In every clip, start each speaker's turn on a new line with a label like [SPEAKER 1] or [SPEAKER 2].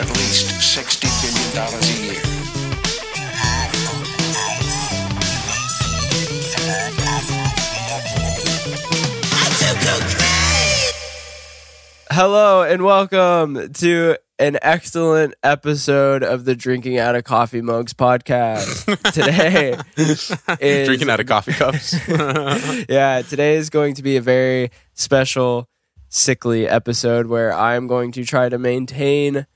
[SPEAKER 1] at least $60 billion a year.
[SPEAKER 2] Hello and welcome to an excellent episode of the Drinking Out of Coffee Mugs podcast. Today is
[SPEAKER 3] Drinking out of coffee cups.
[SPEAKER 2] yeah, today is going to be a very special sickly episode where I'm going to try to maintain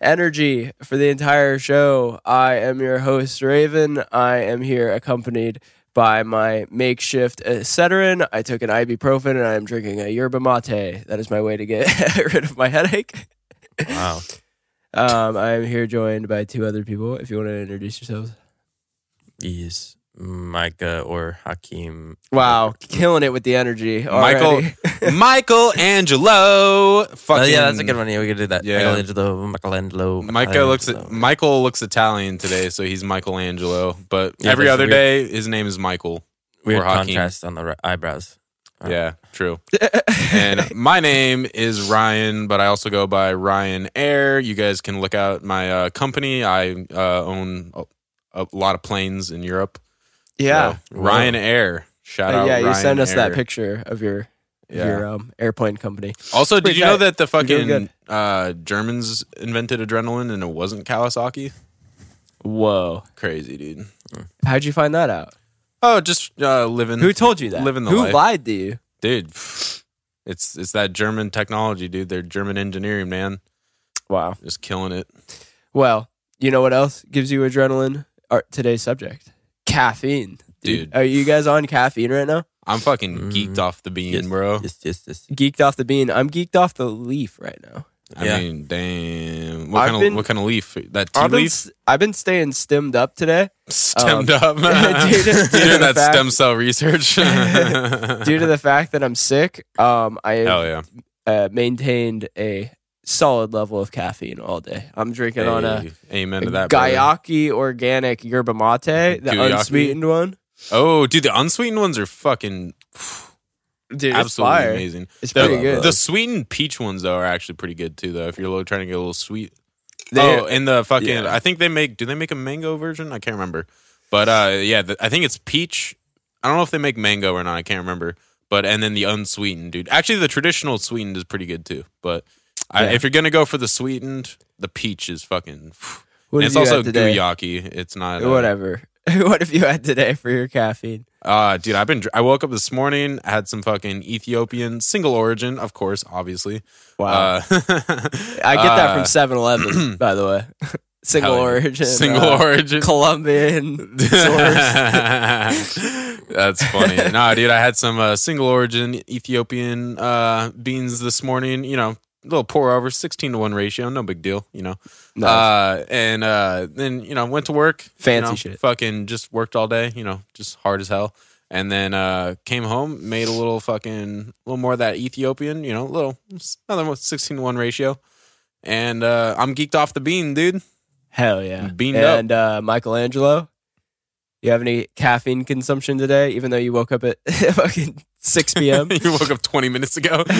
[SPEAKER 2] energy for the entire show. I am your host Raven. I am here accompanied by my makeshift Acetarin. I took an ibuprofen and I am drinking a yerba mate. That is my way to get rid of my headache.
[SPEAKER 3] wow.
[SPEAKER 2] Um, I am here joined by two other people. If you want to introduce yourselves.
[SPEAKER 4] is Micah or Hakeem.
[SPEAKER 2] Wow, killing it with the energy.
[SPEAKER 3] Michael
[SPEAKER 2] already.
[SPEAKER 3] Michelangelo. Fucking
[SPEAKER 4] Oh, yeah, that's a good one. Yeah, we could do that.
[SPEAKER 3] Yeah.
[SPEAKER 4] Michelangelo, Michelangelo.
[SPEAKER 3] Micah looks
[SPEAKER 4] Michelangelo.
[SPEAKER 3] Michael looks Italian today, so he's Michelangelo. But
[SPEAKER 4] Yeah,
[SPEAKER 3] every other
[SPEAKER 4] weird-
[SPEAKER 3] day, his name is Michael.
[SPEAKER 4] weird
[SPEAKER 3] or Hakeem.
[SPEAKER 4] contrast on the ri- eyebrows. Oh.
[SPEAKER 3] Yeah, true. and my name is Ryan, but I also go by Ryan Air. You guys can look out my uh, company. I uh, own a, a lot of planes in Europe.
[SPEAKER 2] Yeah.
[SPEAKER 3] So, Ryan Air. Shout
[SPEAKER 2] Uh,
[SPEAKER 3] out.
[SPEAKER 2] yeah, you
[SPEAKER 3] Ryan
[SPEAKER 2] send us that picture of your
[SPEAKER 3] Yeah.
[SPEAKER 2] your um, airplane company.
[SPEAKER 3] Also, did
[SPEAKER 2] Pretty
[SPEAKER 3] you know that the fucking uh, Germans invented adrenaline and it wasn't Kawasaki?
[SPEAKER 2] Whoa,
[SPEAKER 3] Crazy, dude.
[SPEAKER 2] how'd you find that out?
[SPEAKER 3] Oh, just uh, living.
[SPEAKER 2] Who told you that?
[SPEAKER 3] Living the
[SPEAKER 2] Who
[SPEAKER 3] life.
[SPEAKER 2] lied to you?
[SPEAKER 3] dude? It's it's that German technology, dude. They're German engineering, man.
[SPEAKER 2] Wow.
[SPEAKER 3] Just killing it.
[SPEAKER 2] Well, you know what else gives you adrenaline? Our, today's subject: caffeine.
[SPEAKER 3] Dude.
[SPEAKER 2] are you guys on caffeine right now?
[SPEAKER 3] I'm fucking
[SPEAKER 4] Mm.
[SPEAKER 3] geeked off the bean,
[SPEAKER 4] Yes,
[SPEAKER 3] bro.
[SPEAKER 4] Yes, yes, yes.
[SPEAKER 2] Geeked off the bean. I'm geeked off the leaf right now.
[SPEAKER 3] I
[SPEAKER 4] Yeah.
[SPEAKER 3] mean, damn. What
[SPEAKER 2] I've
[SPEAKER 3] kind of
[SPEAKER 2] been-
[SPEAKER 3] what kind of leaf? That tea
[SPEAKER 2] I've been,
[SPEAKER 3] leaf
[SPEAKER 2] s- I've been staying stemmed up today
[SPEAKER 3] stemmed
[SPEAKER 2] um,
[SPEAKER 3] up.
[SPEAKER 2] due to- due to
[SPEAKER 3] Doing that
[SPEAKER 2] fact-
[SPEAKER 3] stem cell research.
[SPEAKER 2] due to the fact that I'm sick. Um, I
[SPEAKER 3] Hell yeah.
[SPEAKER 2] uh, maintained a solid level of caffeine all day. I'm drinking on a,
[SPEAKER 3] Hey, amen to that.
[SPEAKER 2] Guayaki organic yerba mate, the
[SPEAKER 3] Guayaki?
[SPEAKER 2] unsweetened one.
[SPEAKER 3] Oh, dude, the unsweetened ones are fucking
[SPEAKER 2] Dude,
[SPEAKER 3] absolutely
[SPEAKER 2] fire.
[SPEAKER 3] amazing.
[SPEAKER 2] It's
[SPEAKER 3] The,
[SPEAKER 2] pretty good.
[SPEAKER 3] the sweetened peach ones though are actually pretty good too. Though if you're trying to get a little sweet.
[SPEAKER 2] They-
[SPEAKER 3] oh, and the fucking
[SPEAKER 2] yeah.
[SPEAKER 3] I think they make. Do they make a mango version? I can't remember. But uh, yeah, the, I think it's peach. I don't know if they make mango or not. I can't remember. But and then the unsweetened, dude. Actually, the traditional sweetened is pretty good too. But I,
[SPEAKER 2] Yeah.
[SPEAKER 3] if you're gonna go for the sweetened, the peach is fucking.
[SPEAKER 2] what
[SPEAKER 3] and
[SPEAKER 2] did
[SPEAKER 3] it's also guayaki. It's not uh,
[SPEAKER 2] Whatever. what have you had today for your caffeine?
[SPEAKER 3] Uh, dude, I've been. I woke up this morning, had some fucking Ethiopian single origin, of course, obviously.
[SPEAKER 2] Wow.
[SPEAKER 3] Uh,
[SPEAKER 2] I get that from 7 Eleven, by the way. Single
[SPEAKER 3] yeah.
[SPEAKER 2] origin.
[SPEAKER 3] Single
[SPEAKER 2] uh,
[SPEAKER 3] origin.
[SPEAKER 2] Colombian.
[SPEAKER 3] That's funny. nah, dude, I had some uh, single origin Ethiopian uh, beans this morning. You know, little pour over, sixteen to one ratio, no big deal. You know,
[SPEAKER 2] Nice.
[SPEAKER 3] uh, and uh, then you know went to work. you
[SPEAKER 2] Fancy
[SPEAKER 3] know,
[SPEAKER 2] shit.
[SPEAKER 3] Fucking just worked all day. You know, just hard as hell. And then uh, came home, made a little fucking, a little more of that Ethiopian. You know, a little another sixteen to one ratio. And uh, I'm geeked off the bean, dude.
[SPEAKER 2] Hell yeah.
[SPEAKER 3] Beamed up.
[SPEAKER 2] and uh, Michelangelo, you have any caffeine consumption today, even though you woke up at fucking 6 p.m.?
[SPEAKER 3] you woke up 20 minutes ago.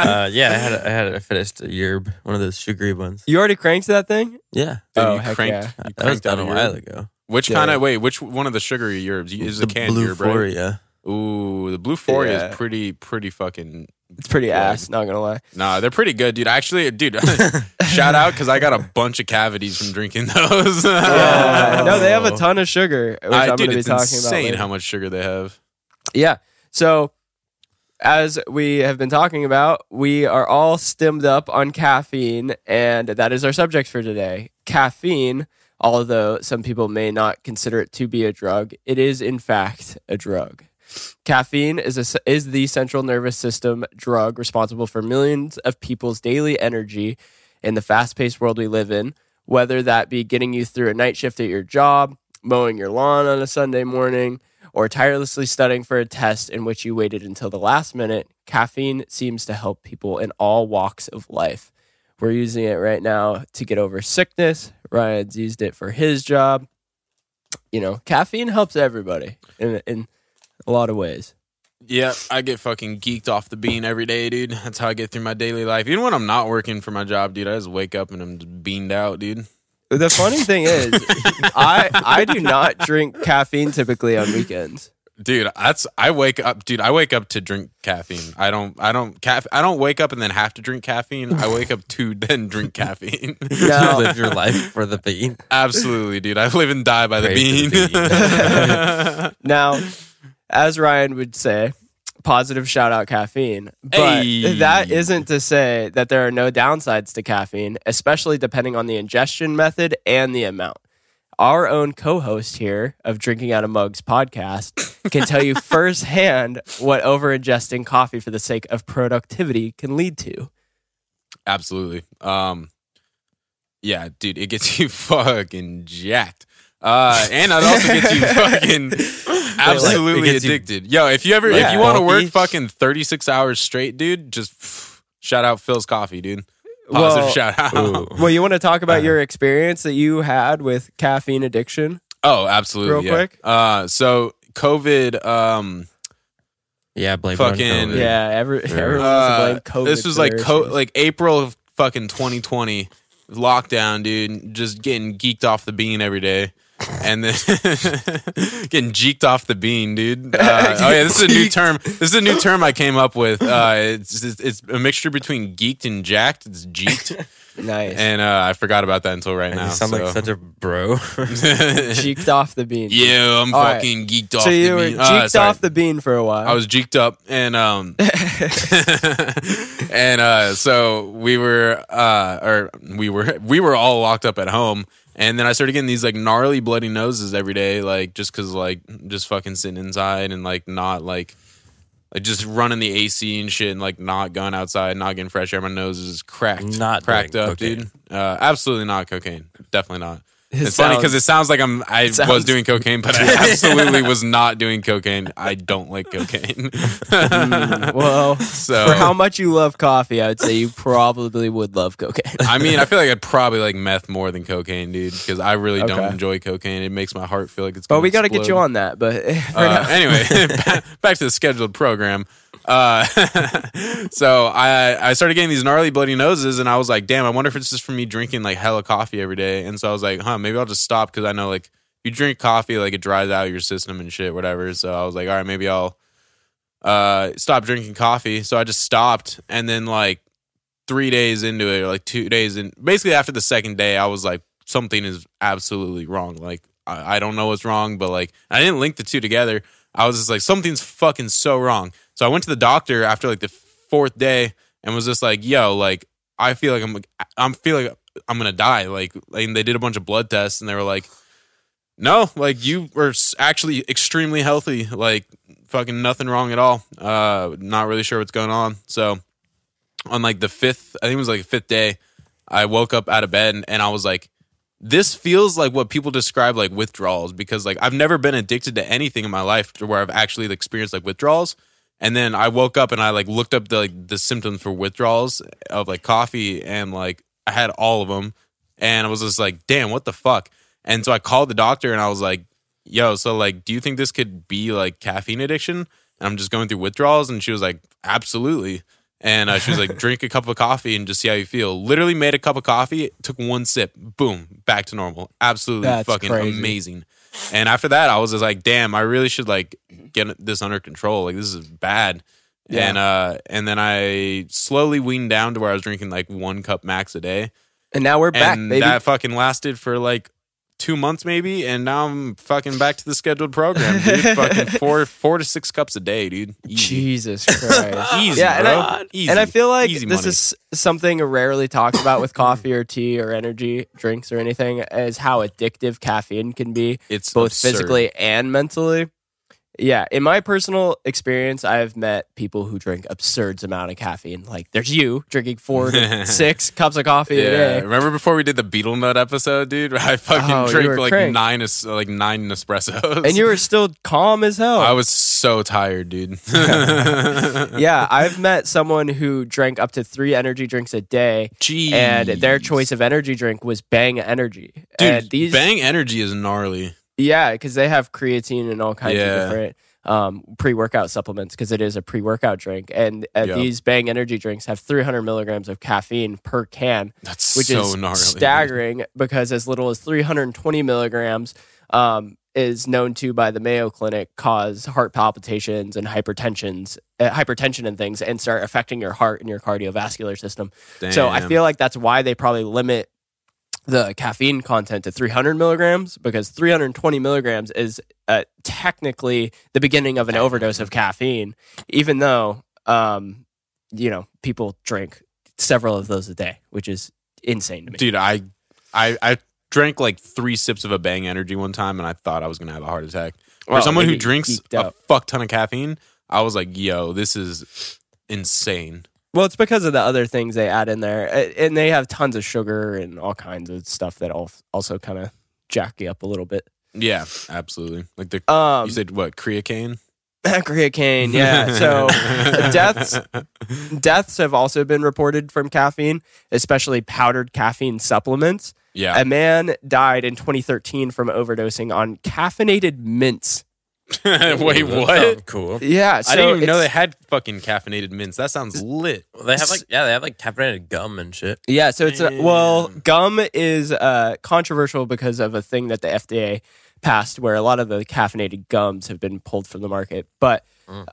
[SPEAKER 4] Uh, yeah, I had a, I had a, I finished a yerb, one of those sugary ones.
[SPEAKER 2] you already cranked that thing?
[SPEAKER 4] Yeah,
[SPEAKER 3] Dude,
[SPEAKER 2] Oh,
[SPEAKER 3] you
[SPEAKER 2] heck
[SPEAKER 3] cranked,
[SPEAKER 2] yeah.
[SPEAKER 3] you
[SPEAKER 4] that was
[SPEAKER 3] cranked
[SPEAKER 4] done a
[SPEAKER 3] a
[SPEAKER 4] while ago.
[SPEAKER 3] Which
[SPEAKER 2] Yeah.
[SPEAKER 3] kind of wait? Which one of the sugary yerbs? Is
[SPEAKER 4] the
[SPEAKER 3] a canned
[SPEAKER 4] blue
[SPEAKER 3] yerb, right? Ooh, the Bluephoria
[SPEAKER 2] Yeah.
[SPEAKER 3] is pretty, pretty fucking.
[SPEAKER 2] It's pretty
[SPEAKER 3] Yeah.
[SPEAKER 2] ass, not gonna lie.
[SPEAKER 3] Nah, they're pretty good, dude. Actually, dude, shout out because I got a bunch of cavities from drinking those.
[SPEAKER 2] Yeah. no, they have a ton of sugar, which
[SPEAKER 3] I,
[SPEAKER 2] I'm
[SPEAKER 3] dude,
[SPEAKER 2] gonna be
[SPEAKER 3] it's
[SPEAKER 2] talking
[SPEAKER 3] insane
[SPEAKER 2] about. later.
[SPEAKER 3] how much sugar they have.
[SPEAKER 2] Yeah. So, as we have been talking about, we are all stemmed up on caffeine, and that is our subject for today. Caffeine, although some people may not consider it to be a drug, it is in fact a drug. Caffeine is a, is the central nervous system drug responsible for millions of people's daily energy in the fast-paced world we live in, whether that be getting you through a night shift at your job, mowing your lawn on a Sunday morning, or tirelessly studying for a test in which you waited until the last minute, caffeine seems to help people in all walks of life. We're using it right now to get over sickness. Ryan's used it for his job. You know, caffeine helps everybody in in a lot of ways.
[SPEAKER 3] Yeah, I get fucking geeked off the bean every day, dude. That's how I get through my daily life. Even when I'm not working for my job, dude, I just wake up and I'm just beaned out, dude.
[SPEAKER 2] The funny thing is, I I do not drink caffeine typically on weekends.
[SPEAKER 3] Dude, that's I wake up, dude. I wake up to drink caffeine. I don't, I don't, caff- I don't wake up and then have to drink caffeine. I wake up to then drink caffeine.
[SPEAKER 4] You live your life for the bean.
[SPEAKER 3] Absolutely, dude. I live and die by the
[SPEAKER 4] Pray
[SPEAKER 3] bean.
[SPEAKER 4] for the
[SPEAKER 2] Now, as Ryan would say, positive shout out caffeine. But
[SPEAKER 3] Hey.
[SPEAKER 2] that isn't to say that there are no downsides to caffeine, especially depending on the ingestion method and the amount. Our own co host here of Drinking Out of Mugs podcast can tell you firsthand what over ingesting coffee for the sake of productivity can lead to.
[SPEAKER 3] Absolutely. Um, yeah, dude, it gets you fucking jacked. Uh, and it also gets you fucking absolutely
[SPEAKER 4] it gets you-
[SPEAKER 3] addicted. Yo, if you ever,
[SPEAKER 2] Yeah.
[SPEAKER 3] if you want to work fucking 36 hours straight, dude, just shout out Philz coffee, dude. Positive
[SPEAKER 2] Well-
[SPEAKER 3] shout out.
[SPEAKER 4] Ooh.
[SPEAKER 2] Well, you want to talk about
[SPEAKER 4] Uh-huh.
[SPEAKER 2] your experience that you had with caffeine addiction?
[SPEAKER 3] Oh, absolutely.
[SPEAKER 2] Real
[SPEAKER 3] yeah.
[SPEAKER 2] quick?
[SPEAKER 3] Uh, so COVID, um,
[SPEAKER 4] Yeah, blame
[SPEAKER 3] Fucking-
[SPEAKER 4] COVID.
[SPEAKER 2] Yeah, every, everyone
[SPEAKER 3] uh,
[SPEAKER 2] blame COVID.
[SPEAKER 3] this was like co- like April of fucking 2020 lockdown, dude. Just getting geeked off the bean every day. And then getting geeked off the bean, dude. Uh, oh yeah, this is a new term. This is a new term I came up with. Uh, it's, it's it's a mixture between geeked and jacked. It's geeked,
[SPEAKER 2] nice.
[SPEAKER 3] and uh, I forgot about that until right
[SPEAKER 4] And
[SPEAKER 3] now.
[SPEAKER 4] you sound
[SPEAKER 3] so.
[SPEAKER 4] like such a bro.
[SPEAKER 2] geeked off the bean.
[SPEAKER 3] yeah, I'm
[SPEAKER 2] All right.
[SPEAKER 3] fucking geeked off
[SPEAKER 2] so you
[SPEAKER 3] the
[SPEAKER 2] were
[SPEAKER 3] bean. Uh,
[SPEAKER 2] off the bean for a while.
[SPEAKER 3] I was geeked up and um and uh so we were uh or we were we were all locked up at home and then I started getting these like gnarly bloody noses every day like just cuz like just fucking sitting inside and like not like like just running the AC and shit and like not going outside, not getting fresh air. My nose is cracked,
[SPEAKER 4] Not
[SPEAKER 3] cracked up,
[SPEAKER 4] cocaine.
[SPEAKER 3] dude. Uh, absolutely not cocaine. Definitely not.
[SPEAKER 2] It
[SPEAKER 3] It's funny because it sounds like I'm I was doing cocaine, but I absolutely was not doing cocaine. I don't like cocaine.
[SPEAKER 2] Mm, well,
[SPEAKER 3] so
[SPEAKER 2] for how much you love coffee, I would say you probably would love cocaine.
[SPEAKER 3] I mean, I feel like I'd probably like meth more than cocaine, dude, because I really don't enjoy cocaine. It makes my heart feel like it's.
[SPEAKER 2] But we got to get you on that. But
[SPEAKER 3] Uh, anyway, back, back to the scheduled program. Uh, so I I started getting these gnarly bloody noses, and I was like, damn, I wonder if it's just from me drinking like hella coffee every day. And so I was like, huh, maybe I'll just stop because I know like you drink coffee, like it dries out your system and shit, whatever. So I was like, all right, maybe I'll uh stop drinking coffee. So I just stopped, and then like three days into it, or like two days in, basically after the second day, I was like, something is absolutely wrong. Like I, I don't know what's wrong, but like I didn't link the two together. I was just like, something's fucking so wrong. So I went to the doctor after like the fourth day and was just like, yo, like I feel like I'm I'm feeling like I'm gonna die. Like, and they did a bunch of blood tests and they were like, no, like you were actually extremely healthy. Like fucking nothing wrong at all. Uh, not really sure what's going on. So on like the fifth, I think it was like the fifth day, I woke up out of bed and, and I was like, this feels like what people describe like withdrawals because like I've never been addicted to anything in my life to where I've actually experienced like withdrawals. And then I woke up and I like looked up the like the symptoms for withdrawals of like coffee and like I had all of them and I was just like, damn, what the fuck? And so I called the doctor and I was like, yo, so like, do you think this could be like caffeine addiction? And I'm just going through withdrawals. And she was like, absolutely. And uh, she was like, drink a cup of coffee and just see how you feel. Literally made a cup of coffee, took one sip, boom, back to normal. Absolutely
[SPEAKER 2] That's
[SPEAKER 3] fucking
[SPEAKER 2] crazy.
[SPEAKER 3] amazing. And after that, I was just like, damn, I really should like get this under control. Like this is bad.
[SPEAKER 2] Yeah.
[SPEAKER 3] And uh and then I slowly weaned down to where I was drinking like one cup max a day.
[SPEAKER 2] and now we're back,
[SPEAKER 3] and
[SPEAKER 2] baby.
[SPEAKER 3] that fucking lasted for like two months maybe, and now I'm fucking back to the scheduled program, dude. fucking four four to six cups a day, dude. Easy.
[SPEAKER 2] Jesus Christ.
[SPEAKER 3] Easy,
[SPEAKER 2] yeah, and
[SPEAKER 3] bro.
[SPEAKER 2] I,
[SPEAKER 3] Easy.
[SPEAKER 2] and I feel like
[SPEAKER 3] Easy
[SPEAKER 2] this
[SPEAKER 3] money.
[SPEAKER 2] is something rarely talked about with coffee or tea or energy drinks or anything is how addictive caffeine can be,
[SPEAKER 3] it's
[SPEAKER 2] both
[SPEAKER 3] absurd.
[SPEAKER 2] physically and mentally. Yeah, in my personal experience, I've met people who drink absurd amount of caffeine. Like there's you drinking four to six cups of coffee a day.
[SPEAKER 3] remember before we did the betel nut episode, dude? I fucking
[SPEAKER 2] Oh,
[SPEAKER 3] drank like
[SPEAKER 2] cranked.
[SPEAKER 3] nine, like nine espressos,
[SPEAKER 2] And you were still calm as hell.
[SPEAKER 3] I was so tired, dude.
[SPEAKER 2] yeah, I've met someone who drank up to three energy drinks a day,
[SPEAKER 3] Jeez.
[SPEAKER 2] and their choice of energy drink was Bang Energy.
[SPEAKER 3] dude,
[SPEAKER 2] and these,
[SPEAKER 3] Bang Energy is gnarly.
[SPEAKER 2] Yeah, because they have creatine and all kinds
[SPEAKER 3] Yeah.
[SPEAKER 2] of different. um, pre-workout supplements because it is a pre-workout drink, and uh,
[SPEAKER 3] Yep.
[SPEAKER 2] these Bang energy drinks have 300 milligrams of caffeine per can,
[SPEAKER 3] That's
[SPEAKER 2] which
[SPEAKER 3] so
[SPEAKER 2] is
[SPEAKER 3] gnarly.
[SPEAKER 2] staggering because as little as 320 milligrams um, is known to by the Mayo Clinic cause heart palpitations and hypertensions, uh, hypertension and things, and start affecting your heart and your cardiovascular system. So I feel like that's why they probably limit the caffeine content to 300 milligrams because 320 milligrams is uh, technically the beginning of an overdose of caffeine, even though um, you know people drink several of those a day, which is insane to me.
[SPEAKER 3] dude, I, I, I drank like three sips of a Bang Energy one time, and I thought I was gonna have a heart attack. For
[SPEAKER 2] Well,
[SPEAKER 3] someone who drinks a fuck ton of caffeine, I was like, "Yo, this is insane."
[SPEAKER 2] Well, it's because of the other things they add in there, and they have tons of sugar and all kinds of stuff that al- also kind of jack you up a little bit.
[SPEAKER 3] Yeah, absolutely. Like the
[SPEAKER 2] Um,
[SPEAKER 3] you said, what creatine?
[SPEAKER 2] creatine, yeah. So deaths deaths have also been reported from caffeine, especially powdered caffeine supplements.
[SPEAKER 3] yeah,
[SPEAKER 2] A man died in 2013 from overdosing on caffeinated mints.
[SPEAKER 3] Wait,
[SPEAKER 4] That
[SPEAKER 3] what?
[SPEAKER 4] Cool.
[SPEAKER 2] Yeah, so
[SPEAKER 3] I didn't even know they had fucking caffeinated mints. That sounds lit.
[SPEAKER 4] Well, they have like yeah, they have like caffeinated gum and shit.
[SPEAKER 2] Yeah, so it's a, well, gum is uh, controversial because of a thing that the FDA passed, where a lot of the caffeinated gums have been pulled from the market. But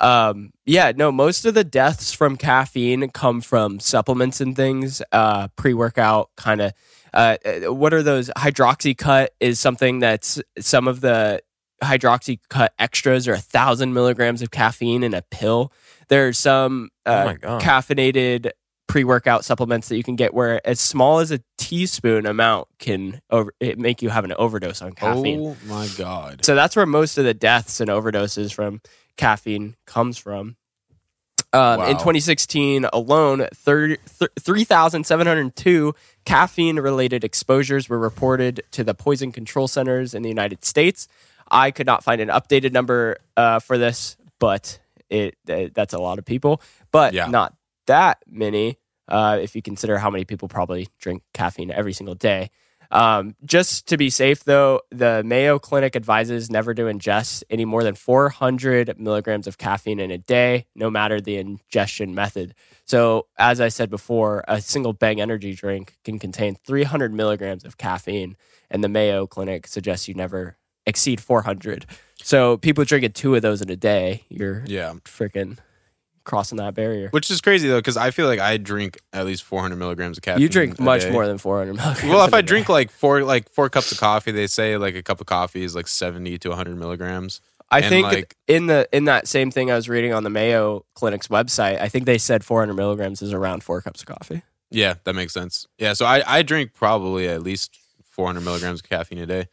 [SPEAKER 2] um, yeah, no, most of the deaths from caffeine come from supplements and things, uh, pre-workout kind of. Uh, uh, what are those? Hydroxycut is something that's some of the hydroxycut extras are a thousand milligrams of caffeine in a pill. There's some
[SPEAKER 4] Oh
[SPEAKER 2] uh,
[SPEAKER 4] God.
[SPEAKER 2] caffeinated pre-workout supplements that you can get where as small as a teaspoon amount can over it make you have an overdose on caffeine.
[SPEAKER 3] Oh my god.
[SPEAKER 2] So that's where most of the deaths and overdoses from caffeine comes from. Um, In 2016 alone, 30 th- 3,702 caffeine related exposures were reported to the poison control centers in the United States. I could not find an updated number uh, for this, but it uh, that's a lot of people, but
[SPEAKER 3] Yeah.
[SPEAKER 2] not that many uh, if you consider how many people probably drink caffeine every single day. Um, just to be safe, though, the Mayo Clinic advises never to ingest any more than 400 milligrams of caffeine in a day, no matter the ingestion method. So, as I said before, a single Bang energy drink can contain 300 milligrams of caffeine, and the Mayo Clinic suggests you never exceed 400. So, people drinking two of those in a day, you're
[SPEAKER 3] Yeah,
[SPEAKER 2] freaking crossing that barrier.
[SPEAKER 3] which is crazy though, because I feel like I drink at least 400 milligrams of caffeine.
[SPEAKER 2] You drink much
[SPEAKER 3] day.
[SPEAKER 2] more than 400 milligrams.
[SPEAKER 3] Well, if
[SPEAKER 2] I a
[SPEAKER 3] I
[SPEAKER 2] day.
[SPEAKER 3] drink like four like four cups of coffee, they say like a cup of coffee is like 70 to 100 milligrams.
[SPEAKER 2] I
[SPEAKER 3] And,
[SPEAKER 2] think
[SPEAKER 3] like-
[SPEAKER 2] in the in that same thing I was reading on the Mayo Clinic's website, I think they said 400 milligrams is around four cups of coffee.
[SPEAKER 3] Yeah, that makes sense. Yeah, so I, I drink probably at least 400 milligrams of caffeine a day.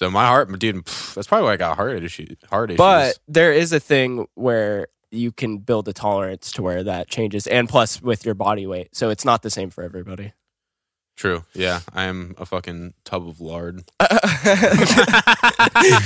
[SPEAKER 3] So my heart, dude, pff, that's probably why I got heart issue, heart issues.
[SPEAKER 2] But there is a thing where you can build a tolerance to where that changes, and plus with your body weight, so it's not the same for everybody.
[SPEAKER 3] true, yeah, I am a fucking tub of lard.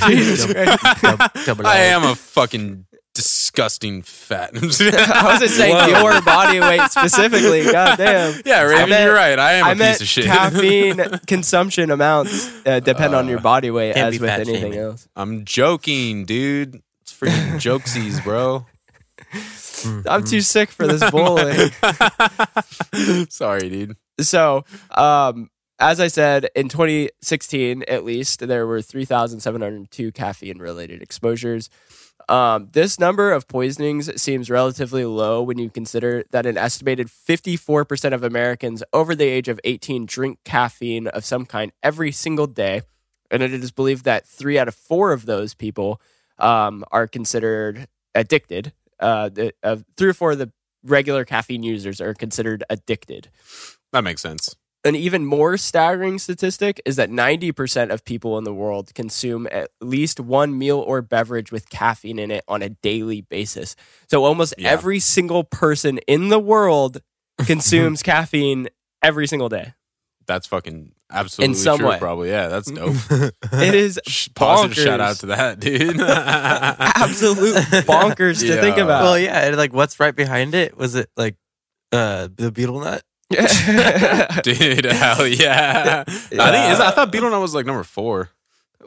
[SPEAKER 2] Jesus Christ.
[SPEAKER 4] Double
[SPEAKER 3] I
[SPEAKER 4] R.
[SPEAKER 3] am a fucking disgusting fat.
[SPEAKER 2] I wasn't saying your body weight specifically. God damn.
[SPEAKER 3] yeah, Raven,
[SPEAKER 2] meant-
[SPEAKER 3] you're right. I am a
[SPEAKER 2] I
[SPEAKER 3] piece of shit.
[SPEAKER 2] caffeine consumption amounts uh, depend on your body weight as with anything
[SPEAKER 4] shaming.
[SPEAKER 2] else.
[SPEAKER 3] I'm joking, dude. It's freaking jokesies, bro.
[SPEAKER 2] I'm too sick for this bowling.
[SPEAKER 3] Sorry, dude.
[SPEAKER 2] So, um, as I said, in 2016, at least, there were 3,702 caffeine related exposures. Um, this number of poisonings seems relatively low when you consider that an estimated 54% of Americans over the age of 18 drink caffeine of some kind every single day. And it is believed that three out of four of those people um, are considered addicted. Uh, the, uh, three or four of the regular caffeine users are considered addicted.
[SPEAKER 3] That makes sense.
[SPEAKER 2] An even more staggering statistic is that 90% of people in the world consume at least one meal or beverage with caffeine in it on a daily basis. So almost
[SPEAKER 3] Yeah.
[SPEAKER 2] every single person in the world consumes caffeine every single day.
[SPEAKER 3] That's fucking absolutely in
[SPEAKER 2] some
[SPEAKER 3] true.
[SPEAKER 2] way.
[SPEAKER 3] Probably, yeah. That's dope.
[SPEAKER 2] It is
[SPEAKER 3] Sh- Positive shout out to that, dude.
[SPEAKER 2] absolute bonkers to think about.
[SPEAKER 4] Well, yeah, and like what's right behind it? Was it like uh the betel nut?
[SPEAKER 3] dude, hell yeah. I think is, I thought betel nut was like number four.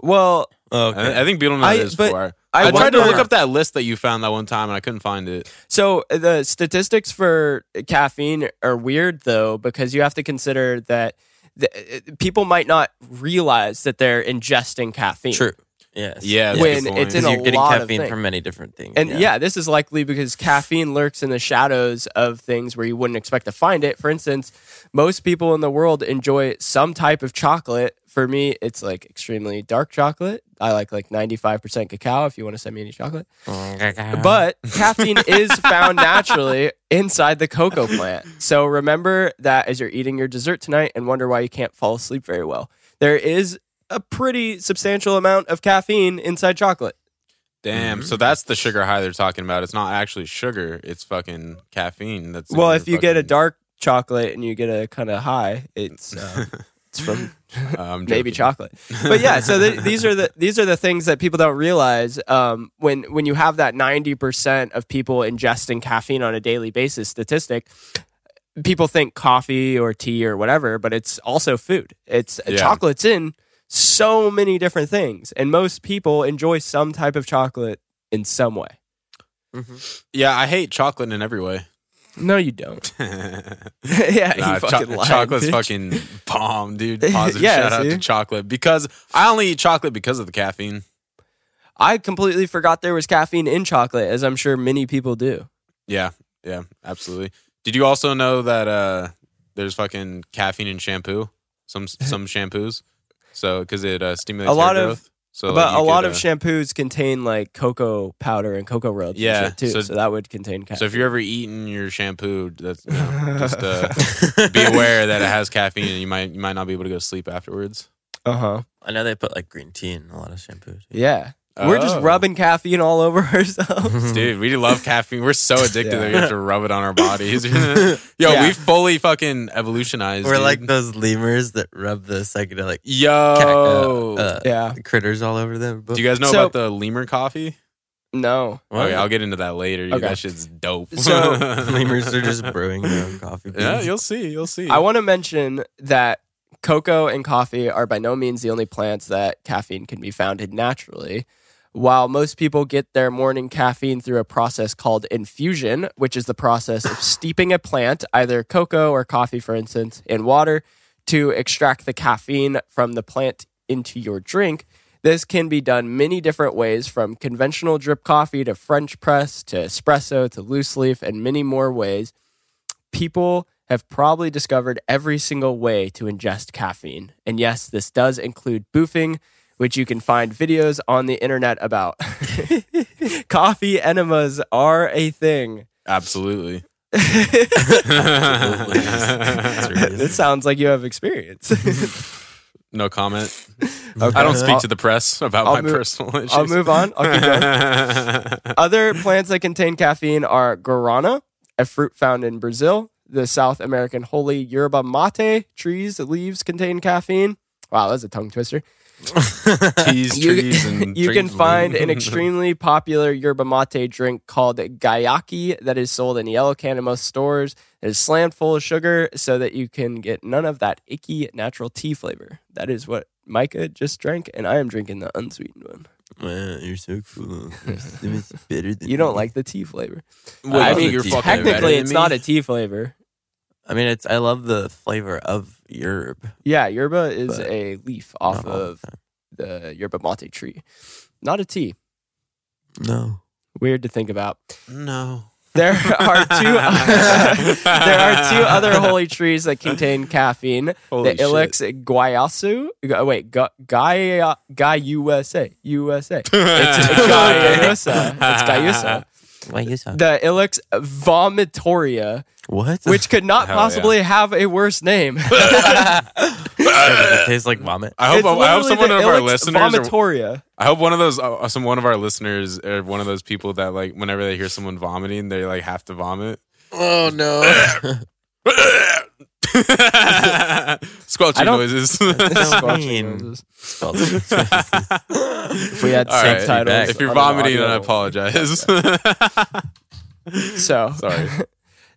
[SPEAKER 2] Well,
[SPEAKER 4] Oh, okay.
[SPEAKER 3] I, I think Betelnut
[SPEAKER 2] I-
[SPEAKER 3] is
[SPEAKER 2] but
[SPEAKER 3] four.
[SPEAKER 2] I
[SPEAKER 3] I, tried to look up that list that you found that one time and I couldn't find it.
[SPEAKER 2] So the statistics for caffeine are weird though because you have to consider that the, uh, people might not realize that they're ingesting caffeine.
[SPEAKER 4] True. Yes.
[SPEAKER 3] Yeah,
[SPEAKER 2] When
[SPEAKER 3] good
[SPEAKER 2] it's
[SPEAKER 3] point.
[SPEAKER 2] in
[SPEAKER 4] Because
[SPEAKER 2] a
[SPEAKER 4] you're getting
[SPEAKER 2] lot of
[SPEAKER 4] caffeine
[SPEAKER 2] things.
[SPEAKER 4] from many different things.
[SPEAKER 2] And yeah. this is likely because caffeine lurks in the shadows of things where you wouldn't expect to find it. For instance, most people in the world enjoy some type of chocolate. For me, it's like extremely dark chocolate. I like like 95% cacao if you want to send me any chocolate. Mm, but caffeine is found naturally inside the cocoa plant. So remember that as you're eating your dessert tonight and wonder why you can't fall asleep very well. There is a pretty substantial amount of caffeine inside chocolate.
[SPEAKER 3] Damn.
[SPEAKER 2] Mm-hmm.
[SPEAKER 3] So that's the sugar high they're talking about. It's not actually sugar. It's fucking caffeine. That's
[SPEAKER 2] Well, if you get a dark chocolate and you get a kind of high, it's uh, it's from
[SPEAKER 3] I'm
[SPEAKER 2] maybe chocolate. But yeah, so th- these are the these are the things that people don't realize. Um, when when you have that ninety percent of people ingesting caffeine on a daily basis statistic, people think coffee or tea or whatever, but it's also food. It's
[SPEAKER 3] Yeah.
[SPEAKER 2] chocolate's in so many different things, and most people enjoy some type of chocolate in some way.
[SPEAKER 3] Yeah, I hate chocolate in every way.
[SPEAKER 2] No, you don't. yeah,
[SPEAKER 3] Nah,
[SPEAKER 2] you
[SPEAKER 3] cho-
[SPEAKER 2] fucking lying,
[SPEAKER 3] chocolate's
[SPEAKER 2] bitch.
[SPEAKER 3] fucking bomb, dude. Positive
[SPEAKER 2] Yeah,
[SPEAKER 3] shout out to chocolate because I only eat chocolate because of the caffeine.
[SPEAKER 2] I completely forgot there was caffeine in chocolate, as I'm sure many people do.
[SPEAKER 3] Yeah, yeah, absolutely. Did you also know that uh there's fucking caffeine in shampoo? Some some shampoos. So because it uh, stimulates
[SPEAKER 2] A lot
[SPEAKER 3] hair
[SPEAKER 2] of-
[SPEAKER 3] growth. So
[SPEAKER 2] but
[SPEAKER 3] like,
[SPEAKER 2] a lot
[SPEAKER 3] could,
[SPEAKER 2] of
[SPEAKER 3] uh,
[SPEAKER 2] shampoos contain like cocoa powder and cocoa rubs
[SPEAKER 3] Yeah,
[SPEAKER 2] and shit too. So,
[SPEAKER 3] so-
[SPEAKER 2] that would contain caffeine.
[SPEAKER 3] So if you're ever eating your shampoo, that's you know, just uh, be aware that it has caffeine, and you might you might not be able to go to sleep afterwards.
[SPEAKER 2] uh huh.
[SPEAKER 4] I know they put like green tea in a lot of shampoos.
[SPEAKER 2] Yeah. We're just
[SPEAKER 3] Oh.
[SPEAKER 2] rubbing caffeine all over ourselves.
[SPEAKER 3] Dude, we love caffeine. We're so addicted
[SPEAKER 2] Yeah.
[SPEAKER 3] that we have to rub it on our bodies. Yo,
[SPEAKER 2] Yeah.
[SPEAKER 3] we fully fucking evolutionized.
[SPEAKER 4] We're
[SPEAKER 3] dude.
[SPEAKER 4] like those lemurs that rub the psychedelic
[SPEAKER 3] yo.
[SPEAKER 4] ca- uh, uh,
[SPEAKER 2] yeah.
[SPEAKER 4] critters all over them.
[SPEAKER 3] Do you guys know
[SPEAKER 2] So-
[SPEAKER 3] about the lemur coffee?
[SPEAKER 2] No.
[SPEAKER 3] Okay, I'll get into that later. dude.
[SPEAKER 2] Okay.
[SPEAKER 3] That shit's dope.
[SPEAKER 2] So-
[SPEAKER 4] lemurs are just brewing their own coffee. Beans.
[SPEAKER 3] yeah, you'll see. You'll see.
[SPEAKER 2] I want to mention that cocoa and coffee are by no means the only plants that caffeine can be found in naturally. While most people get their morning caffeine through a process called infusion, which is the process of steeping a plant, either cocoa or coffee, for instance, in water to extract the caffeine from the plant into your drink, this can be done many different ways from conventional drip coffee to French press to espresso to loose leaf and many more ways people have probably discovered every single way to ingest caffeine. And yes, this does include boofing, which you can find videos on the internet about. Coffee enemas are a thing.
[SPEAKER 3] Absolutely.
[SPEAKER 2] It sounds like you have experience.
[SPEAKER 3] no comment.
[SPEAKER 2] Okay.
[SPEAKER 3] I don't speak
[SPEAKER 2] I'll-
[SPEAKER 3] to the press about
[SPEAKER 2] I'll
[SPEAKER 3] my
[SPEAKER 2] move-
[SPEAKER 3] personal issues.
[SPEAKER 2] I'll move on. I'll keep going. Other plants that contain caffeine are guarana, a fruit found in Brazil. The South American holy yerba mate trees leaves contain caffeine. Wow, that's a tongue twister.
[SPEAKER 3] Teas,
[SPEAKER 2] You-
[SPEAKER 3] trees, and
[SPEAKER 2] you can find an extremely popular yerba mate drink called Guayaki that is sold in yellow can in most stores. It is slammed full of sugar so that you can get none of that icky natural tea flavor. That is what Micah just drank, and I am drinking the unsweetened one.
[SPEAKER 4] Man, you're so cool. It's better than
[SPEAKER 2] You don't
[SPEAKER 4] me.
[SPEAKER 2] like the tea flavor.
[SPEAKER 3] What,
[SPEAKER 2] I mean,
[SPEAKER 3] you're
[SPEAKER 4] tea
[SPEAKER 3] fucking
[SPEAKER 4] flavor.
[SPEAKER 3] better
[SPEAKER 2] Technically, it's not a tea flavor.
[SPEAKER 4] I mean, it's. I love the flavor of yerb.
[SPEAKER 2] Yeah, yerba is
[SPEAKER 4] But
[SPEAKER 2] a leaf off
[SPEAKER 4] the
[SPEAKER 2] of the yerba mate tree, not a tea.
[SPEAKER 4] No.
[SPEAKER 2] Weird to think about.
[SPEAKER 3] No.
[SPEAKER 2] There are two. there are two other holy trees that contain caffeine.
[SPEAKER 3] Holy
[SPEAKER 2] the Ilex guayusa. Gu- oh, Wait, Gu- Gaia Guy USA USA. It's Guayusa. It's Guayusa.
[SPEAKER 4] Why you so?
[SPEAKER 2] The Ilex vomitoria,
[SPEAKER 4] What?
[SPEAKER 2] which could not
[SPEAKER 3] Hell
[SPEAKER 2] possibly have a worse name.
[SPEAKER 4] it tastes like vomit.
[SPEAKER 3] I hope
[SPEAKER 2] It's
[SPEAKER 3] I hope
[SPEAKER 2] literally
[SPEAKER 3] someone
[SPEAKER 2] the
[SPEAKER 3] of our
[SPEAKER 2] Ilex
[SPEAKER 3] listeners or,
[SPEAKER 2] vomitoria.
[SPEAKER 3] I hope one of those uh, some one of our listeners or one of those people that like whenever they hear someone vomiting they like have to vomit.
[SPEAKER 4] Oh no.
[SPEAKER 3] Squelching noises.
[SPEAKER 2] Squelching noises. If we had
[SPEAKER 3] All right,
[SPEAKER 2] subtitles,
[SPEAKER 3] if you're vomiting,
[SPEAKER 2] audio-
[SPEAKER 3] I apologize.
[SPEAKER 2] So
[SPEAKER 3] Sorry.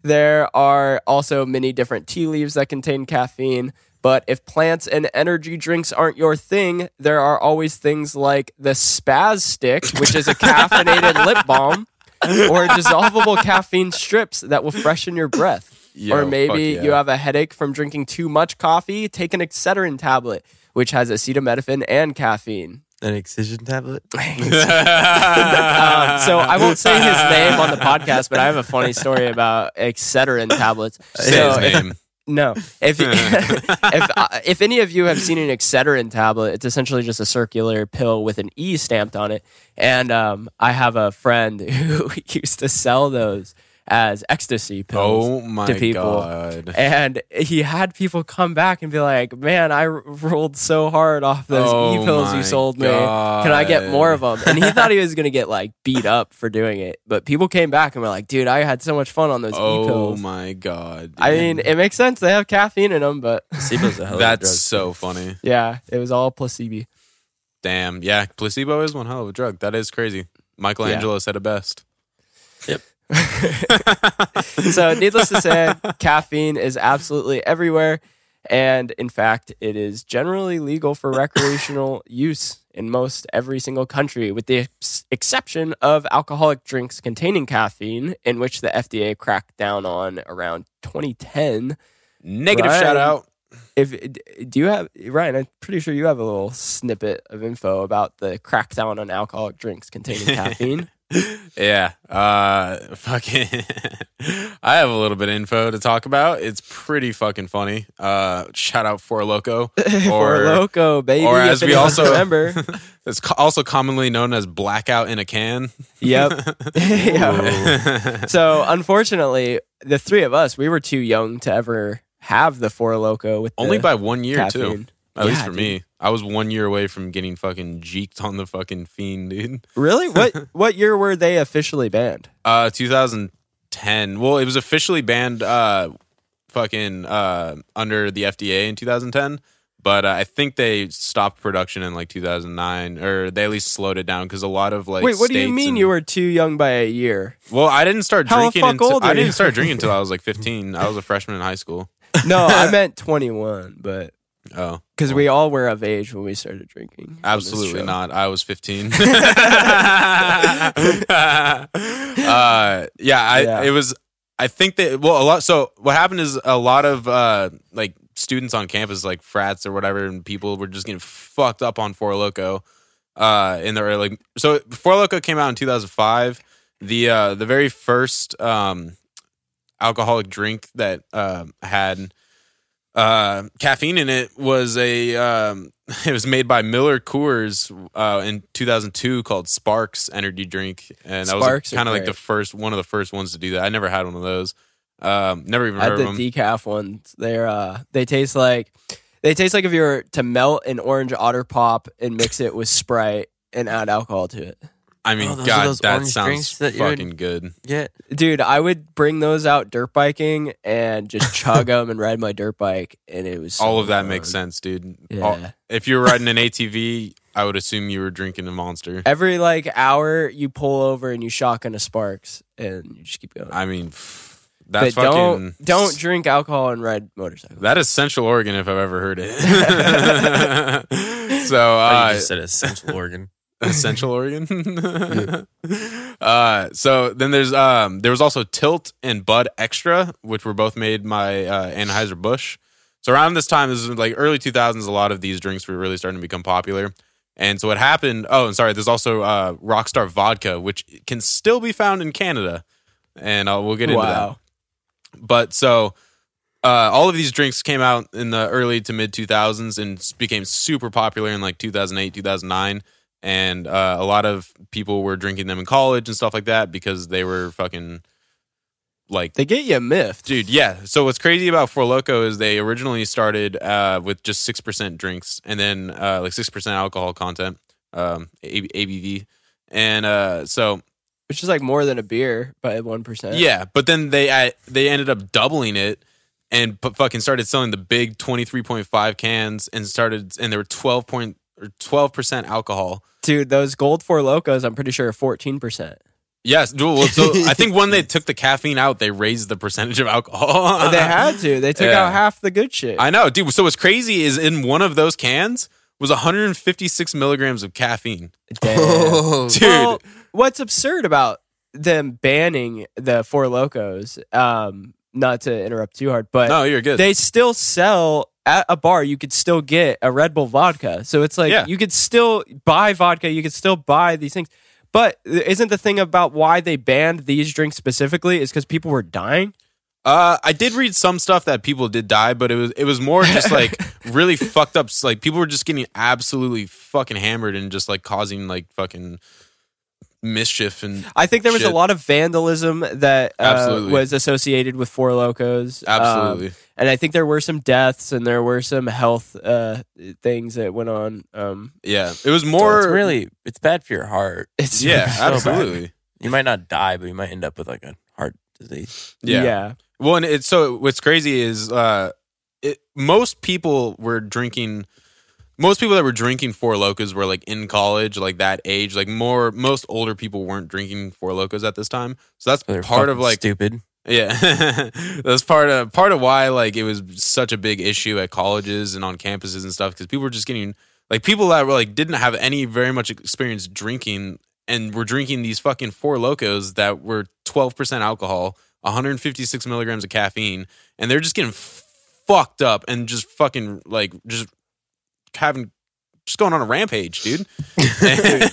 [SPEAKER 2] There are also many different tea leaves that contain caffeine. But if plants and energy drinks aren't your thing, there are always things like the Spaz Stick, which is a caffeinated lip balm, or dissolvable caffeine strips that will freshen your breath.
[SPEAKER 3] Yo,
[SPEAKER 2] or maybe
[SPEAKER 3] fuck
[SPEAKER 2] you have a headache from drinking too much coffee, take an Excedrin tablet, which has acetaminophen and caffeine.
[SPEAKER 4] An excision tablet.
[SPEAKER 2] Um, so I won't say his name on the podcast, but I have a funny story about Excedrin tablets.
[SPEAKER 3] Say
[SPEAKER 2] So
[SPEAKER 3] his
[SPEAKER 2] if-
[SPEAKER 3] name.
[SPEAKER 2] no, if if uh, if any of you have seen an Excedrin tablet, it's essentially just a circular pill with an E stamped on it. And um, I have a friend who used to sell those as ecstasy pills.
[SPEAKER 3] Oh my
[SPEAKER 2] to people.
[SPEAKER 3] god.
[SPEAKER 2] And he had people come back and be like, "Man, I rolled so hard off those
[SPEAKER 3] Oh
[SPEAKER 2] e pills
[SPEAKER 3] my
[SPEAKER 2] you sold me. Can I get more of them?" And he thought he was gonna get like beat up for doing it, but people came back and were like, "Dude, I had so much fun on those e
[SPEAKER 3] Oh my god.
[SPEAKER 2] I mean, it makes sense. They have caffeine in them, but
[SPEAKER 4] Placebo's a hell of a
[SPEAKER 3] that's
[SPEAKER 4] drug.
[SPEAKER 3] so funny.
[SPEAKER 2] yeah, it was all placebo.
[SPEAKER 3] Damn. Yeah, placebo is one hell of a drug. That is crazy. Michelangelo said it best.
[SPEAKER 2] so, needless to say, caffeine is absolutely everywhere. And in fact, it is generally legal for recreational use in most every single country, with the ex- exception of alcoholic drinks containing caffeine, in which the FDA cracked down on around 2010.
[SPEAKER 3] Negative
[SPEAKER 2] Right.
[SPEAKER 3] shout out.
[SPEAKER 2] If do you have Ryan? I'm pretty sure you have a little snippet of info about the crackdown on alcoholic drinks containing caffeine.
[SPEAKER 3] Yeah. Uh fucking I have a little bit of info to talk about. It's pretty fucking funny. Uh shout out Four Loco.
[SPEAKER 2] Four loco, baby.
[SPEAKER 3] or as we also-
[SPEAKER 2] remember.
[SPEAKER 3] It's co- also commonly known as blackout in a can.
[SPEAKER 2] Yep. Yeah. So unfortunately, the three of us, we were too young to ever have the four loco with
[SPEAKER 3] Only by one year too. At least for
[SPEAKER 2] dude.
[SPEAKER 3] me. I was one year away from getting fucking jeeked on the fucking fiend, dude.
[SPEAKER 2] Really? What what year were they officially banned?
[SPEAKER 3] Uh 2010. Well, it was officially banned uh fucking uh under the FDA in 2010. But uh, I think they stopped production in like 2009, or they at least slowed it down because a lot of like.
[SPEAKER 2] Wait, what do you mean
[SPEAKER 3] and-
[SPEAKER 2] you were too young by a year?
[SPEAKER 3] Well, I didn't start
[SPEAKER 2] How
[SPEAKER 3] drinking. until,
[SPEAKER 2] old
[SPEAKER 3] I didn't start drinking until I was like 15. I was a freshman in high school.
[SPEAKER 2] No, I meant 21, but
[SPEAKER 3] Oh,
[SPEAKER 2] because we all were of age when we started drinking.
[SPEAKER 3] absolutely not. I was 15. uh, yeah, I
[SPEAKER 2] Yeah.
[SPEAKER 3] it was. I think that well, a lot. So what happened is a lot of uh like students on campus, like frats or whatever, and people were just getting fucked up on Four Loco. Uh, in the early, so Four Loco came out in 2005. The uh the very first um alcoholic drink that um had uh caffeine in it was a um it was made by Miller Coors uh in 2002 called Sparks energy drink and that
[SPEAKER 2] Sparks
[SPEAKER 3] was kind of like the first one of the first ones to do that. I never had one of those. Um never even
[SPEAKER 2] I had
[SPEAKER 3] heard
[SPEAKER 2] the
[SPEAKER 3] them.
[SPEAKER 2] decaf ones. They're uh, they taste like they taste like if you were to melt an orange otter pop and mix it with Sprite and add alcohol to it.
[SPEAKER 3] I mean
[SPEAKER 4] Oh, those are
[SPEAKER 3] god
[SPEAKER 4] those
[SPEAKER 3] that
[SPEAKER 4] orange
[SPEAKER 3] sounds
[SPEAKER 4] drinks that you would-
[SPEAKER 3] fucking good.
[SPEAKER 4] Yeah.
[SPEAKER 2] Dude, I would bring those out dirt biking and just chug them and ride my dirt bike, and it was so
[SPEAKER 3] All of that
[SPEAKER 2] fun.
[SPEAKER 3] makes sense, dude.
[SPEAKER 2] Yeah.
[SPEAKER 3] All- if you were riding an ATV, I would assume you were drinking a monster.
[SPEAKER 2] Every like hour, you pull over and you shotgun a Sparks, and you just keep going.
[SPEAKER 3] I mean, that's
[SPEAKER 2] but
[SPEAKER 3] fucking
[SPEAKER 2] don't don't drink alcohol and ride motorcycles.
[SPEAKER 3] That is Central Oregon if I've ever heard it. so
[SPEAKER 4] you
[SPEAKER 3] uh,
[SPEAKER 4] just said essential organ.
[SPEAKER 3] Central Oregon. uh, so then there's um there was also Tilt and Bud Extra, which were both made by uh, Anheuser Busch. So around this time, this is like early 2000s. A lot of these drinks were really starting to become popular. And so what happened? Oh, and sorry, there's also uh, Rockstar Vodka, which can still be found in Canada, and uh, we'll get into that but so uh, all of these drinks came out in the early to mid 2000s and became super popular in like 2008 2009 and uh, a lot of people were drinking them in college and stuff like that because they were fucking like
[SPEAKER 2] They get you miffed.
[SPEAKER 3] dude yeah so what's crazy about four loco is they originally started uh, with just 6% drinks and then uh, like 6% alcohol content um, abv and uh, so
[SPEAKER 2] which is like more than a beer by one percent.
[SPEAKER 3] yeah, but then they uh, they ended up doubling it and pu- fucking started selling the big twenty three point five cans and started and they were twelve point or twelve percent alcohol.
[SPEAKER 2] dude, those gold four locos, I'm pretty sure are fourteen percent.
[SPEAKER 3] Yes, well, so I think when they took the caffeine out, they raised the percentage of alcohol.
[SPEAKER 2] they had to. They took
[SPEAKER 3] Yeah.
[SPEAKER 2] out half the good shit.
[SPEAKER 3] I know, dude. So what's crazy is in one of those cans was 156 milligrams of caffeine.
[SPEAKER 4] Oh,
[SPEAKER 3] Dude,
[SPEAKER 2] Well, what's absurd about them banning the Four Locos? Um, not to interrupt too hard, but
[SPEAKER 3] no, you're good.
[SPEAKER 2] they still sell at a bar. You could still get a Red Bull vodka, so it's like
[SPEAKER 3] Yeah.
[SPEAKER 2] you could still buy vodka. You could still buy these things. But isn't the thing about why they banned these drinks specifically is because people were dying?
[SPEAKER 3] Uh, I did read some stuff that people did die, but it was it was more just like really fucked up. Like people were just getting absolutely fucking hammered and just like causing like fucking mischief and
[SPEAKER 2] I think there was a lot of vandalism that uh, was associated with Four Locos. Um,
[SPEAKER 3] absolutely.
[SPEAKER 2] and I think there were some deaths and there were some health uh, things that went on. Um,
[SPEAKER 3] yeah, it was
[SPEAKER 4] So
[SPEAKER 3] more
[SPEAKER 4] it's really it's bad for your heart.
[SPEAKER 2] it's
[SPEAKER 3] yeah,
[SPEAKER 4] so bad.
[SPEAKER 3] absolutely.
[SPEAKER 4] You might not die, but you might end up with like a heart disease.
[SPEAKER 3] Yeah.
[SPEAKER 2] yeah.
[SPEAKER 3] Well, and it's so what's crazy is uh, it, most people were drinking. Most people that were drinking Four Locos were like in college, like that age. Like more, most older people weren't drinking Four Locos at this time. So that's
[SPEAKER 4] they're
[SPEAKER 3] part of like
[SPEAKER 4] stupid.
[SPEAKER 3] Yeah, that's part of part of why like it was such a big issue at colleges and on campuses and stuff because people were just getting like people that were like didn't have any very much experience drinking and were drinking these fucking four locos that were twelve percent alcohol, one hundred and fifty six milligrams of caffeine, and they're just getting fucked up and just fucking like just having just going on a rampage, dude. and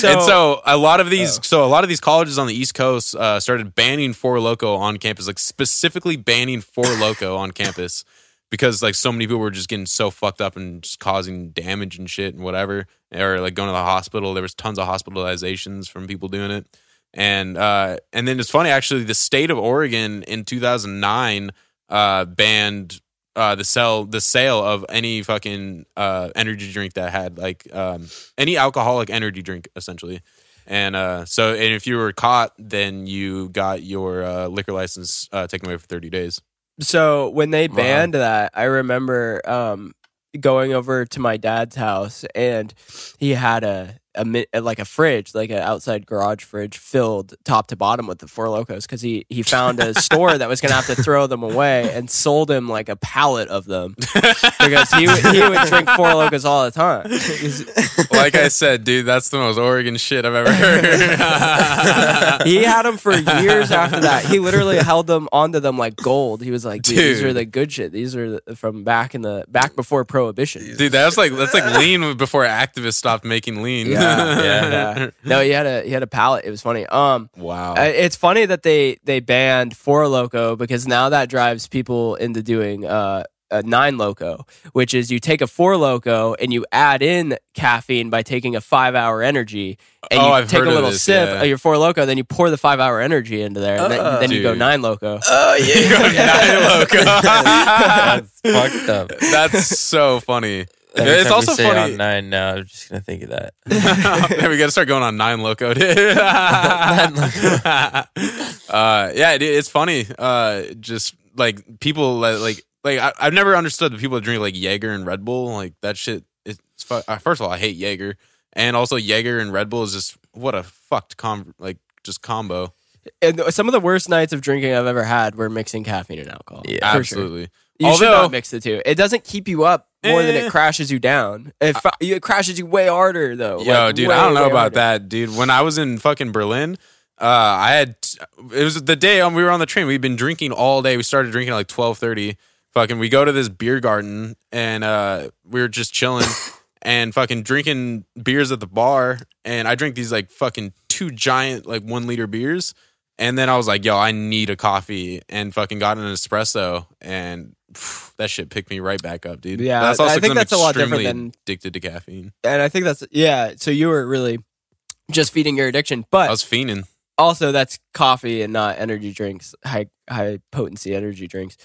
[SPEAKER 3] so a lot of these, so a lot of these colleges on the East Coast uh, started banning Four Loco on campus, like specifically banning Four Loco on campus because like so many people were just getting so fucked up and just causing damage and shit and whatever, or like going to the hospital. There was tons of hospitalizations from people doing it, and uh, and then it's funny actually. The state of Oregon in 2009 uh, banned uh, the sell the sale of any fucking uh, energy drink that had like um, any alcoholic energy drink essentially. And uh, so, and if you were caught, then you got your uh, liquor license uh, taken away for thirty days.
[SPEAKER 2] So when they
[SPEAKER 4] Wow.
[SPEAKER 2] banned that, I remember um, going over to my dad's house and he had a, a like a fridge, like an outside garage fridge, filled top to bottom with the Four Locos because he he found a store that was gonna have to throw them away and sold him like a pallet of them because he would, he would drink Four Locos all the time.
[SPEAKER 3] Like I said, dude, that's the most Oregon shit I've ever heard.
[SPEAKER 2] he had them for years after that. He literally held them onto them like gold. He was like, Dude, these are the good shit. These are the, from back in the back before prohibition.
[SPEAKER 3] Dude, that's like that's like lean before activists stopped making lean.
[SPEAKER 2] Yeah,
[SPEAKER 4] Yeah.
[SPEAKER 2] yeah. No, he had a he had a palette. It was funny. Um,
[SPEAKER 3] Wow.
[SPEAKER 2] uh, it's funny that they they banned Four Loco because now that drives people into doing uh. A nine loco, which is you take a four loco and you add in caffeine by taking a five hour energy, and
[SPEAKER 3] Oh,
[SPEAKER 2] you
[SPEAKER 3] I've
[SPEAKER 2] take
[SPEAKER 3] heard
[SPEAKER 2] a
[SPEAKER 3] of
[SPEAKER 2] little
[SPEAKER 3] this,
[SPEAKER 2] sip
[SPEAKER 3] yeah.
[SPEAKER 2] of your four loco, then you pour the five hour energy into there, and then,
[SPEAKER 4] Oh.
[SPEAKER 2] then you go nine loco.
[SPEAKER 4] Oh
[SPEAKER 3] Nine Loco.
[SPEAKER 4] That's fucked up.
[SPEAKER 3] That's so funny.
[SPEAKER 4] Every
[SPEAKER 3] it's also
[SPEAKER 4] we say
[SPEAKER 3] funny.
[SPEAKER 4] on nine now. I'm just gonna think of that.
[SPEAKER 3] yeah, we got to start going on nine loco, dude. uh, yeah, dude, it's funny. Uh, just like people that, like like I, I've never understood the people that drink like Jaeger and Red Bull. Like that shit. It's fu- uh, first of all, I hate Jaeger, and also Jaeger and Red Bull is just what a fucked com like just combo.
[SPEAKER 2] And some of the worst nights of drinking I've ever had were mixing caffeine and alcohol.
[SPEAKER 4] Yeah.
[SPEAKER 2] absolutely. sure. You should not mix the two. It doesn't keep you up more than
[SPEAKER 3] Eh.
[SPEAKER 2] it crashes you down. It, it crashes you way harder though.
[SPEAKER 3] Yo,
[SPEAKER 2] Like,
[SPEAKER 3] dude,
[SPEAKER 2] way,
[SPEAKER 3] I don't know about
[SPEAKER 2] harder.
[SPEAKER 3] that, dude. When I was in fucking Berlin, uh, I had it was the day um, we were on the train. We'd been drinking all day. We started drinking at like twelve thirty. Fucking, we go to this beer garden and uh, we were just chilling and fucking drinking beers at the bar. And I drink these like fucking two giant like one liter beers. And then I was like, yo, I need a coffee and fucking got an espresso and. phew, That shit picked me right back up, dude.
[SPEAKER 2] Yeah,
[SPEAKER 3] that's
[SPEAKER 2] I
[SPEAKER 3] also
[SPEAKER 2] think
[SPEAKER 3] 'cause I'm
[SPEAKER 2] that's a lot different than-
[SPEAKER 3] addicted to caffeine.
[SPEAKER 2] And I think that's yeah. So you were really just feeding your addiction, but
[SPEAKER 3] I was fiending.
[SPEAKER 2] also that's coffee and not energy drinks, high high potency energy drinks.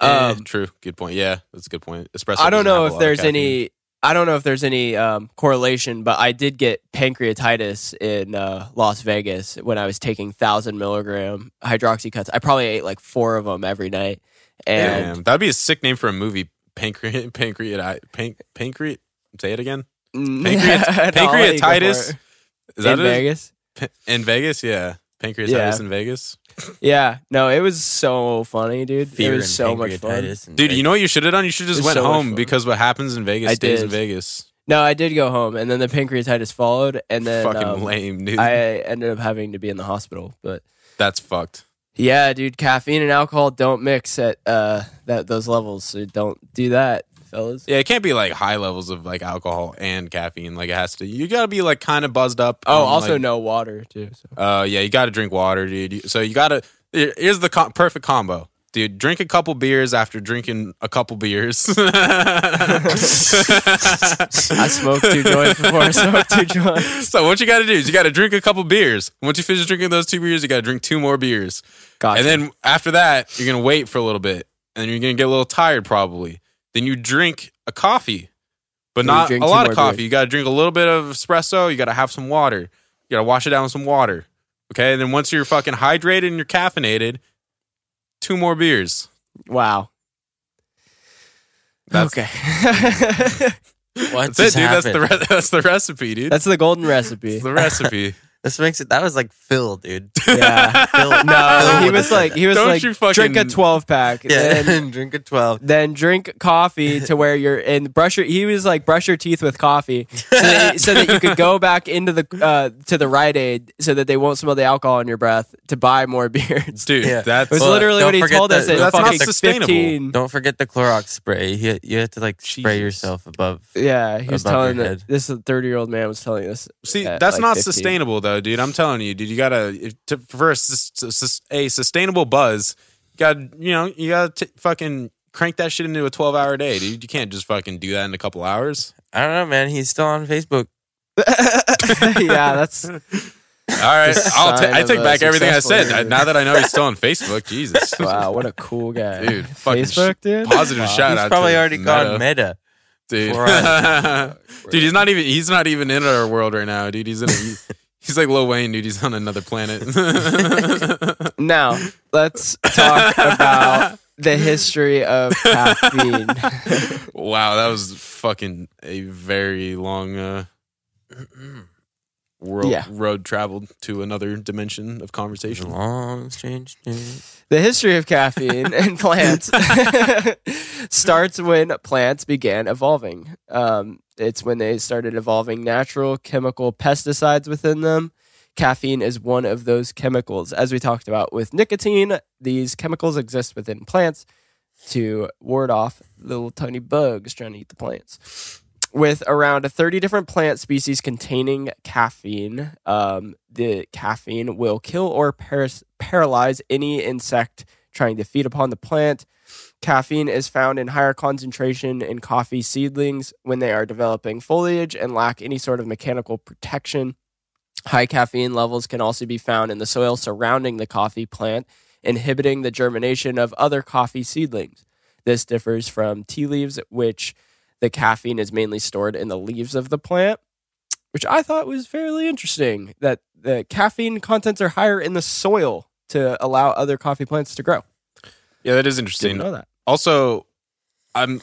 [SPEAKER 3] Eh,
[SPEAKER 2] Um,
[SPEAKER 3] true. Good point. Yeah, that's a good point. Espresso.
[SPEAKER 2] I don't know if there's any. I don't know if there's any um, correlation, but I did get pancreatitis in uh, Las Vegas when I was taking thousand milligram hydroxycuts. I probably ate like four of them every night, and
[SPEAKER 3] Damn, that'd be a sick name for a movie. Pancreat, pancreat, panc, pancreat. Say it again.
[SPEAKER 2] Mm,
[SPEAKER 3] Pancreat-
[SPEAKER 2] no, I'll let you go for
[SPEAKER 3] pancreatitis?
[SPEAKER 2] it.
[SPEAKER 3] Is that
[SPEAKER 2] in? Vegas.
[SPEAKER 3] P- in Vegas, yeah, pancreatitis
[SPEAKER 2] Yeah.
[SPEAKER 3] in Vegas.
[SPEAKER 2] Yeah, no, it was so funny, dude.
[SPEAKER 4] Fever
[SPEAKER 2] it was so much fun.
[SPEAKER 4] pancreatitis and
[SPEAKER 3] Dude, you know what you should have done? You should just went
[SPEAKER 2] so
[SPEAKER 3] home because what happens in Vegas
[SPEAKER 2] I
[SPEAKER 3] stays in. Vegas.
[SPEAKER 2] No, I did go home, and then the pancreatitis followed, and then
[SPEAKER 3] Fucking
[SPEAKER 2] um,
[SPEAKER 3] lame, dude.
[SPEAKER 2] I ended up having to be in the hospital. But
[SPEAKER 3] That's fucked.
[SPEAKER 2] yeah, dude, caffeine and alcohol don't mix at uh that those levels. So don't do that, fellas.
[SPEAKER 3] Yeah, it can't be like high levels of like alcohol and caffeine. Like it has to. You got to be like kind of buzzed up.
[SPEAKER 2] Oh,
[SPEAKER 3] on,
[SPEAKER 2] also
[SPEAKER 3] like-
[SPEAKER 2] no water too. So.
[SPEAKER 3] Uh, yeah, you got to drink water, dude. So you got to. Here's the perfect combo, dude. Drink a couple beers after drinking a couple beers.
[SPEAKER 2] I smoked two joints before I smoked two joints.
[SPEAKER 3] So what you got to do is you got to drink a couple beers. Once you finish drinking those two beers, you got to drink two more beers.
[SPEAKER 2] Gotcha.
[SPEAKER 3] And then after that, you're gonna wait for a little bit, and you're gonna get a little tired probably. Then you drink a coffee, but
[SPEAKER 2] Then you
[SPEAKER 3] not a lot of coffee.
[SPEAKER 2] beers.
[SPEAKER 3] You got to drink a little bit of espresso. You got to have some water. You got to wash it down with some water. Okay, and then once you're fucking hydrated and you're caffeinated, two more beers.
[SPEAKER 2] wow.
[SPEAKER 3] That's-
[SPEAKER 2] okay.
[SPEAKER 4] What
[SPEAKER 3] That's it,
[SPEAKER 4] just
[SPEAKER 3] dude. That's the re- that's the recipe, dude.
[SPEAKER 2] That's the golden recipe.
[SPEAKER 3] That's the recipe.
[SPEAKER 4] This makes it. That was like Phil, dude.
[SPEAKER 2] Yeah.
[SPEAKER 4] Phil,
[SPEAKER 2] No,
[SPEAKER 4] Phil
[SPEAKER 2] he was like he was
[SPEAKER 3] Don't
[SPEAKER 2] like
[SPEAKER 3] you fucking-
[SPEAKER 2] drink a twelve pack.
[SPEAKER 4] yeah,
[SPEAKER 2] Then,
[SPEAKER 4] and drink a twelve.
[SPEAKER 2] then drink coffee to where you're in brush your he was like brush your teeth with coffee so that, so that you could go back into the uh to the Rite Aid so that they won't smell the alcohol in your breath to buy more beers.
[SPEAKER 3] Dude,
[SPEAKER 4] Yeah.
[SPEAKER 3] that's
[SPEAKER 2] It was
[SPEAKER 4] Well,
[SPEAKER 2] literally
[SPEAKER 4] don't
[SPEAKER 2] what he
[SPEAKER 4] forget
[SPEAKER 2] told us
[SPEAKER 4] that-
[SPEAKER 2] at
[SPEAKER 3] that's not
[SPEAKER 2] fucking
[SPEAKER 3] sustainable.
[SPEAKER 2] 15.
[SPEAKER 4] Don't forget the Clorox spray. You you have to like spray
[SPEAKER 3] Jesus.
[SPEAKER 4] yourself above.
[SPEAKER 2] Yeah, he was
[SPEAKER 4] Above
[SPEAKER 2] telling that
[SPEAKER 4] head.
[SPEAKER 2] this 30 year old man was telling us.
[SPEAKER 3] See,
[SPEAKER 2] at,
[SPEAKER 3] that's
[SPEAKER 2] like,
[SPEAKER 3] not
[SPEAKER 2] 15.
[SPEAKER 3] sustainable though, dude. I'm telling you, dude. You gotta to, for a, sus- sus- a sustainable buzz. You got to you know you gotta t- fucking crank that shit into a 12 hour day, dude. You can't just fucking do that in a couple hours.
[SPEAKER 4] I don't know, man. He's still on Facebook.
[SPEAKER 2] yeah, that's
[SPEAKER 3] All right, I'll ta-
[SPEAKER 2] sign
[SPEAKER 3] I
[SPEAKER 2] of
[SPEAKER 3] take back everything I said.
[SPEAKER 2] user.
[SPEAKER 3] Now that I know he's still on Facebook, Jesus,
[SPEAKER 2] wow. What a cool guy,
[SPEAKER 3] dude.
[SPEAKER 2] Facebook,
[SPEAKER 3] sh-
[SPEAKER 2] dude.
[SPEAKER 3] Positive
[SPEAKER 2] Wow.
[SPEAKER 3] shout
[SPEAKER 4] He's
[SPEAKER 3] out.
[SPEAKER 4] probably
[SPEAKER 3] to
[SPEAKER 4] already
[SPEAKER 3] Meta,
[SPEAKER 4] gone meta.
[SPEAKER 3] dude.
[SPEAKER 4] for
[SPEAKER 3] dude, he's not even he's not even in our world right now, dude. He's in. A, he- he's like Lil Wayne, dude. He's on another planet.
[SPEAKER 2] Now let's talk about the history of caffeine.
[SPEAKER 3] Wow, that was fucking a very long uh, world
[SPEAKER 2] Yeah.
[SPEAKER 3] road traveled to another dimension of conversation.
[SPEAKER 4] long, strange
[SPEAKER 2] the history of caffeine and plants starts when plants began evolving. Um, it's when they started evolving natural chemical pesticides within them. Caffeine is one of those chemicals. As we talked about with nicotine, these chemicals exist within plants to ward off little tiny bugs trying to eat the plants. With around 30 different plant species containing caffeine, um, the caffeine will kill or paras- paralyze any insect trying to feed upon the plant. Caffeine is found in higher concentration in coffee seedlings when they are developing foliage and lack any sort of mechanical protection. High caffeine levels can also be found in the soil surrounding the coffee plant, inhibiting the germination of other coffee seedlings. This differs from tea leaves, which the caffeine is mainly stored in the leaves of the plant, which I thought was fairly interesting that the caffeine contents are higher in the soil to allow other coffee plants to grow.
[SPEAKER 3] Yeah, that is interesting.
[SPEAKER 2] Didn't know that.
[SPEAKER 3] Also, I'm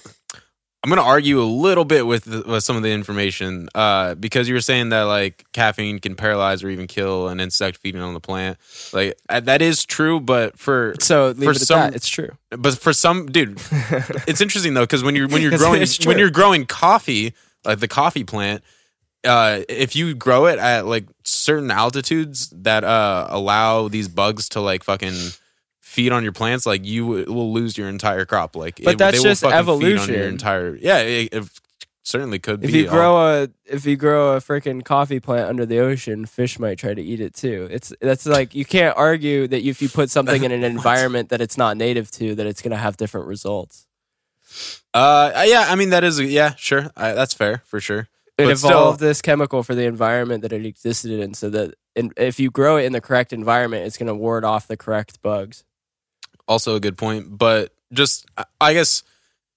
[SPEAKER 3] I'm gonna argue a little bit with, the, with some of the information uh, because you were saying that like caffeine can paralyze or even kill an insect feeding on the plant. Like uh, that is true, but for
[SPEAKER 2] So
[SPEAKER 3] For some-
[SPEAKER 2] that. It's true.
[SPEAKER 3] but for some dude, it's interesting though because when you're when you're growing when you're growing coffee like the coffee plant uh if you grow it at like certain altitudes that uh allow these bugs to like fucking feed on your plants like you will lose your entire crop like
[SPEAKER 2] But that's
[SPEAKER 3] they
[SPEAKER 2] just
[SPEAKER 3] evolution. your entire yeah it, it certainly could
[SPEAKER 2] If
[SPEAKER 3] be
[SPEAKER 2] you grow a if you grow a freaking coffee plant under the ocean, fish might try to eat it too. It's that's like you can't argue that if you put something in an environment that it's not native to, that it's going to have different results.
[SPEAKER 3] uh yeah i mean that is yeah sure I, that's fair for sure
[SPEAKER 2] It
[SPEAKER 3] But still-
[SPEAKER 2] evolved this chemical for the environment that it existed in, so that in, if you grow it in the correct environment, it's going to ward off the correct bugs.
[SPEAKER 3] Also a good point but just I- i guess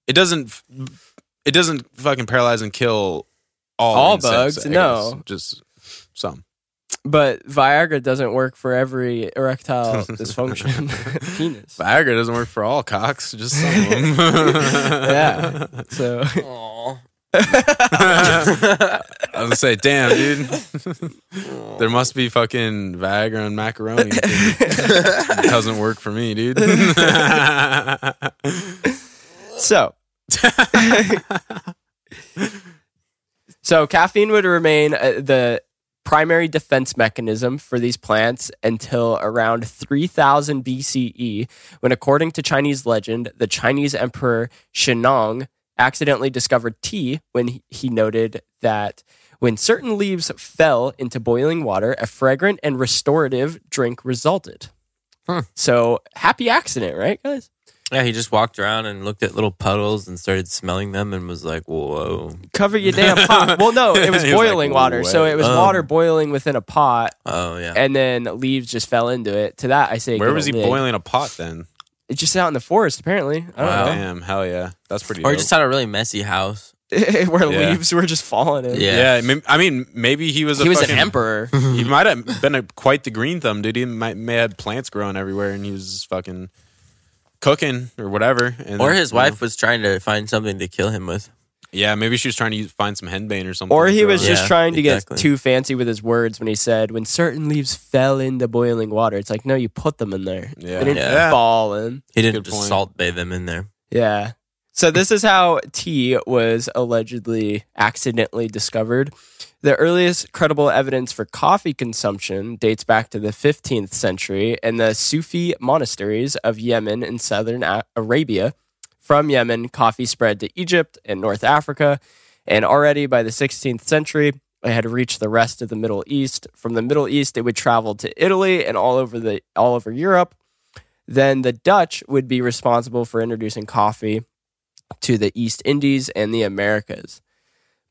[SPEAKER 3] it doesn't it doesn't fucking paralyze and kill all,
[SPEAKER 2] All
[SPEAKER 3] insects,
[SPEAKER 2] bugs? No.
[SPEAKER 3] guess. just some
[SPEAKER 2] But Viagra doesn't work for every erectile dysfunction penis.
[SPEAKER 3] viagra doesn't work for all cocks just some of them
[SPEAKER 2] Yeah. So
[SPEAKER 4] Aw.
[SPEAKER 3] I was gonna say, damn, dude. there must be fucking Viagra and macaroni. it doesn't work for me, dude.
[SPEAKER 2] So, so caffeine would remain uh, the primary defense mechanism for these plants until around 3000 BCE, when, according to Chinese legend, the Chinese Emperor Shennong accidentally discovered tea when he- he noted that when certain leaves fell into boiling water, a fragrant and restorative drink resulted.
[SPEAKER 4] Huh.
[SPEAKER 2] So, happy accident, right, guys?
[SPEAKER 4] Yeah, he just walked around and looked at little puddles and started smelling them and was like, "Whoa,
[SPEAKER 2] cover your damn pot. Well, no, it was
[SPEAKER 3] He was like,
[SPEAKER 2] boiling water. So it was
[SPEAKER 4] "Whoa."
[SPEAKER 2] water boiling within a pot,
[SPEAKER 4] oh yeah."
[SPEAKER 2] and then leaves just fell into it. To that, I say,
[SPEAKER 3] Where was he
[SPEAKER 2] lid.
[SPEAKER 3] boiling a pot then?
[SPEAKER 2] It's just out in the forest, apparently. I don't know
[SPEAKER 3] Damn, hell yeah, that's pretty.
[SPEAKER 4] or
[SPEAKER 3] dope.
[SPEAKER 4] just had a really messy house.
[SPEAKER 2] where
[SPEAKER 3] Yeah.
[SPEAKER 2] leaves were just falling in.
[SPEAKER 4] Yeah.
[SPEAKER 3] yeah. I mean, maybe he was. A
[SPEAKER 2] he was
[SPEAKER 3] fucking,
[SPEAKER 2] an emperor.
[SPEAKER 3] He might have been a, quite the green thumb, dude. He might may have plants growing everywhere, and he was just fucking cooking or whatever. And
[SPEAKER 4] Or
[SPEAKER 3] then,
[SPEAKER 4] his
[SPEAKER 3] you know,
[SPEAKER 4] wife was trying to find something to kill him with.
[SPEAKER 3] Yeah, maybe she was trying to use, find some henbane or something.
[SPEAKER 2] Or he was just
[SPEAKER 4] Yeah,
[SPEAKER 2] trying to
[SPEAKER 4] exactly.
[SPEAKER 2] get too fancy with his words when he said, "When certain leaves fell into boiling water." It's like, no, you put them in there.
[SPEAKER 3] Yeah.
[SPEAKER 2] They didn't
[SPEAKER 4] Yeah.
[SPEAKER 2] fall in.
[SPEAKER 4] He didn't
[SPEAKER 3] Good
[SPEAKER 4] just
[SPEAKER 3] point.
[SPEAKER 4] salt bathe them in there.
[SPEAKER 2] Yeah. So this is how tea was allegedly accidentally discovered. The earliest credible evidence for coffee consumption dates back to the 15th century in the Sufi monasteries of Yemen and southern Arabia. From Yemen, coffee spread to Egypt and North Africa, and already by the 16th century, it had reached the rest of the Middle East. From the Middle East, it would travel to Italy and all over the all over Europe. Then the Dutch would be responsible for introducing coffee to the East Indies and the Americas.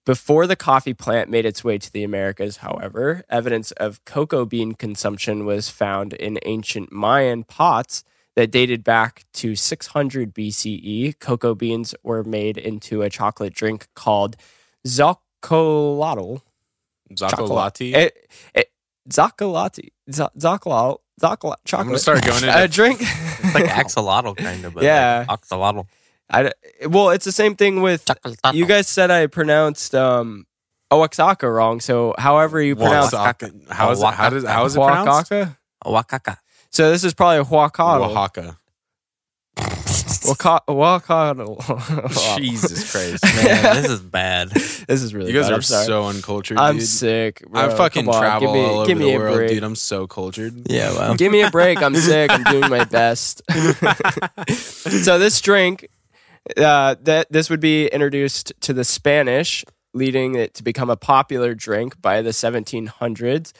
[SPEAKER 2] Before the coffee plant made its way to the Americas, however, evidence of cocoa bean consumption was found in ancient Mayan pots that dated back to 600 BCE. Cocoa beans were made into a chocolate drink called zocolotl.
[SPEAKER 3] Zaccolati.
[SPEAKER 2] It, it, Zaccolati. Z- Zaccolotl. Zaccolotl. Chocolate.
[SPEAKER 3] I'm gonna start going into a
[SPEAKER 2] drink.
[SPEAKER 4] It's like axolotl kind of. But
[SPEAKER 2] Yeah.
[SPEAKER 4] Like axolotl.
[SPEAKER 2] I, well, it's the same thing with you guys said I pronounced um Oaxaca wrong. So however you pronounce
[SPEAKER 3] Oaxaca. How is it? How does how is it pronounced?
[SPEAKER 2] Oaxaca.
[SPEAKER 4] Oaxaca.
[SPEAKER 2] So this is probably a Huacatl.
[SPEAKER 3] Oaxaca.
[SPEAKER 2] Oaxaca. Oaxaca.
[SPEAKER 3] Jesus Christ.
[SPEAKER 4] Man, this is bad.
[SPEAKER 2] This is really
[SPEAKER 3] You guys
[SPEAKER 2] bad.
[SPEAKER 3] are
[SPEAKER 2] I'm sorry.
[SPEAKER 3] so uncultured.
[SPEAKER 2] I'm
[SPEAKER 3] dude.
[SPEAKER 2] sick. Bro.
[SPEAKER 3] I fucking
[SPEAKER 2] Come on,
[SPEAKER 3] travel
[SPEAKER 2] give me,
[SPEAKER 3] all over
[SPEAKER 2] give me
[SPEAKER 3] the
[SPEAKER 2] a
[SPEAKER 3] world,
[SPEAKER 2] break.
[SPEAKER 3] dude. I'm so cultured.
[SPEAKER 4] Yeah, well.
[SPEAKER 2] Give me a break. I'm sick. I'm doing my best. so this drink, uh, that this would be introduced to the Spanish, leading it to become a popular drink by the 1700s.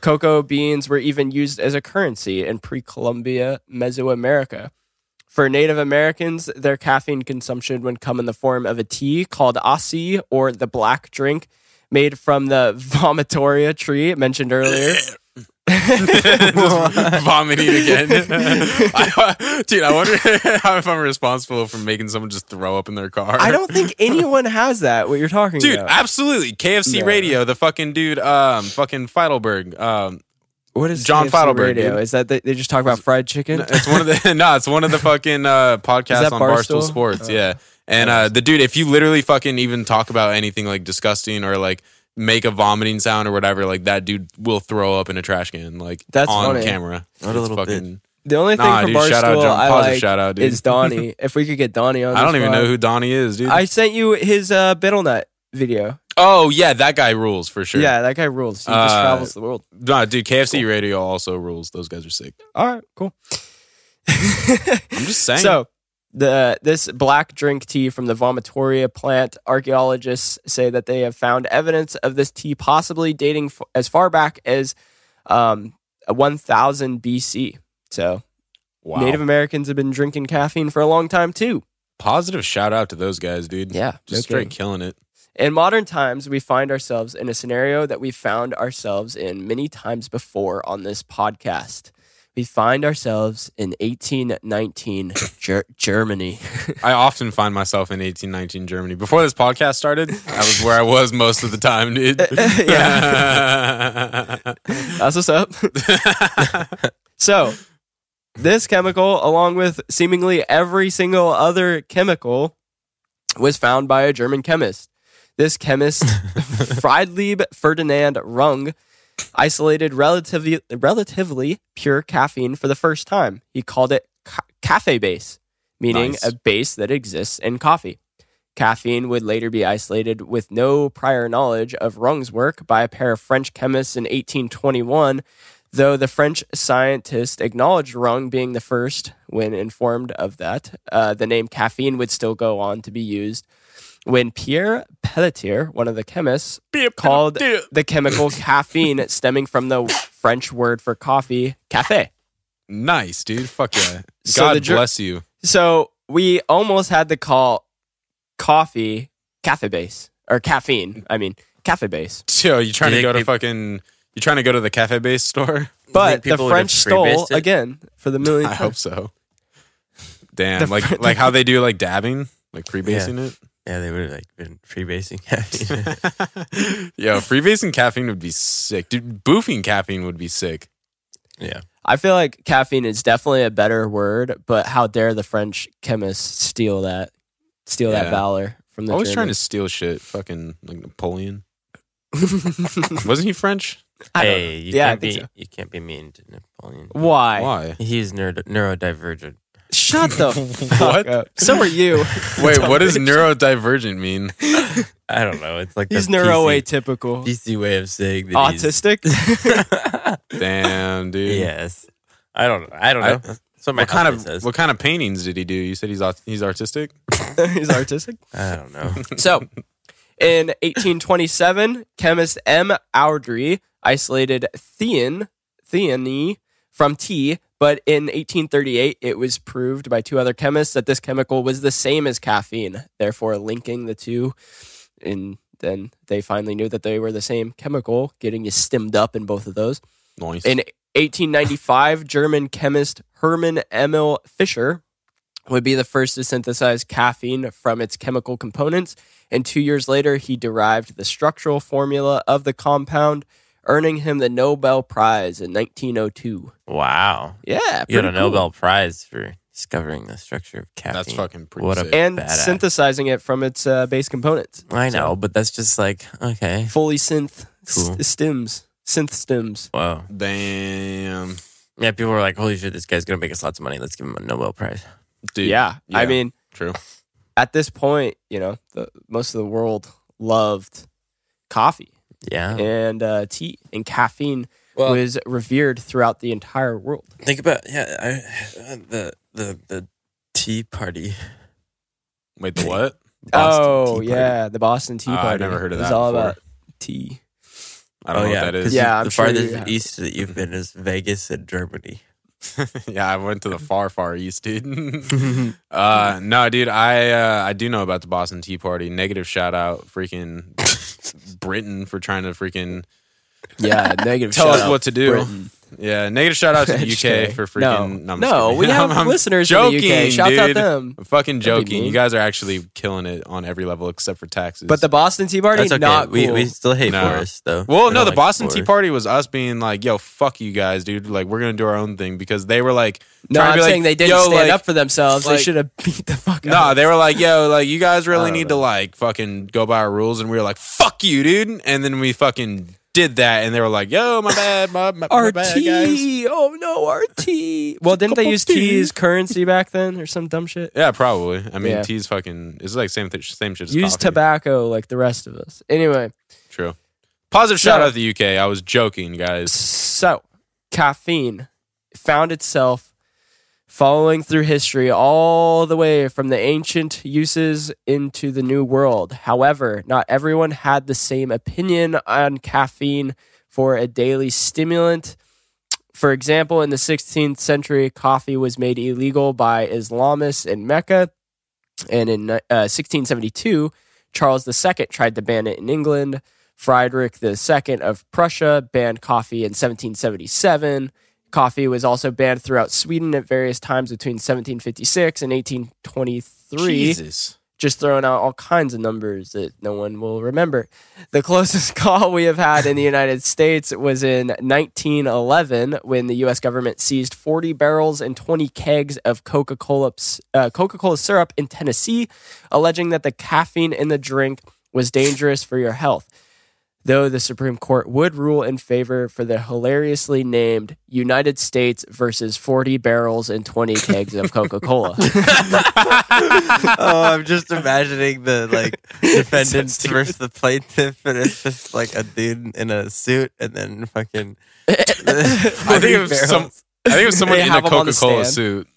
[SPEAKER 2] Cocoa beans were even used as a currency in pre-Columbia Mesoamerica. For Native Americans, their caffeine consumption would come in the form of a tea called asi, or the black drink, made from the vomitoria tree mentioned earlier.
[SPEAKER 3] Vomiting again. I- dude, I wonder how if I'm responsible for making someone just throw up in their car.
[SPEAKER 2] I don't think anyone has that. What you're talking
[SPEAKER 3] Dude,
[SPEAKER 2] about?
[SPEAKER 3] Dude, absolutely. KFC
[SPEAKER 2] No.
[SPEAKER 3] Radio, the fucking dude, um, fucking Feitelberg. Um,
[SPEAKER 2] what is
[SPEAKER 3] John
[SPEAKER 2] KFC
[SPEAKER 3] Feitelberg,
[SPEAKER 2] Radio?
[SPEAKER 3] dude.
[SPEAKER 2] Is that they, they just talk about fried chicken?
[SPEAKER 3] it's one of the no, it's one of the fucking uh, podcasts on Barstool,
[SPEAKER 2] Barstool?
[SPEAKER 3] Sports.
[SPEAKER 2] Oh.
[SPEAKER 3] Yeah, and uh, the dude, if you literally fucking even talk about anything like disgusting or like make a vomiting sound or whatever, like that dude will throw up in a trash can, like
[SPEAKER 2] That's
[SPEAKER 3] on
[SPEAKER 2] funny.
[SPEAKER 3] camera.
[SPEAKER 4] What a little
[SPEAKER 3] fucking.
[SPEAKER 2] The only thing
[SPEAKER 3] Nah,
[SPEAKER 2] from
[SPEAKER 3] dude,
[SPEAKER 2] Barstool
[SPEAKER 3] shout out, John.
[SPEAKER 2] I
[SPEAKER 3] Positive
[SPEAKER 2] like
[SPEAKER 3] shout out, dude.
[SPEAKER 2] is Donnie. if we could get Donnie on,
[SPEAKER 3] I don't even
[SPEAKER 2] pod.
[SPEAKER 3] know who Donnie is, dude.
[SPEAKER 2] I sent you his uh, Betelnut video.
[SPEAKER 3] oh yeah, that guy rules for sure.
[SPEAKER 2] Yeah, that guy rules. He just
[SPEAKER 3] Uh,
[SPEAKER 2] travels the world.
[SPEAKER 3] Nah, dude, KFC Radio also rules. Those guys are sick.
[SPEAKER 2] All right, cool.
[SPEAKER 3] I'm just saying.
[SPEAKER 2] So the this black drink tea from the vomitoria plant, archaeologists say that they have found evidence of this tea possibly dating f- as far back as um, 1000 BC. So
[SPEAKER 3] wow.
[SPEAKER 2] Native Americans have been drinking caffeine for a long time too.
[SPEAKER 3] Positive shout out to those guys, dude.
[SPEAKER 2] Yeah,
[SPEAKER 3] Just straight killing it.
[SPEAKER 2] In modern times, we find ourselves in a scenario that we found ourselves in many times before on this podcast. We find ourselves in 1819 Ger- Germany.
[SPEAKER 3] I often find myself in 1819 Germany. Before this podcast started, that was where I was most of the time, dude.
[SPEAKER 2] yeah. That's what's up. so, this chemical, along with seemingly every single other chemical, was found by a German chemist. This chemist, Friedlieb Ferdinand Runge, isolated relatively, relatively pure caffeine for the first time. He called it ca- cafe base, meaning
[SPEAKER 3] Nice.
[SPEAKER 2] a base that exists in coffee. Caffeine would later be isolated with no prior knowledge of Runge's work by a pair of French chemists in 1821, though the French scientist acknowledged Runge being the first when informed of that. Uh, the name caffeine would still go on to be used when Pierre Pelletier, one of the chemists, called the chemical caffeine stemming from the French word for coffee, cafe.
[SPEAKER 3] Nice, dude. Fuck yeah.
[SPEAKER 2] So
[SPEAKER 3] God
[SPEAKER 2] the ger-
[SPEAKER 3] bless you.
[SPEAKER 2] So we almost had to call coffee cafe base or caffeine. I mean, cafe base.
[SPEAKER 3] Yo, you trying
[SPEAKER 4] Do
[SPEAKER 3] to go to
[SPEAKER 4] think
[SPEAKER 3] fucking? You trying to go to the cafe base store?
[SPEAKER 2] But the
[SPEAKER 4] people would have
[SPEAKER 2] French stole
[SPEAKER 4] it?
[SPEAKER 2] again for the millionth
[SPEAKER 3] I
[SPEAKER 2] time.
[SPEAKER 3] hope so. Damn,
[SPEAKER 2] The
[SPEAKER 3] like
[SPEAKER 2] fr-
[SPEAKER 3] like how they do like dabbing, like freebasing
[SPEAKER 4] Yeah, they would have like been freebasing.
[SPEAKER 3] it. Yo, freebasing caffeine would be sick, dude. Boofing caffeine would be sick.
[SPEAKER 4] yeah.
[SPEAKER 2] I feel like caffeine is definitely a better word, but how dare the French chemists steal that, steal that valor from the
[SPEAKER 3] Always trying to steal shit. Fucking like Napoleon. Wasn't he French?
[SPEAKER 4] Hey, you
[SPEAKER 2] Yeah,
[SPEAKER 4] can't be
[SPEAKER 2] so.
[SPEAKER 4] you can't be mean to Napoleon.
[SPEAKER 2] Why?
[SPEAKER 3] Why?
[SPEAKER 4] He's neuro, neurodivergent.
[SPEAKER 2] Shut the fuck
[SPEAKER 3] What?
[SPEAKER 2] up. So are you.
[SPEAKER 3] Wait, what does neurodivergent mean?
[SPEAKER 4] I don't know. It's like
[SPEAKER 2] He's
[SPEAKER 4] the
[SPEAKER 2] neuroatypical.
[SPEAKER 4] PC, PC way of saying that he's-
[SPEAKER 2] Autistic?
[SPEAKER 3] Damn, dude.
[SPEAKER 4] yes. I don't. Know. I don't know.
[SPEAKER 3] I-
[SPEAKER 4] That's what my
[SPEAKER 3] What kind of
[SPEAKER 4] says.
[SPEAKER 3] what kind of paintings did he do? You said he's aut- he's artistic.
[SPEAKER 2] He's artistic.
[SPEAKER 4] I don't know.
[SPEAKER 2] So, in 1827, chemist M. Oudry isolated thein, theine from tea, but in 1838, it was proved by two other chemists that this chemical was the same as caffeine, therefore linking the two. And then they finally knew that they were the same chemical, getting you stimmed up in both of those.
[SPEAKER 3] Nice.
[SPEAKER 2] In 1895, German chemist Hermann Emil Fischer would be the first to synthesize caffeine from its chemical components, and two years later, he derived the structural formula of the compound, earning him the Nobel Prize in 1902.
[SPEAKER 4] Wow.
[SPEAKER 2] Yeah,
[SPEAKER 4] You got a
[SPEAKER 2] cool.
[SPEAKER 4] Nobel Prize for discovering the structure of caffeine.
[SPEAKER 3] That's fucking pretty
[SPEAKER 4] What a
[SPEAKER 3] sick.
[SPEAKER 2] and
[SPEAKER 4] Badass.
[SPEAKER 2] synthesizing it from its uh, base components.
[SPEAKER 4] I know,
[SPEAKER 2] So,
[SPEAKER 4] but that's just like okay.
[SPEAKER 2] fully synth
[SPEAKER 4] Cool.
[SPEAKER 2] s- stems, synth stems.
[SPEAKER 4] Wow.
[SPEAKER 3] Damn,
[SPEAKER 4] Yeah, people were like, "Holy shit, this guy's gonna make us lots of money. Let's give him a Nobel Prize."
[SPEAKER 3] dude.
[SPEAKER 2] yeah, I mean,
[SPEAKER 3] True.
[SPEAKER 2] at this point, you know, the, most of the world loved coffee
[SPEAKER 4] Yeah.
[SPEAKER 2] and uh, tea, and caffeine
[SPEAKER 4] Well-
[SPEAKER 2] was revered throughout the entire world.
[SPEAKER 4] Think about yeah, I, uh, the the the Tea Party.
[SPEAKER 3] Wait, the what?
[SPEAKER 4] Boston
[SPEAKER 2] oh yeah, the Boston Tea
[SPEAKER 3] Oh, I've never heard of
[SPEAKER 2] It
[SPEAKER 3] It's
[SPEAKER 2] all
[SPEAKER 3] before.
[SPEAKER 2] about tea.
[SPEAKER 3] I don't
[SPEAKER 4] oh
[SPEAKER 3] know
[SPEAKER 4] yeah,
[SPEAKER 3] what that
[SPEAKER 4] 'cause
[SPEAKER 3] is.
[SPEAKER 2] Yeah,
[SPEAKER 4] you-
[SPEAKER 2] I'm
[SPEAKER 4] the
[SPEAKER 2] sure
[SPEAKER 4] farthest east that you've been is Vegas and Germany.
[SPEAKER 3] yeah, I went to the far, far east, dude. uh, no, dude, I uh, I do know about the Boston Tea Party. Negative shout out, freaking Britain for trying to freaking
[SPEAKER 2] Yeah, negative.
[SPEAKER 3] Tell
[SPEAKER 2] shout
[SPEAKER 3] us
[SPEAKER 2] out
[SPEAKER 3] what to do.
[SPEAKER 2] Britain.
[SPEAKER 3] yeah. Negative shout out to the UK for freaking.
[SPEAKER 2] No,
[SPEAKER 3] No,
[SPEAKER 2] no, we have
[SPEAKER 3] I'm- I'm
[SPEAKER 2] listeners
[SPEAKER 3] joking,
[SPEAKER 2] in the UK. Shout out
[SPEAKER 3] dude.
[SPEAKER 2] them.
[SPEAKER 3] I'm fucking joking. You guys are actually killing it on every level except for taxes.
[SPEAKER 2] But the Boston Tea Party,
[SPEAKER 4] That's okay.
[SPEAKER 2] not
[SPEAKER 4] we
[SPEAKER 2] cool.
[SPEAKER 4] we still hate
[SPEAKER 3] No.
[SPEAKER 4] Boris though.
[SPEAKER 3] Well,
[SPEAKER 4] We
[SPEAKER 3] no, the
[SPEAKER 4] like
[SPEAKER 3] Boston Tea Party was us being like, "Yo, fuck you guys, dude! Like, we're gonna do our own thing." Because they were like,
[SPEAKER 2] no, I'm
[SPEAKER 3] be like,
[SPEAKER 2] saying they didn't stand
[SPEAKER 3] like-
[SPEAKER 2] up for themselves. they should have beat the fuck
[SPEAKER 3] No,
[SPEAKER 2] out. of
[SPEAKER 3] they were like, "Yo, like you guys really
[SPEAKER 2] I don't
[SPEAKER 3] need to like fucking go by our rules," and we were like, "Fuck you, dude!" And then we fucking did that, and they were like, "Yo, my bad, my, my, my
[SPEAKER 2] RT.
[SPEAKER 3] bad, guys."
[SPEAKER 2] Oh no, RT. Well, didn't they use
[SPEAKER 3] of.
[SPEAKER 2] T as currency back then or some dumb shit?
[SPEAKER 3] Yeah, probably. I mean,
[SPEAKER 2] Yeah.
[SPEAKER 3] tea's fucking. It's like same th- same shit as
[SPEAKER 2] Use
[SPEAKER 3] coffee.
[SPEAKER 2] tobacco like the rest of us. Anyway,
[SPEAKER 3] True. Positive shout
[SPEAKER 2] So-
[SPEAKER 3] out to the UK. I was joking, guys.
[SPEAKER 2] so caffeine found itself following through history all the way from the ancient uses into the new world. However, not everyone had the same opinion on caffeine for a daily stimulant. For example, in the 16th century, coffee was made illegal by Islamists in Mecca. And in uh, 1672, Charles II tried to ban it in England. Friedrich II of Prussia banned coffee in 1777. Coffee was also banned throughout Sweden at various times between 1756 and 1823
[SPEAKER 3] Jesus.
[SPEAKER 2] just throwing out all kinds of numbers that no one will remember. The closest call we have had in the United States was in 1911 when the U.S. government seized 40 barrels and 20 kegs of Coca-Cola uh, Coca-Cola syrup in Tennessee, alleging that the caffeine in the drink was dangerous for your health. Though the Supreme Court would rule in favor for the hilariously named United States versus 40 barrels and 20 kegs of Coca Cola.
[SPEAKER 4] oh, I'm just imagining the like defendants versus the plaintiff, and it's just like a dude in a suit, and then fucking.
[SPEAKER 3] I think it was some. I think it was someone
[SPEAKER 2] They
[SPEAKER 3] in a
[SPEAKER 2] have 'em on the
[SPEAKER 3] Coca Cola
[SPEAKER 2] stand.
[SPEAKER 3] suit.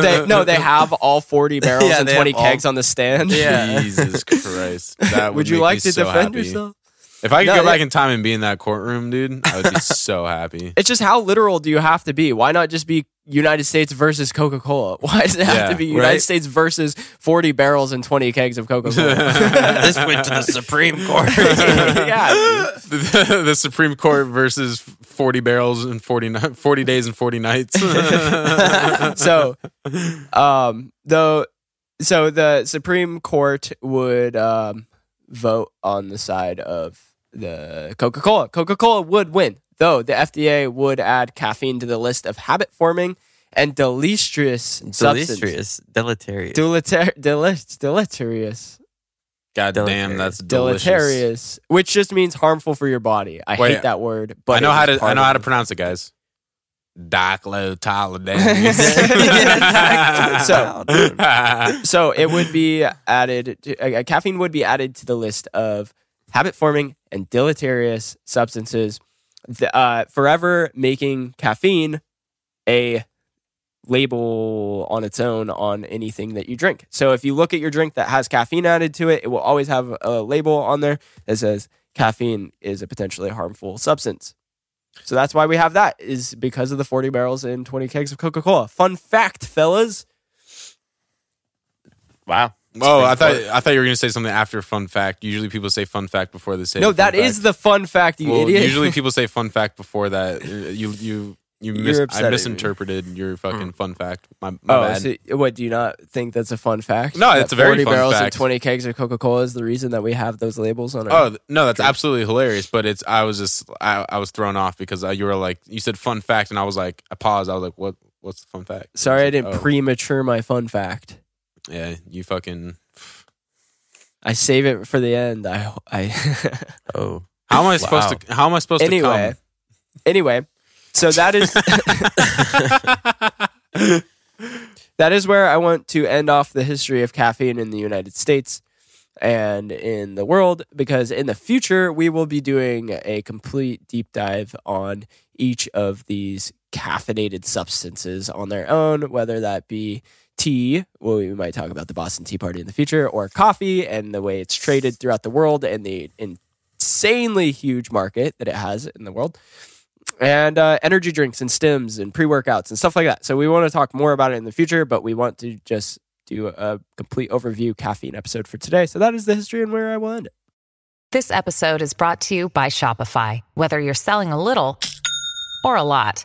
[SPEAKER 2] they, no, they have all 40 barrels
[SPEAKER 4] Yeah,
[SPEAKER 2] and 20
[SPEAKER 4] have all-
[SPEAKER 2] kegs on the stand.
[SPEAKER 4] Yeah.
[SPEAKER 3] Jesus Christ! That would,
[SPEAKER 2] Would you like
[SPEAKER 3] me
[SPEAKER 2] to
[SPEAKER 3] so
[SPEAKER 2] defend
[SPEAKER 3] happy.
[SPEAKER 2] yourself?
[SPEAKER 3] If I could
[SPEAKER 2] No,
[SPEAKER 3] go
[SPEAKER 2] it-
[SPEAKER 3] back in time and be in that courtroom, dude, I would be so happy.
[SPEAKER 2] It's just how literal do you have to be? Why not just be United States versus Coca Cola? Why does it have
[SPEAKER 3] Yeah,
[SPEAKER 2] to be United
[SPEAKER 4] right?
[SPEAKER 2] States versus 40 barrels and 20 kegs of Coca Cola?
[SPEAKER 4] this went to the Supreme Court.
[SPEAKER 2] yeah.
[SPEAKER 3] the, the Supreme Court versus 40 barrels and 40, 40 days and 40 nights.
[SPEAKER 2] so um though so the supreme court would um vote on the side of the coca-cola coca-cola would win though the fda would add caffeine to the list of habit forming and deleterious substance
[SPEAKER 4] Deleterious, deleterious.
[SPEAKER 2] Deleter- dele- deleterious
[SPEAKER 3] God damn,
[SPEAKER 4] Deleterious.
[SPEAKER 3] that's delicious.
[SPEAKER 2] deleterious which just means harmful for your body i
[SPEAKER 3] Wait,
[SPEAKER 2] hate that word but
[SPEAKER 3] I know
[SPEAKER 2] it
[SPEAKER 3] how
[SPEAKER 2] is
[SPEAKER 3] to. I know how to pronounce it, guys.
[SPEAKER 2] So- so it would be added to, uh, caffeine would be added to the list of habit forming and deleterious substances uh, forever making caffeine a label on its own on anything that you drink. So if you look at your drink that has caffeine added to it it will always have a label on there that says caffeine is a potentially harmful substance. So that's why we have that is because of the 40 barrels and 20 kegs of coca-cola. Fun fact fellas.
[SPEAKER 4] Wow.
[SPEAKER 3] Oh, I
[SPEAKER 4] Supreme
[SPEAKER 3] thought I thought you were gonna say something after fun fact. Usually people say fun fact before they say.
[SPEAKER 2] no
[SPEAKER 3] fun
[SPEAKER 2] that
[SPEAKER 3] fact.
[SPEAKER 2] is the fun fact you
[SPEAKER 3] Well,
[SPEAKER 2] idiot
[SPEAKER 3] Usually people say fun fact before that. Uh, You you you mis-
[SPEAKER 2] You're
[SPEAKER 3] I
[SPEAKER 2] upsetting me.
[SPEAKER 3] misinterpreted your fucking fun fact. My, my
[SPEAKER 2] Oh,
[SPEAKER 3] bad.
[SPEAKER 2] so what? Do you not think that's a fun fact?
[SPEAKER 3] No,
[SPEAKER 2] That
[SPEAKER 3] it's a very
[SPEAKER 2] 40
[SPEAKER 3] fun
[SPEAKER 2] barrels and twenty kegs of Coca Cola is the reason that we have those labels on.
[SPEAKER 3] Oh
[SPEAKER 2] Our,
[SPEAKER 3] th- no, that's absolutely hilarious. But it's I was just I, I was thrown off because uh, you were like you said fun fact and I was like I paused. I was like what what's the fun fact?
[SPEAKER 2] sorry, I
[SPEAKER 3] was like,
[SPEAKER 2] didn't
[SPEAKER 3] oh,
[SPEAKER 2] premature my fun fact.
[SPEAKER 3] Yeah, you fucking.
[SPEAKER 2] I save it for the end. I, I.
[SPEAKER 4] Oh.
[SPEAKER 3] How am I supposed
[SPEAKER 4] Wow.
[SPEAKER 3] to? How am I supposed
[SPEAKER 2] anyway,
[SPEAKER 3] to
[SPEAKER 2] anyway, anyway, so that is that is where I want to end off the history of caffeine in the United States and in the world because in the future we will be doing a complete deep dive on each of these caffeinated substances on their own, whether that be tea, well, we might talk about the Boston Tea Party in the future, or coffee and the way it's traded throughout the world and the insanely huge market that it has in the world and uh, energy drinks and stims and pre-workouts and stuff like that. So we want to talk more about it in the future, but we want to just do a complete overview caffeine episode for today. So that is the history and where I will end it.
[SPEAKER 5] This episode is brought to you by Shopify. Whether you're selling a little or a lot,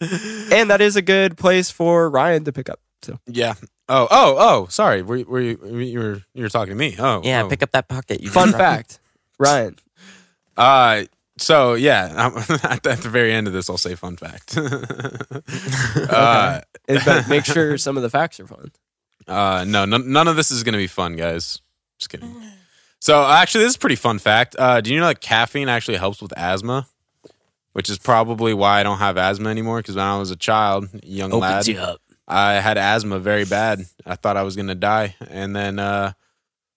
[SPEAKER 2] And that is a good place for Ryan to pick up. So
[SPEAKER 3] yeah. Oh oh oh. Sorry. Were, were you you were you were talking to me? Oh
[SPEAKER 4] Yeah,
[SPEAKER 3] oh.
[SPEAKER 4] pick up that pocket. You
[SPEAKER 2] fun fact, Ryan.
[SPEAKER 3] Uh, so yeah, um, at, the, at the very end of this, I'll say fun fact. uh,
[SPEAKER 2] And- But make sure some of the facts are fun.
[SPEAKER 3] uh, no, none, none of this is gonna be fun, guys. Just kidding. So actually, this is a pretty fun fact. Uh, do you know that caffeine actually helps with asthma? Which is probably why I don't have asthma anymore. Because when I was a child, young lad,
[SPEAKER 2] up.
[SPEAKER 3] I had asthma very bad. I thought I was gonna die, and then uh,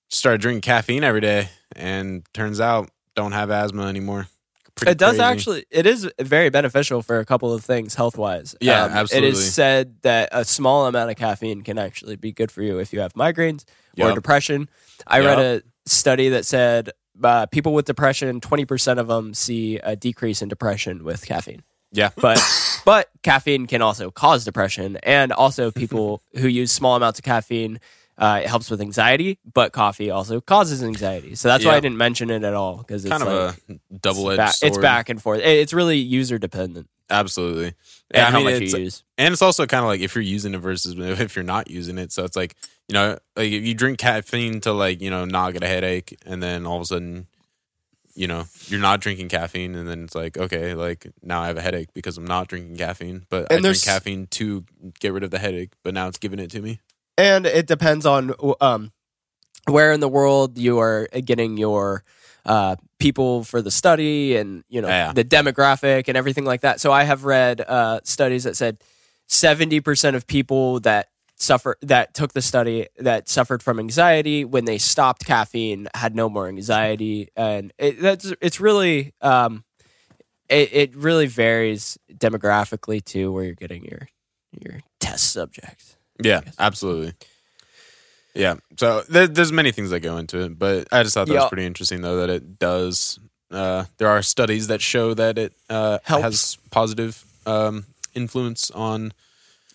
[SPEAKER 3] started drinking caffeine every day, and turns out don't have asthma anymore. Pretty
[SPEAKER 2] It does
[SPEAKER 3] crazy.
[SPEAKER 2] actually. It is very beneficial for a couple of things health wise.
[SPEAKER 3] Yeah,
[SPEAKER 2] It
[SPEAKER 3] absolutely.
[SPEAKER 2] is said that a small amount of caffeine can actually be good for you if you have migraines or depression. I read a study that said uh, people with depression, twenty percent of them see a decrease in depression with caffeine.
[SPEAKER 3] Yeah.
[SPEAKER 2] But but caffeine can also cause depression, and also people who use small amounts of caffeine Uh, it helps with anxiety, but coffee also causes anxiety. So that's why I didn't mention it at all because it's
[SPEAKER 3] kind
[SPEAKER 2] like,
[SPEAKER 3] of a double edged sword.
[SPEAKER 2] it's back and forth. It- It's really user dependent
[SPEAKER 3] Absolutely.
[SPEAKER 2] and
[SPEAKER 3] Yeah, I
[SPEAKER 2] how
[SPEAKER 3] mean,
[SPEAKER 2] much
[SPEAKER 3] it's-
[SPEAKER 2] you use.
[SPEAKER 3] and it's also kind of like if you're using it versus if you're not using it. So it's like you know, like if you drink caffeine to like you know not get a headache, and then all of a sudden, you know, you're not drinking caffeine, and then it's like okay, like now I have a headache because I'm not drinking caffeine, but I
[SPEAKER 2] And
[SPEAKER 3] drink
[SPEAKER 2] there's-
[SPEAKER 3] caffeine to get rid of the headache, but now it's giving it to me.
[SPEAKER 2] and it depends on um, where in the world you are getting your uh, people for the study and you know
[SPEAKER 3] Yeah.
[SPEAKER 2] the demographic and everything like that. So I have read uh, studies that said seventy percent of people that suffer that took the study that suffered from anxiety when they stopped caffeine had no more anxiety, and it, that's it's really. Um, it, it really varies demographically too, where you're getting your your test subjects.
[SPEAKER 3] Yeah, absolutely. Yeah, so there, there's many things that go into it, but I just thought that
[SPEAKER 2] Yeah.
[SPEAKER 3] was pretty interesting, though, that it does. Uh, there are studies that show that it uh,
[SPEAKER 2] Helps.
[SPEAKER 3] has positive um, influence on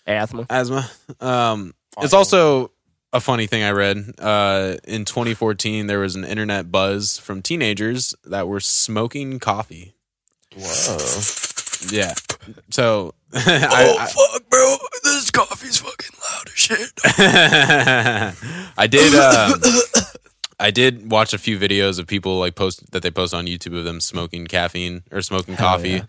[SPEAKER 2] Asthma.
[SPEAKER 3] asthma. Um, it's also a funny thing I read. Uh, in 2014, there was an internet buzz from teenagers that were smoking coffee.
[SPEAKER 4] Whoa.
[SPEAKER 3] Yeah, so I, I,
[SPEAKER 2] fuck, bro! This coffee's fucking loud as shit.
[SPEAKER 3] I did. Um, I did watch a few videos of people like post that they post on YouTube of them smoking caffeine or smoking
[SPEAKER 2] Hell
[SPEAKER 3] coffee.
[SPEAKER 2] yeah.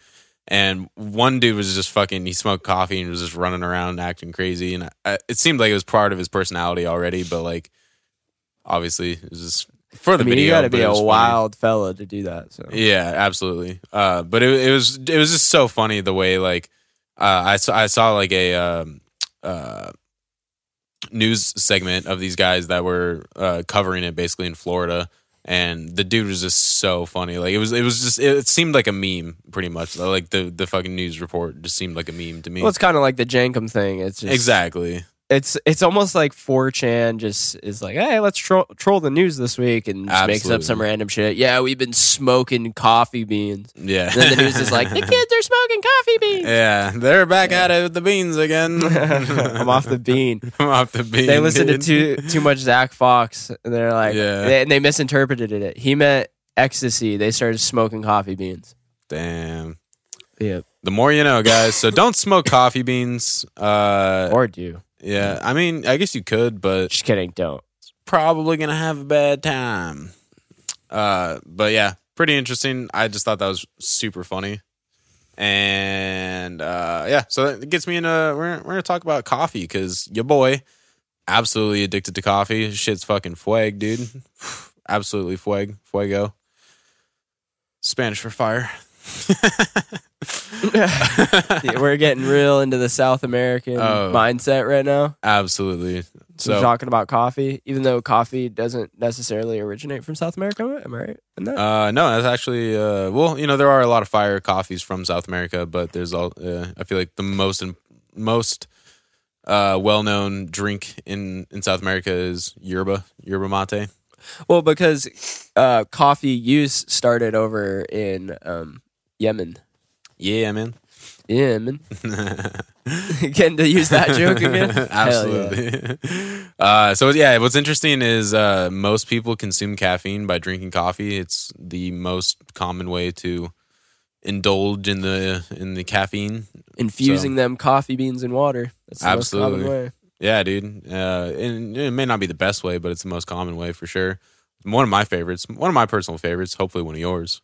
[SPEAKER 3] And one dude was just fucking. He smoked coffee and was just running around acting crazy. And I, it seemed like it was part of his personality already. But like, obviously, it was just for
[SPEAKER 2] I
[SPEAKER 3] the
[SPEAKER 2] mean,
[SPEAKER 3] video.
[SPEAKER 2] you got to be a
[SPEAKER 3] funny.
[SPEAKER 2] wild fella to do that. So
[SPEAKER 3] Yeah, absolutely. Uh, but it, it was it was just so funny the way like uh, I saw I saw like a um, uh, news segment of these guys that were uh, covering it basically in Florida, and the dude was just so funny. Like it was it was just it seemed like a meme pretty much. Like the the fucking news report just seemed like a meme to me.
[SPEAKER 2] well, it's kind of like the Jankum thing. It's just,
[SPEAKER 3] exactly.
[SPEAKER 2] It's it's almost like 4chan just is like, hey, let's troll, troll the news this week and just makes up
[SPEAKER 3] Absolutely.
[SPEAKER 2] some random shit. Yeah, we've been smoking coffee beans.
[SPEAKER 3] Yeah.
[SPEAKER 2] And then the news is like, the kids are smoking coffee beans.
[SPEAKER 3] yeah, they're back at it with the beans again.
[SPEAKER 2] I'm off the bean.
[SPEAKER 3] I'm off the bean.
[SPEAKER 2] They listened to too too much Zach Fox, and they're like,
[SPEAKER 3] Yeah.
[SPEAKER 2] they, and they misinterpreted it. He meant ecstasy. They started smoking coffee beans.
[SPEAKER 3] Damn.
[SPEAKER 2] Yeah,
[SPEAKER 3] The more you know, guys. So don't smoke coffee beans. Uh,
[SPEAKER 2] or do.
[SPEAKER 3] Yeah, I mean, I guess you could, but
[SPEAKER 2] Just kidding. Don't.
[SPEAKER 3] probably gonna have a bad time. Uh, but yeah, pretty interesting. I just thought that was super funny, and uh, yeah, so that gets me into we're we're gonna talk about coffee because your boy absolutely addicted to coffee. Shit's fucking fueg, dude. Absolutely fueg, fuego. Spanish for fire.
[SPEAKER 2] Yeah, we're getting real into the South American
[SPEAKER 3] Oh.
[SPEAKER 2] mindset right now.
[SPEAKER 3] Absolutely.
[SPEAKER 2] So we're talking about coffee, even though coffee doesn't necessarily originate from South America. Am I right in that?
[SPEAKER 3] Uh, no, that's actually uh, well, you know, there are a lot of fire coffees from South America, but there's all. Uh, I feel like the most most uh, well known drink in in South America is yerba yerba mate.
[SPEAKER 2] well, because uh, coffee use started over in um, Yemen.
[SPEAKER 3] Yeah, man.
[SPEAKER 2] Yemen. Getting to use that joke again? Hell yeah.
[SPEAKER 3] Absolutely. uh, so yeah, what's interesting is uh, most people consume caffeine by drinking coffee. It's the most common way to indulge in the in the caffeine
[SPEAKER 2] Infusing them coffee beans and water. That's the most
[SPEAKER 3] Absolutely.
[SPEAKER 2] common way.
[SPEAKER 3] Yeah, dude. Uh, and it may not be the best way, but it's the most common way for sure. One of my favorites, one of my personal favorites, hopefully one of yours.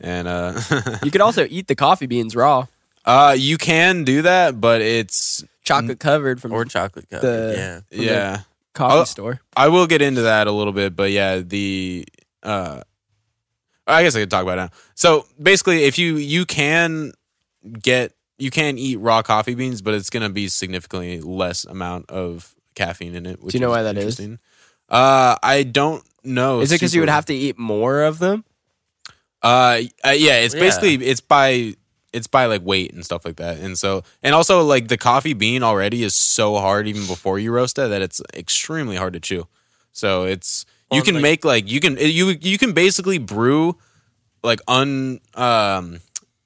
[SPEAKER 3] And uh,
[SPEAKER 2] You could also eat the coffee beans raw,
[SPEAKER 3] uh, you can do that, but it's
[SPEAKER 2] chocolate covered from
[SPEAKER 4] Or chocolate cup.
[SPEAKER 2] The-
[SPEAKER 4] yeah.
[SPEAKER 3] yeah.
[SPEAKER 2] coffee
[SPEAKER 3] Oh.
[SPEAKER 2] store.
[SPEAKER 3] I will get into that a little bit, but yeah, the uh, I guess I could talk about it now. So basically, if you you can get you can eat raw coffee beans, but it's gonna be significantly less amount of caffeine in it. Which
[SPEAKER 2] you know
[SPEAKER 3] is
[SPEAKER 2] why that is?
[SPEAKER 3] interesting. Uh, I don't know.
[SPEAKER 2] Is it because you would have to eat more of them?
[SPEAKER 3] Uh, uh yeah, it's
[SPEAKER 4] Yeah.
[SPEAKER 3] basically it's by it's by like weight and stuff like that, and so and also like the coffee bean already is so hard even before you roast it that it's extremely hard to chew. So it's you can
[SPEAKER 4] like-
[SPEAKER 3] make like you can you you can basically brew like un um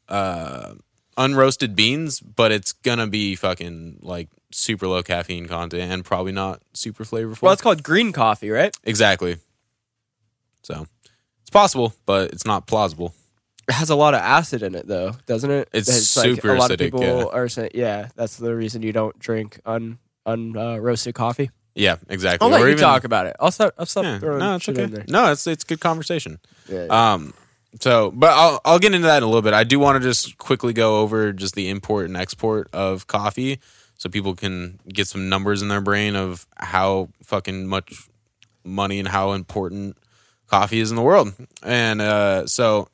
[SPEAKER 3] uh unroasted beans, but it's gonna be fucking like super low caffeine content and probably not super flavorful.
[SPEAKER 2] Well, it's called green coffee, right?
[SPEAKER 3] exactly. So possible, but it's not plausible.
[SPEAKER 2] It has a lot of acid in it, though, doesn't it?
[SPEAKER 3] It's
[SPEAKER 2] like
[SPEAKER 3] super
[SPEAKER 2] a lot of
[SPEAKER 3] acidic,
[SPEAKER 2] people
[SPEAKER 3] yeah.
[SPEAKER 2] are saying, yeah, that's the reason you don't drink un un uh, roasted coffee.
[SPEAKER 3] Yeah, exactly.
[SPEAKER 2] I'll let
[SPEAKER 3] Or
[SPEAKER 2] you
[SPEAKER 3] even-
[SPEAKER 2] talk about it. I'll stop. I'll stop
[SPEAKER 3] Yeah,
[SPEAKER 2] throwing
[SPEAKER 3] no, it's
[SPEAKER 2] shit
[SPEAKER 3] okay.
[SPEAKER 2] in there.
[SPEAKER 3] No, it's it's good conversation.
[SPEAKER 2] Yeah, yeah.
[SPEAKER 3] Um, so, but I'll I'll get into that in a little bit. I do want to just quickly go over just the import and export of coffee, so people can get some numbers in their brain of how fucking much money and how important coffee is in the world. And uh, so,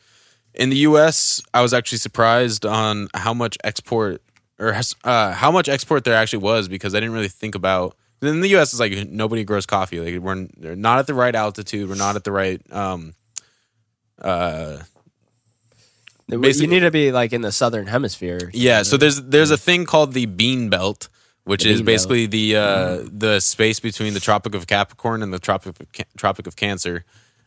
[SPEAKER 3] in the U.S., I was actually surprised on how much export or uh, how much export there actually was because I didn't really think about. In the U.S., it's like nobody grows coffee. Like we're they're not at the right altitude. We're not at the right. Um, uh,
[SPEAKER 2] you need to be like in the southern hemisphere.
[SPEAKER 3] yeah, so there's there's a thing called the bean belt, which
[SPEAKER 2] The
[SPEAKER 3] is basically the uh, the space between the Tropic of Capricorn and the Tropic of Tropic of Cancer,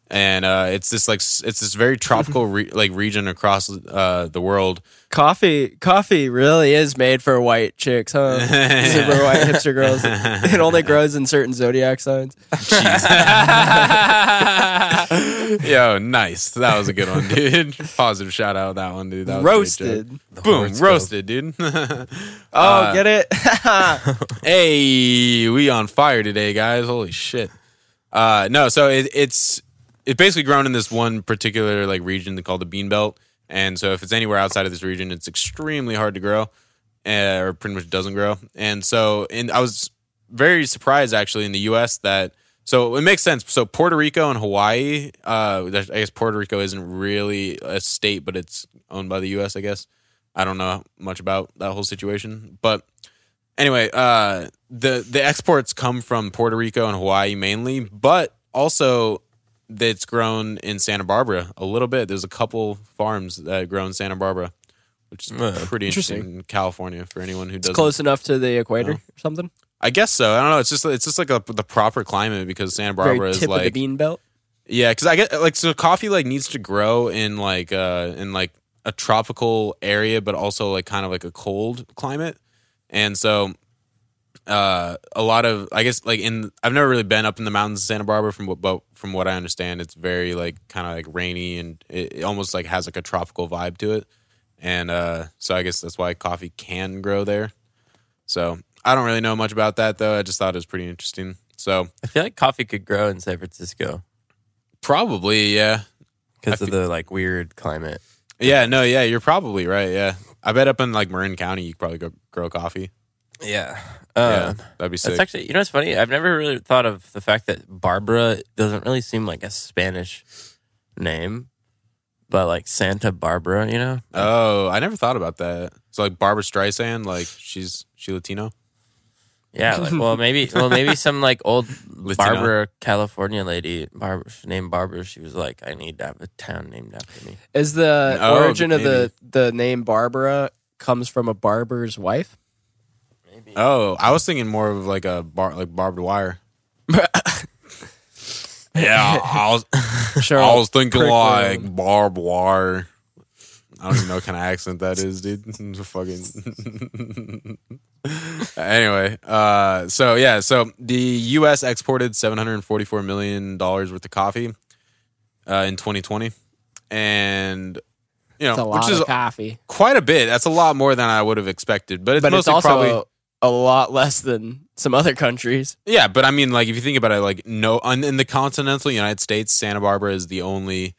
[SPEAKER 3] and uh, it's this like it's this very tropical re- like region across uh, the world.
[SPEAKER 2] Coffee, coffee really is made for white chicks, huh? Super white hipster girls. It only grows in certain zodiac signs.
[SPEAKER 3] Yo, nice. That was a good one, dude. Positive shout out that one, dude. That was a great joke.
[SPEAKER 2] Roasted.
[SPEAKER 3] Boom, roasted, dude.
[SPEAKER 2] Oh,
[SPEAKER 3] Uh,
[SPEAKER 2] get it?
[SPEAKER 3] hey, we on fire today, guys. Holy shit. Uh, no, so it, it's it's basically grown in this one particular like region called the Bean Belt, and so if it's anywhere outside of this region, it's extremely hard to grow, uh, or pretty much doesn't grow. And so, and I was very surprised actually in the U.S. that so it makes sense. So Puerto Rico and Hawaii, uh, I guess Puerto Rico isn't really a state, but it's owned by the U.S. I guess I don't know much about that whole situation, but anyway, uh, the the exports come from Puerto Rico and Hawaii mainly, but also that's grown in Santa Barbara a little bit. There's a couple farms that grow in Santa Barbara, which is
[SPEAKER 4] Uh,
[SPEAKER 3] pretty interesting.
[SPEAKER 2] interesting.
[SPEAKER 3] in California for anyone who doesn't.
[SPEAKER 2] close enough to the equator
[SPEAKER 3] No.
[SPEAKER 2] or something.
[SPEAKER 3] I guess so. I don't know. It's just it's just like a, the proper climate because Santa Barbara
[SPEAKER 2] Very
[SPEAKER 3] is
[SPEAKER 2] of the
[SPEAKER 3] like
[SPEAKER 2] bean belt.
[SPEAKER 3] yeah, because I get like so coffee like needs to grow in like uh in like a tropical area, but also like kind of like a cold climate, and so uh a lot of I guess like in I've never really been up in the mountains of Santa Barbara from what but from what I understand, it's very like kind of like rainy and it, it almost like has like a tropical vibe to it, and uh so I guess that's why coffee can grow there. So I don't really know much about that though. I just thought it was pretty interesting. So
[SPEAKER 4] I feel like coffee could grow in San Francisco
[SPEAKER 3] probably yeah.
[SPEAKER 4] because of the like weird climate.
[SPEAKER 3] Yeah, no, yeah, you're probably right. Yeah, I bet up in like Marin County, you could probably go grow coffee.
[SPEAKER 4] Yeah.
[SPEAKER 3] yeah,
[SPEAKER 4] Um,
[SPEAKER 3] that'd be sick.
[SPEAKER 4] That's actually, you know, what's funny. I've never really thought of the fact that Barbara doesn't really seem like a Spanish name, but like Santa Barbara, you know?
[SPEAKER 3] oh, I never thought about that. So like Barbra Streisand, like she's she Latino.
[SPEAKER 4] Yeah. Like, well, maybe, well, maybe some like old
[SPEAKER 3] Latina.
[SPEAKER 4] Barbara, California lady, Barbara, named Barbara. She was like, I need to have a town named after me.
[SPEAKER 2] Is the
[SPEAKER 3] Oh,
[SPEAKER 2] origin of the the name Barbara comes from a barber's wife?
[SPEAKER 3] Oh, I was thinking more of like a bar like barbed wire. yeah, I was
[SPEAKER 2] Sure.
[SPEAKER 3] I was thinking
[SPEAKER 2] prick
[SPEAKER 3] like
[SPEAKER 2] them.
[SPEAKER 3] barbed wire. I don't even know what kind of accent that is, dude. Fucking. anyway, uh, so yeah, so the U.S. exported seven hundred forty-four million dollars worth of coffee uh, in 2020, and you know,
[SPEAKER 2] a lot
[SPEAKER 3] which is
[SPEAKER 2] of coffee,
[SPEAKER 3] quite a bit. That's a lot more than I would have expected. But it's
[SPEAKER 2] but it's also
[SPEAKER 3] probably
[SPEAKER 2] a, lot less than some other countries.
[SPEAKER 3] yeah. But I mean, like if you think about it, like no, in the continental United States, Santa Barbara is the only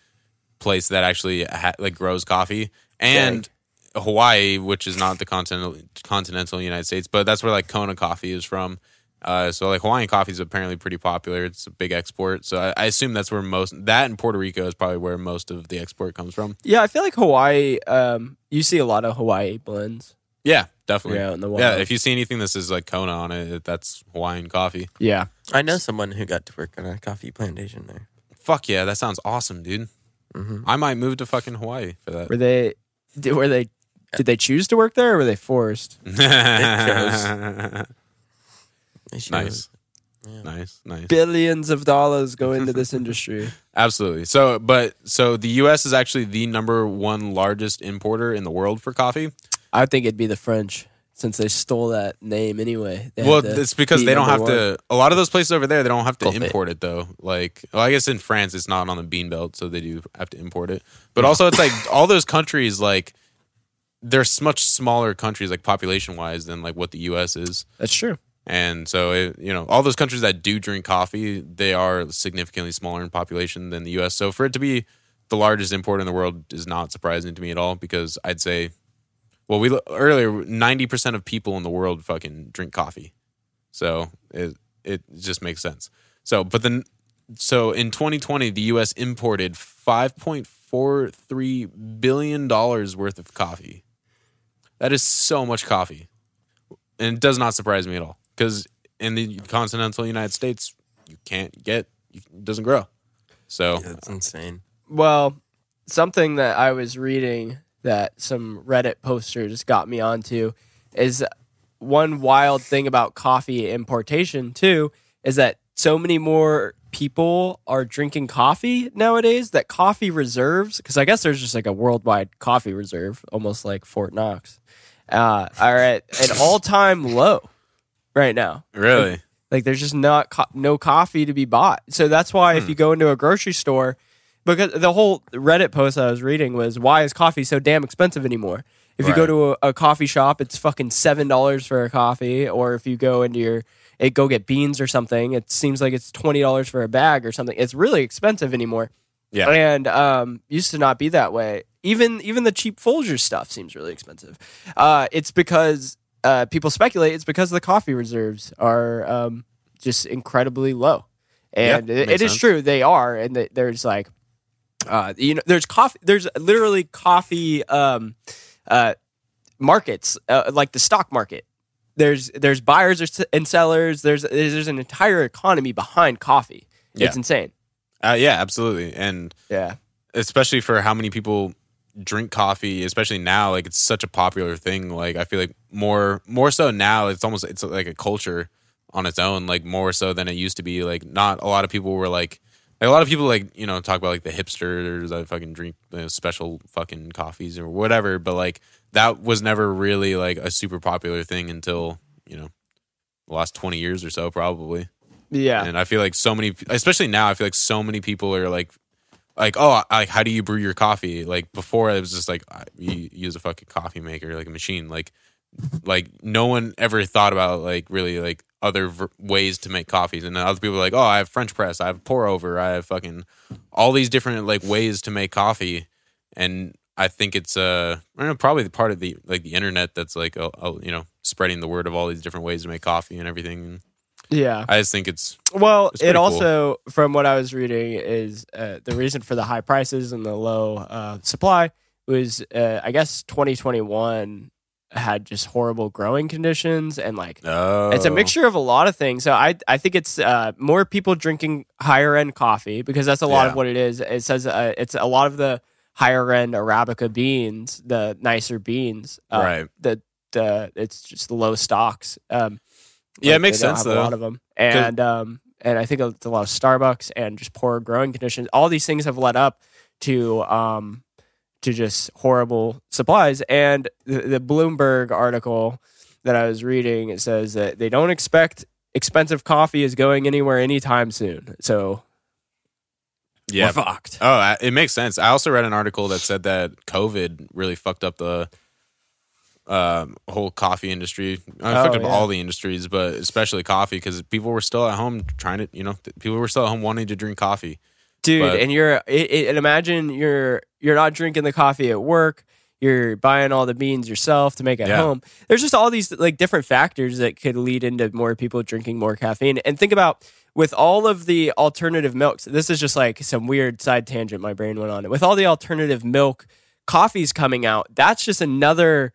[SPEAKER 3] place that actually ha- like grows coffee, and Hawaii, which is not the continental continental United States, but that's where like Kona coffee is from. Uh, so like Hawaiian coffee is apparently pretty popular. It's a big export. So I, I assume that's where most that and Puerto Rico is probably where most of the export comes from.
[SPEAKER 2] Yeah, I feel like Hawaii. Um, you see a lot of Hawaii blends.
[SPEAKER 3] Yeah, definitely.
[SPEAKER 2] Yeah, in the wild.
[SPEAKER 3] Yeah, if you see anything that says like Kona on it, that's Hawaiian coffee.
[SPEAKER 2] Yeah,
[SPEAKER 4] I know someone who got to work on a coffee plantation there.
[SPEAKER 3] Fuck yeah, that sounds awesome, dude.
[SPEAKER 4] Mhm.
[SPEAKER 3] I might move to fucking Hawaii for that.
[SPEAKER 2] were they? Did, were they? Did they choose to work there, or were they forced?
[SPEAKER 4] They should-
[SPEAKER 3] nice,
[SPEAKER 4] Yeah.
[SPEAKER 3] nice, nice.
[SPEAKER 2] Billions of dollars go into this industry.
[SPEAKER 3] Absolutely. So, but so the U.S. is actually the number one largest importer in the world for coffee.
[SPEAKER 2] I think it'd be the French since they stole that name anyway.
[SPEAKER 3] Well, it's because
[SPEAKER 2] be
[SPEAKER 3] they don't have
[SPEAKER 2] one.
[SPEAKER 3] to. A lot of those places over there, they don't have to import it though. Like, well, I guess in France, it's not on the bean belt, so they do have to import it. But also, it's like all those countries, like they're much smaller countries, like population wise, than like what the U.S. is.
[SPEAKER 2] That's true.
[SPEAKER 3] And so, it, you know, all those countries that do drink coffee, they are significantly smaller in population than the U.S. So for it to be the largest import in the world is not surprising to me at all because I'd say, well, we earlier ninety percent of people in the world fucking drink coffee, so it it just makes sense. So, but then, so in 2020, the U.S. imported 5.43 billion dollars worth of coffee. That is so much coffee, and it does not surprise me at all because in the continental United States, you can't get it doesn't grow. So
[SPEAKER 4] That's insane.
[SPEAKER 2] Well, something that I was reading that some Reddit posters got me onto is one wild thing about coffee importation too is that so many more people are drinking coffee nowadays that coffee reserves because I guess there's just like a worldwide coffee reserve almost like Fort Knox uh, are at an all-time low right now.
[SPEAKER 3] really,
[SPEAKER 2] Like there's just not co- no coffee to be bought. So that's why if you go into a grocery store, because the whole Reddit post I was reading was why is coffee so damn expensive anymore? If you go
[SPEAKER 3] Right.
[SPEAKER 2] to a, a coffee shop, it's fucking seven dollars for a coffee, or if you go into your it go get beans or something, it seems like it's twenty dollars for a bag or something. It's really expensive anymore.
[SPEAKER 3] Yeah.
[SPEAKER 2] and um, used to not be that way. Even even the cheap Folgers stuff seems really expensive. Uh, it's because uh, people speculate it's because the coffee reserves are um, just incredibly low, and
[SPEAKER 3] Yeah,
[SPEAKER 2] it,
[SPEAKER 3] makes
[SPEAKER 2] it is
[SPEAKER 3] sense.
[SPEAKER 2] true they are, and that there's like, uh, you know, there's coffee, there's literally coffee um, uh, markets uh, like the stock market. There's there's buyers and sellers. There's there's an entire economy behind coffee.
[SPEAKER 3] Yeah.
[SPEAKER 2] It's insane.
[SPEAKER 3] uh, yeah, absolutely, and
[SPEAKER 2] Yeah.
[SPEAKER 3] especially for how many people drink coffee especially now like it's such a popular thing like i feel like more more so now it's almost it's like a culture on its own like more so than it used to be like not a lot of people were like like a lot of people like you know talk about like the hipsters that fucking drink you know, special fucking coffees or whatever but like that was never really like a super popular thing until you know the last 20 years or so probably
[SPEAKER 2] Yeah.
[SPEAKER 3] and I feel like so many, especially now, I feel like so many people are like, like, oh, like, how do you brew your coffee? Like before, it was just like you use a fucking coffee maker, like a machine. Like, like no one ever thought about like really like other v- ways to make coffees. And other people are like, oh, I have French press, I have pour over, I have fucking all these different like ways to make coffee. And I think it's uh, I don't know, probably the part of the like the internet that's like, uh, you know, spreading the word of all these different ways to make coffee and everything.
[SPEAKER 2] Yeah.
[SPEAKER 3] I just think it's
[SPEAKER 2] Well,
[SPEAKER 3] It's
[SPEAKER 2] it
[SPEAKER 3] pretty cool.
[SPEAKER 2] also, from what I was reading, is uh, the reason for the high prices and the low uh, supply was, uh, I guess, 2021 had just horrible growing conditions and like
[SPEAKER 3] oh,
[SPEAKER 2] it's a mixture of a lot of things. So I I think it's uh, more people drinking higher end coffee because that's a lot of what it is. It says uh, it's a lot of the higher end arabica beans, the nicer beans. Uh,
[SPEAKER 3] Right.
[SPEAKER 2] The the it's just the low stocks. Um,
[SPEAKER 3] Yeah, it makes sense, though.
[SPEAKER 2] A lot of them, and um, and I think it's a lot of Starbucks and just poor growing conditions. All these things have led up to um to just horrible supplies. And the, the Bloomberg article that I was reading it says that they don't expect expensive coffee is going anywhere anytime soon. So
[SPEAKER 3] Yeah.
[SPEAKER 2] we're fucked.
[SPEAKER 3] Oh, it makes sense. I also read an article that said that COVID really fucked up the um, whole coffee industry. It
[SPEAKER 2] Oh,
[SPEAKER 3] fucked up
[SPEAKER 2] yeah.
[SPEAKER 3] all the industries, but especially coffee because people were still at home trying to, you know, people were still at home wanting to drink coffee.
[SPEAKER 2] dude
[SPEAKER 3] But-
[SPEAKER 2] and you're it, it, and imagine you're you're not drinking the coffee at work you're buying all the beans yourself to make at
[SPEAKER 3] Yeah.
[SPEAKER 2] home there's just all these like different factors that could lead into more people drinking more caffeine and think about with all of the alternative milks this is just like some weird side tangent my brain went on with all the alternative milk coffees coming out that's just another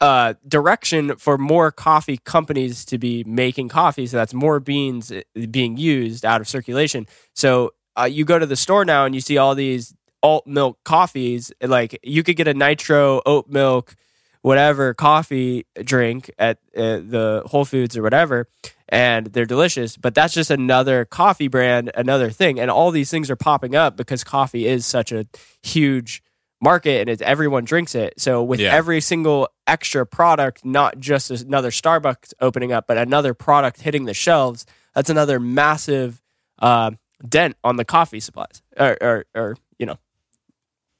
[SPEAKER 2] uh, direction for more coffee companies to be making coffee. So that's more beans uh, being used out of circulation. So uh, you go to the store now and you see all these alt milk coffees. Like you could get a nitro oat milk, whatever coffee drink at uh, the Whole Foods or whatever, and they're delicious. But that's just another coffee brand, another thing. And all these things are popping up because coffee is such a huge market and it's everyone drinks it. So with
[SPEAKER 3] Yeah.
[SPEAKER 2] every single extra product, not just another Starbucks opening up, but another product hitting the shelves, that's another massive uh, dent on the coffee supplies, or, or, or you know,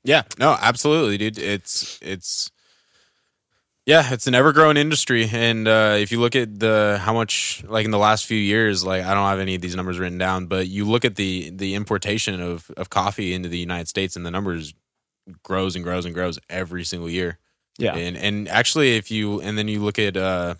[SPEAKER 3] Yeah, no, absolutely, dude. It's it's yeah, it's an ever growing industry, and uh, if you look at the how much like in the last few years, like I don't have any of these numbers written down, but you look at the the importation of of coffee into the United States, and the numbers grows and grows and grows every single year.
[SPEAKER 2] yeah,
[SPEAKER 3] And and actually, if you and then you look at uh,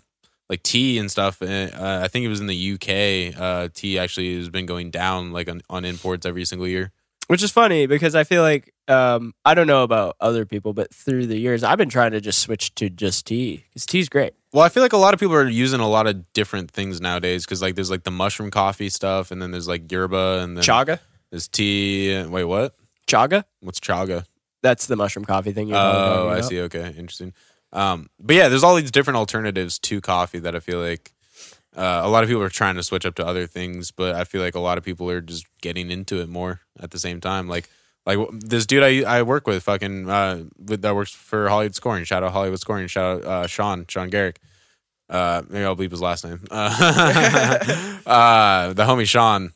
[SPEAKER 3] like tea and stuff, uh, I think it was in the UK. Uh, tea actually has been going down like on, on imports every single year.
[SPEAKER 2] which is funny because I feel like um, I don't know about other people, but through the years, I've been trying to just switch to just tea because tea's great.
[SPEAKER 3] Well, I feel like a lot of people are using a lot of different things nowadays because like there's like the mushroom coffee stuff, and then there's like yerba, and then
[SPEAKER 2] Chaga,
[SPEAKER 3] there's tea. and- Wait, what?
[SPEAKER 2] chaga,
[SPEAKER 3] What's chaga?
[SPEAKER 2] that's the mushroom coffee thing. You're
[SPEAKER 3] Oh, I see. Okay, interesting. Um, but yeah, there's all these different alternatives to coffee that I feel like uh, a lot of people are trying to switch up to other things, but I feel like a lot of people are just getting into it more at the same time. Like, like this dude I I work with, fucking uh, with, that works for Hollywood Scoring. Shout out Hollywood Scoring. Shout out uh, Sean Sean Garrick. Uh, maybe I'll bleep his last name. Uh, uh, the homie Sean.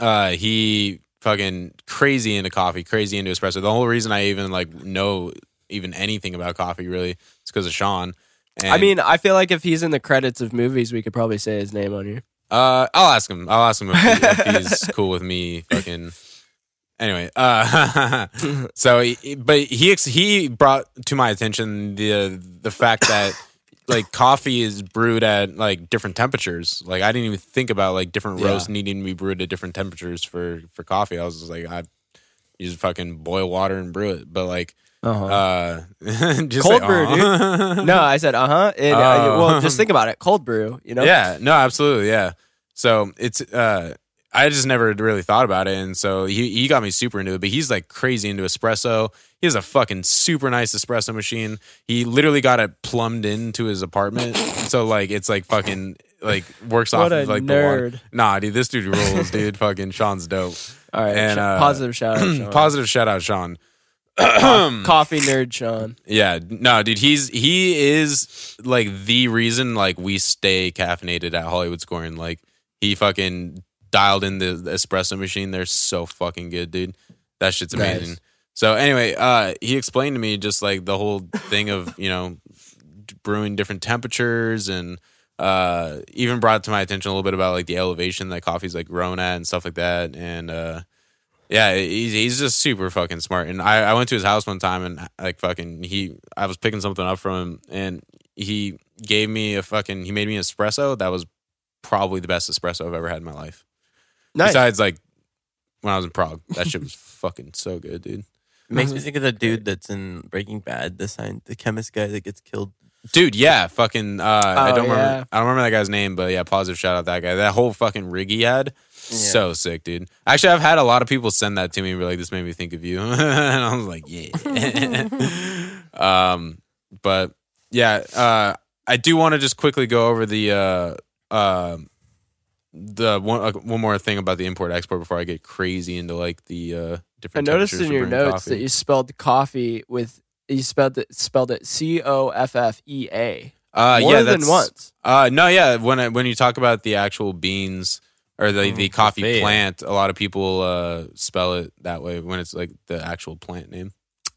[SPEAKER 3] Uh, he fucking crazy into coffee, crazy into espresso. The whole reason I even like know even anything about coffee really is because of Sean. And,
[SPEAKER 2] I mean, I feel like if he's in the credits of movies, we could probably say his name on here.
[SPEAKER 3] Uh, I'll ask him. I'll ask him if, he, if he's cool with me. Fucking. Anyway, uh, so he, but he ex- he brought to my attention the the fact that like coffee is brewed at like different temperatures. Like I didn't even think about like different
[SPEAKER 2] Yeah.
[SPEAKER 3] roasts needing to be brewed at different temperatures for for coffee. I was just like, I you just fucking boil water and brew it. But like,
[SPEAKER 2] Uh-huh.
[SPEAKER 3] uh, just
[SPEAKER 2] Cold brew,
[SPEAKER 3] "Aw."
[SPEAKER 2] no, I said uh huh. And uh,
[SPEAKER 3] Oh.
[SPEAKER 2] well, just think about it, cold brew. You know,
[SPEAKER 3] Yeah, no, absolutely, yeah. So it's uh I just never really thought about it, and so he he got me super into it. But he's like crazy into espresso. He has a fucking super nice espresso machine. He literally got it plumbed into his apartment, so like it's like fucking like works off of like the water.
[SPEAKER 2] nerd.
[SPEAKER 3] Nah, dude, this dude rules, dude. fucking Sean's dope.
[SPEAKER 2] All right,
[SPEAKER 3] And, uh,
[SPEAKER 2] positive shout out, Sean.
[SPEAKER 3] Positive shout out, Sean.
[SPEAKER 2] coffee nerd, Sean.
[SPEAKER 3] Yeah, no, dude, he's he is like the reason like we stay caffeinated at Hollywood Scoring. Like he fucking dialed in the, the espresso machine. They're so fucking good, dude. That shit's
[SPEAKER 2] Nice.
[SPEAKER 3] amazing. So anyway, uh, he explained to me just like the whole thing of you know brewing different temperatures and uh, even brought to my attention a little bit about like the elevation that coffee's like grown at and stuff like that. And uh, yeah, he's he's just super fucking smart. And I, I went to his house one time and like fucking he I was picking something up from him and he gave me a fucking he made me an espresso that was probably the best espresso I've ever had in my life.
[SPEAKER 2] Nice.
[SPEAKER 3] Besides like when I was in Prague. That shit was fucking so good, dude.
[SPEAKER 4] Makes me think of the dude that's in Breaking Bad, the sign, the chemist guy that gets killed.
[SPEAKER 3] Dude, yeah, fucking uh I
[SPEAKER 2] Oh,
[SPEAKER 3] don't remember. I don't remember that guy's name, but yeah, positive shout out that guy. That whole fucking rig he had. So sick, dude. Actually, I've had a lot of people send that to me and be like, this made me think of you. and I was like, yeah. um, but yeah, uh, I do want to just quickly go over the uh, uh, the one uh, one more thing about the import export before I get crazy into like the uh, different.
[SPEAKER 2] I
[SPEAKER 3] noticed
[SPEAKER 2] in your notes
[SPEAKER 3] coffee.
[SPEAKER 2] that you spelled coffee with you spelled it spelled it C O F F E A
[SPEAKER 3] uh,
[SPEAKER 2] more
[SPEAKER 3] yeah,
[SPEAKER 2] than
[SPEAKER 3] that's,
[SPEAKER 2] once.
[SPEAKER 3] Uh, no, yeah. When I, when you talk about the actual beans or the, the coffee
[SPEAKER 4] coffee.
[SPEAKER 3] plant, a lot of people uh, spell it that way when it's like the actual plant name.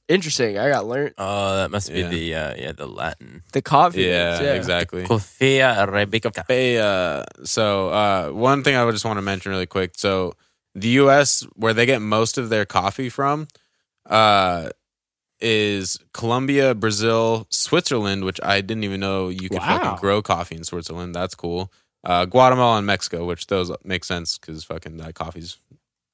[SPEAKER 2] Interesting. I got learned
[SPEAKER 4] Oh, that must be
[SPEAKER 3] Yeah.
[SPEAKER 4] the uh, yeah the Latin.
[SPEAKER 2] the coffee.
[SPEAKER 3] Yeah,
[SPEAKER 2] names, yeah.
[SPEAKER 3] exactly.
[SPEAKER 4] Coffea arabica.
[SPEAKER 3] Hey, uh, so uh, one thing I would just want to mention really quick. So the U.S. where they get most of their coffee from, uh, is Colombia, Brazil, Switzerland, which I didn't even know you could
[SPEAKER 2] Wow.
[SPEAKER 3] fucking grow coffee in Switzerland. That's cool. Uh, Guatemala and Mexico, which those make sense because fucking that coffee's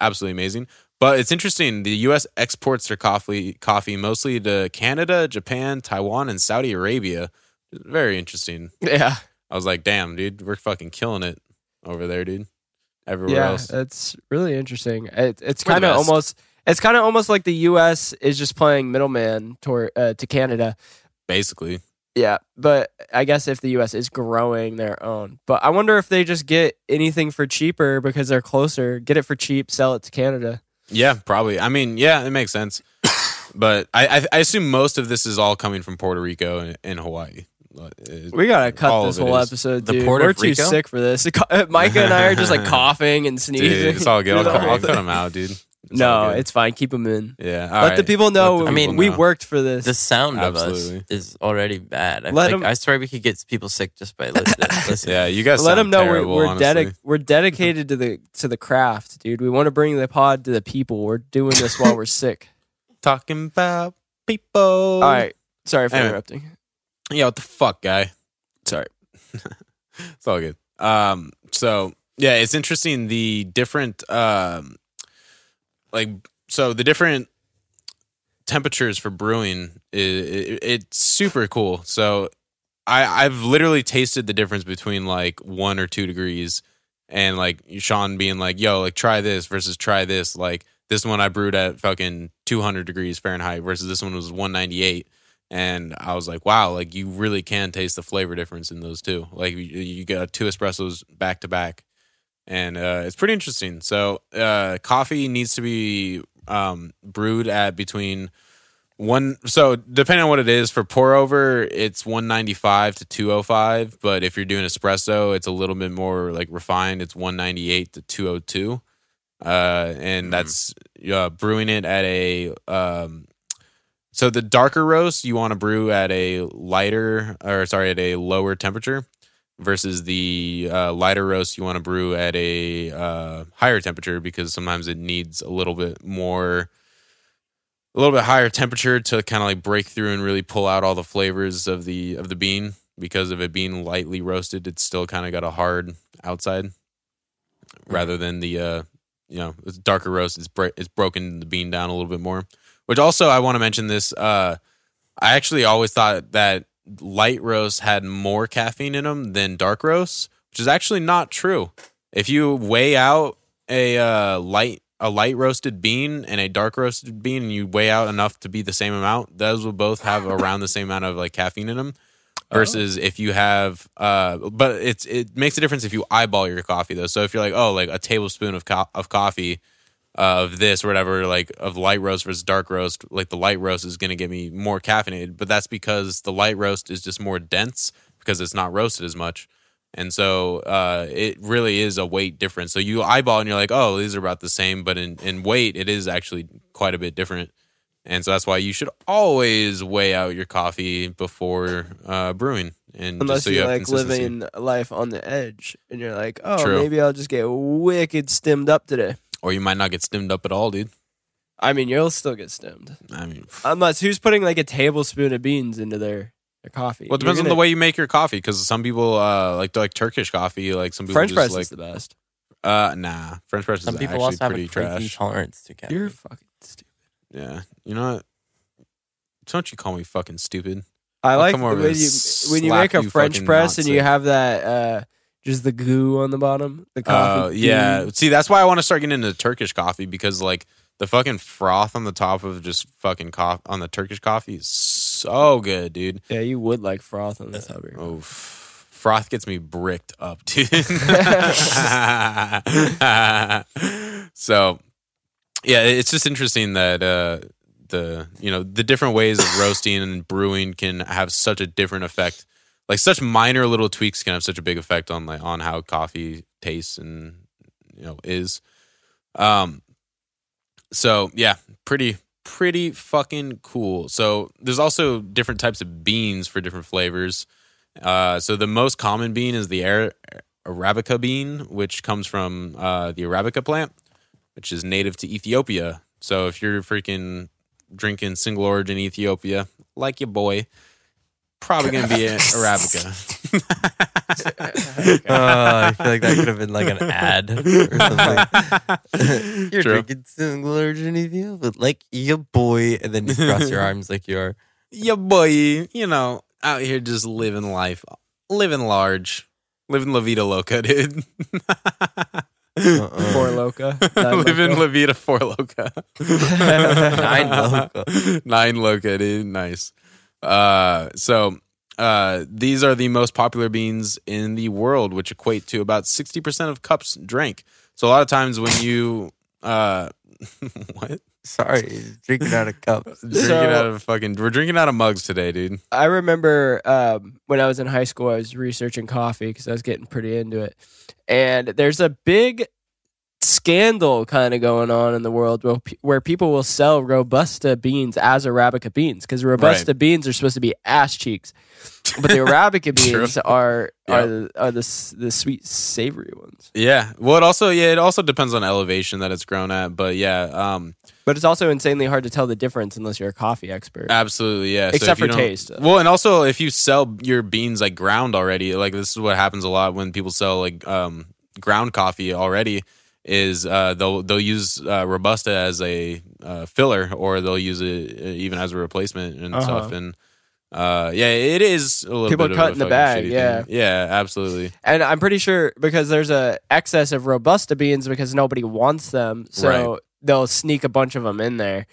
[SPEAKER 3] absolutely amazing. But it's interesting. The U.S. exports their coffee coffee mostly to Canada, Japan, Taiwan, and Saudi Arabia. Very interesting.
[SPEAKER 2] Yeah.
[SPEAKER 3] I was like, damn, dude, we're fucking killing it over there, dude. Everywhere
[SPEAKER 2] yeah,
[SPEAKER 3] else.
[SPEAKER 2] that's really interesting. It, it's kind of almost it's kind of almost like the U.S. is just playing middleman toward uh, to Canada.
[SPEAKER 3] Basically.
[SPEAKER 2] Yeah, but I guess if the U.S. is growing their own, but I wonder if they just get anything for cheaper because they're closer, get it for cheap, sell it to Canada.
[SPEAKER 3] Yeah, probably. I mean, yeah, it makes sense. But I, I I assume most of this is all coming from Puerto Rico and, and Hawaii.
[SPEAKER 2] We gotta cut
[SPEAKER 3] All
[SPEAKER 2] this whole
[SPEAKER 3] is.
[SPEAKER 2] episode,
[SPEAKER 4] The
[SPEAKER 2] dude.
[SPEAKER 4] Puerto
[SPEAKER 2] We're too
[SPEAKER 4] Rico?
[SPEAKER 2] sick for this. Micah and I are just like coughing and sneezing.
[SPEAKER 3] Dude, it's all good. I'll, cut- I'll cut them out, dude. It's
[SPEAKER 2] No, it's fine. Keep them in.
[SPEAKER 3] yeah.
[SPEAKER 2] Let the people know.
[SPEAKER 3] Let the
[SPEAKER 4] I mean,
[SPEAKER 3] people
[SPEAKER 2] we worked for this.
[SPEAKER 4] The sound of us is already bad. I,
[SPEAKER 2] Let
[SPEAKER 4] like,
[SPEAKER 2] 'em-
[SPEAKER 4] I swear we could get people sick just by listening. listening.
[SPEAKER 3] Yeah, you guys.
[SPEAKER 2] Let them know
[SPEAKER 3] terrible,
[SPEAKER 2] we're we're,
[SPEAKER 3] honestly.
[SPEAKER 2] dedic- we're dedicated to the to the craft, dude. We want to bring the pod to the people. We're doing this while we're sick.
[SPEAKER 3] talking about people.
[SPEAKER 2] All right. Sorry for
[SPEAKER 3] Anyway.
[SPEAKER 2] interrupting.
[SPEAKER 3] Yeah, what the fuck, guy?
[SPEAKER 2] Sorry.
[SPEAKER 3] It's all good. Um, so yeah, it's interesting the different um like so the different temperatures for brewing is it's super cool. So I I've literally tasted the difference between like 1 or 2 degrees and like Sean being like, "Yo, like try this versus try this." Like this one I brewed at fucking 200 degrees Fahrenheit versus this one was 198 and I was like, wow, like you really can taste the flavor difference in those two. Like you, you got two espressos back to back, and uh, it's pretty interesting. So uh, coffee needs to be um, brewed at between one. So depending on what it is for pour over, it's one ninety five to two oh five. But if you're doing espresso, it's a little bit more like refined. It's one ninety eight to two oh two. Uh, and that's uh, brewing it at a um, so the darker roast you want to brew at a lighter or sorry at a lower temperature versus the uh, lighter roast you want to brew at a uh, higher temperature because sometimes it needs a little bit more a little bit higher temperature to kind of like break through and really pull out all the flavors of the of the bean. Because of it being lightly roasted it's still kind of got a hard outside rather than the uh you know it's darker roast. It's it's broken the bean down a little bit more. Which also I want to mention this. Uh, I actually always thought that light roasts had more caffeine in them than dark roasts, which is actually not true. If you weigh out a uh, light a light roasted bean and a dark roasted bean, and you weigh out enough to be the same amount, those will both have around the same amount of like caffeine in them. Versus if you have, uh, but it's it makes a difference if you eyeball your coffee though. So if you're like, oh, like a tablespoon of co- of coffee uh, of this or whatever, like of light roast versus dark roast, like the light roast is going to get me more caffeinated, but that's because the light roast is just more dense because it's not roasted as much. And so uh, it really is a weight difference. So you eyeball and you're like, oh, these are about the same, but in, in weight, it is actually quite a bit different. And so that's why you should always weigh out your coffee before uh, brewing. And
[SPEAKER 2] Unless
[SPEAKER 3] just so
[SPEAKER 2] you
[SPEAKER 3] have
[SPEAKER 2] like living life on the edge, and you're like, oh,
[SPEAKER 3] True.
[SPEAKER 2] maybe I'll just get wicked stemmed up today.
[SPEAKER 3] Or you might not get stemmed up at all, dude.
[SPEAKER 2] I mean, you'll still get stemmed.
[SPEAKER 3] I mean,
[SPEAKER 2] Unless who's putting like a tablespoon of beans into their, their coffee?
[SPEAKER 3] Well, it depends
[SPEAKER 2] You're
[SPEAKER 3] on the way you make your coffee because some people uh, like like Turkish coffee. Like some people
[SPEAKER 2] French
[SPEAKER 3] just
[SPEAKER 2] press
[SPEAKER 3] like
[SPEAKER 2] is the best.
[SPEAKER 3] uh nah French press
[SPEAKER 4] Some
[SPEAKER 3] is
[SPEAKER 4] people
[SPEAKER 3] actually
[SPEAKER 4] also have a
[SPEAKER 3] pretty
[SPEAKER 4] crazy
[SPEAKER 3] trash.
[SPEAKER 4] tolerance to caffeine.
[SPEAKER 2] You're fucking stupid.
[SPEAKER 3] Yeah, you know what? Don't you call me fucking stupid?
[SPEAKER 2] I
[SPEAKER 3] I'll
[SPEAKER 2] like
[SPEAKER 3] come
[SPEAKER 2] the way you when you make a French
[SPEAKER 3] fucking
[SPEAKER 2] press and you have that uh just the goo on the bottom, the
[SPEAKER 3] Uh,
[SPEAKER 2] coffee.
[SPEAKER 3] yeah. See, that's why I want to start getting into Turkish coffee because like the fucking froth on the top of just fucking coffee on the Turkish coffee is so good, dude.
[SPEAKER 2] yeah, you would like froth on the top of your.
[SPEAKER 3] Oh, froth gets me bricked up, dude. so, yeah, it's just interesting that uh, the you know the different ways of roasting and brewing can have such a different effect. Like such minor little tweaks can have such a big effect on like on how coffee tastes and you know is. Um. So yeah, pretty pretty fucking cool. So there's also different types of beans for different flavors. Uh, so the most common bean is the Ara- Arabica bean, which comes from uh, the Arabica plant, which is native to Ethiopia. So if you're freaking drinking single origin Ethiopia, like your boy, probably gonna be a Arabica.
[SPEAKER 4] Uh, I feel like that could have been like an ad or something. You're
[SPEAKER 3] True.
[SPEAKER 4] drinking single origin Ethiopia, like your boy, and then you cross your arms like you are.
[SPEAKER 3] your boy, you know, out here just living life, living large, living La Vida Loca, dude.
[SPEAKER 4] Uh-uh.
[SPEAKER 2] Four loca. nine
[SPEAKER 3] living
[SPEAKER 2] loca.
[SPEAKER 3] La Vida Four Loca.
[SPEAKER 4] Nine Loca.
[SPEAKER 3] Nine Loca, dude. Nice. Uh, so uh, these are the most popular beans in the world, which equate to about 60% of cups drank. So a lot of times when you, uh, what?
[SPEAKER 4] Sorry, drinking out of cups.
[SPEAKER 3] Drinking
[SPEAKER 2] So-
[SPEAKER 3] out of fucking. We're drinking out of mugs today, dude.
[SPEAKER 2] I remember um, when I was in high school, I was researching coffee because I was getting pretty into it. And there's a big scandal kind of going on in the world where, where people will sell Robusta beans as Arabica beans because Robusta beans are supposed to be ass cheeks. But the Arabica beans are are, the, are the, the sweet, savory ones.
[SPEAKER 3] Yeah. Well, it also yeah, it also depends on elevation that it's grown at, but yeah, um,
[SPEAKER 2] But it's also insanely hard to tell the difference unless you're a coffee expert.
[SPEAKER 3] absolutely yeah. So
[SPEAKER 2] Except
[SPEAKER 3] you
[SPEAKER 2] for taste.
[SPEAKER 3] Well, and also if you sell your beans like ground already, like this is what happens a lot when people sell like um ground coffee already. Is uh, they'll they'll use uh, robusta as a uh, filler, or they'll use it uh, even as a replacement and
[SPEAKER 2] Uh-huh.
[SPEAKER 3] stuff. And uh, yeah, it is a little
[SPEAKER 2] People
[SPEAKER 3] bit
[SPEAKER 2] cut
[SPEAKER 3] of
[SPEAKER 2] in the bag, yeah.
[SPEAKER 3] thing. yeah, absolutely.
[SPEAKER 2] And I'm pretty sure because there's a excess of robusta beans because nobody wants them, so
[SPEAKER 3] Right.
[SPEAKER 2] they'll sneak a bunch of them in there.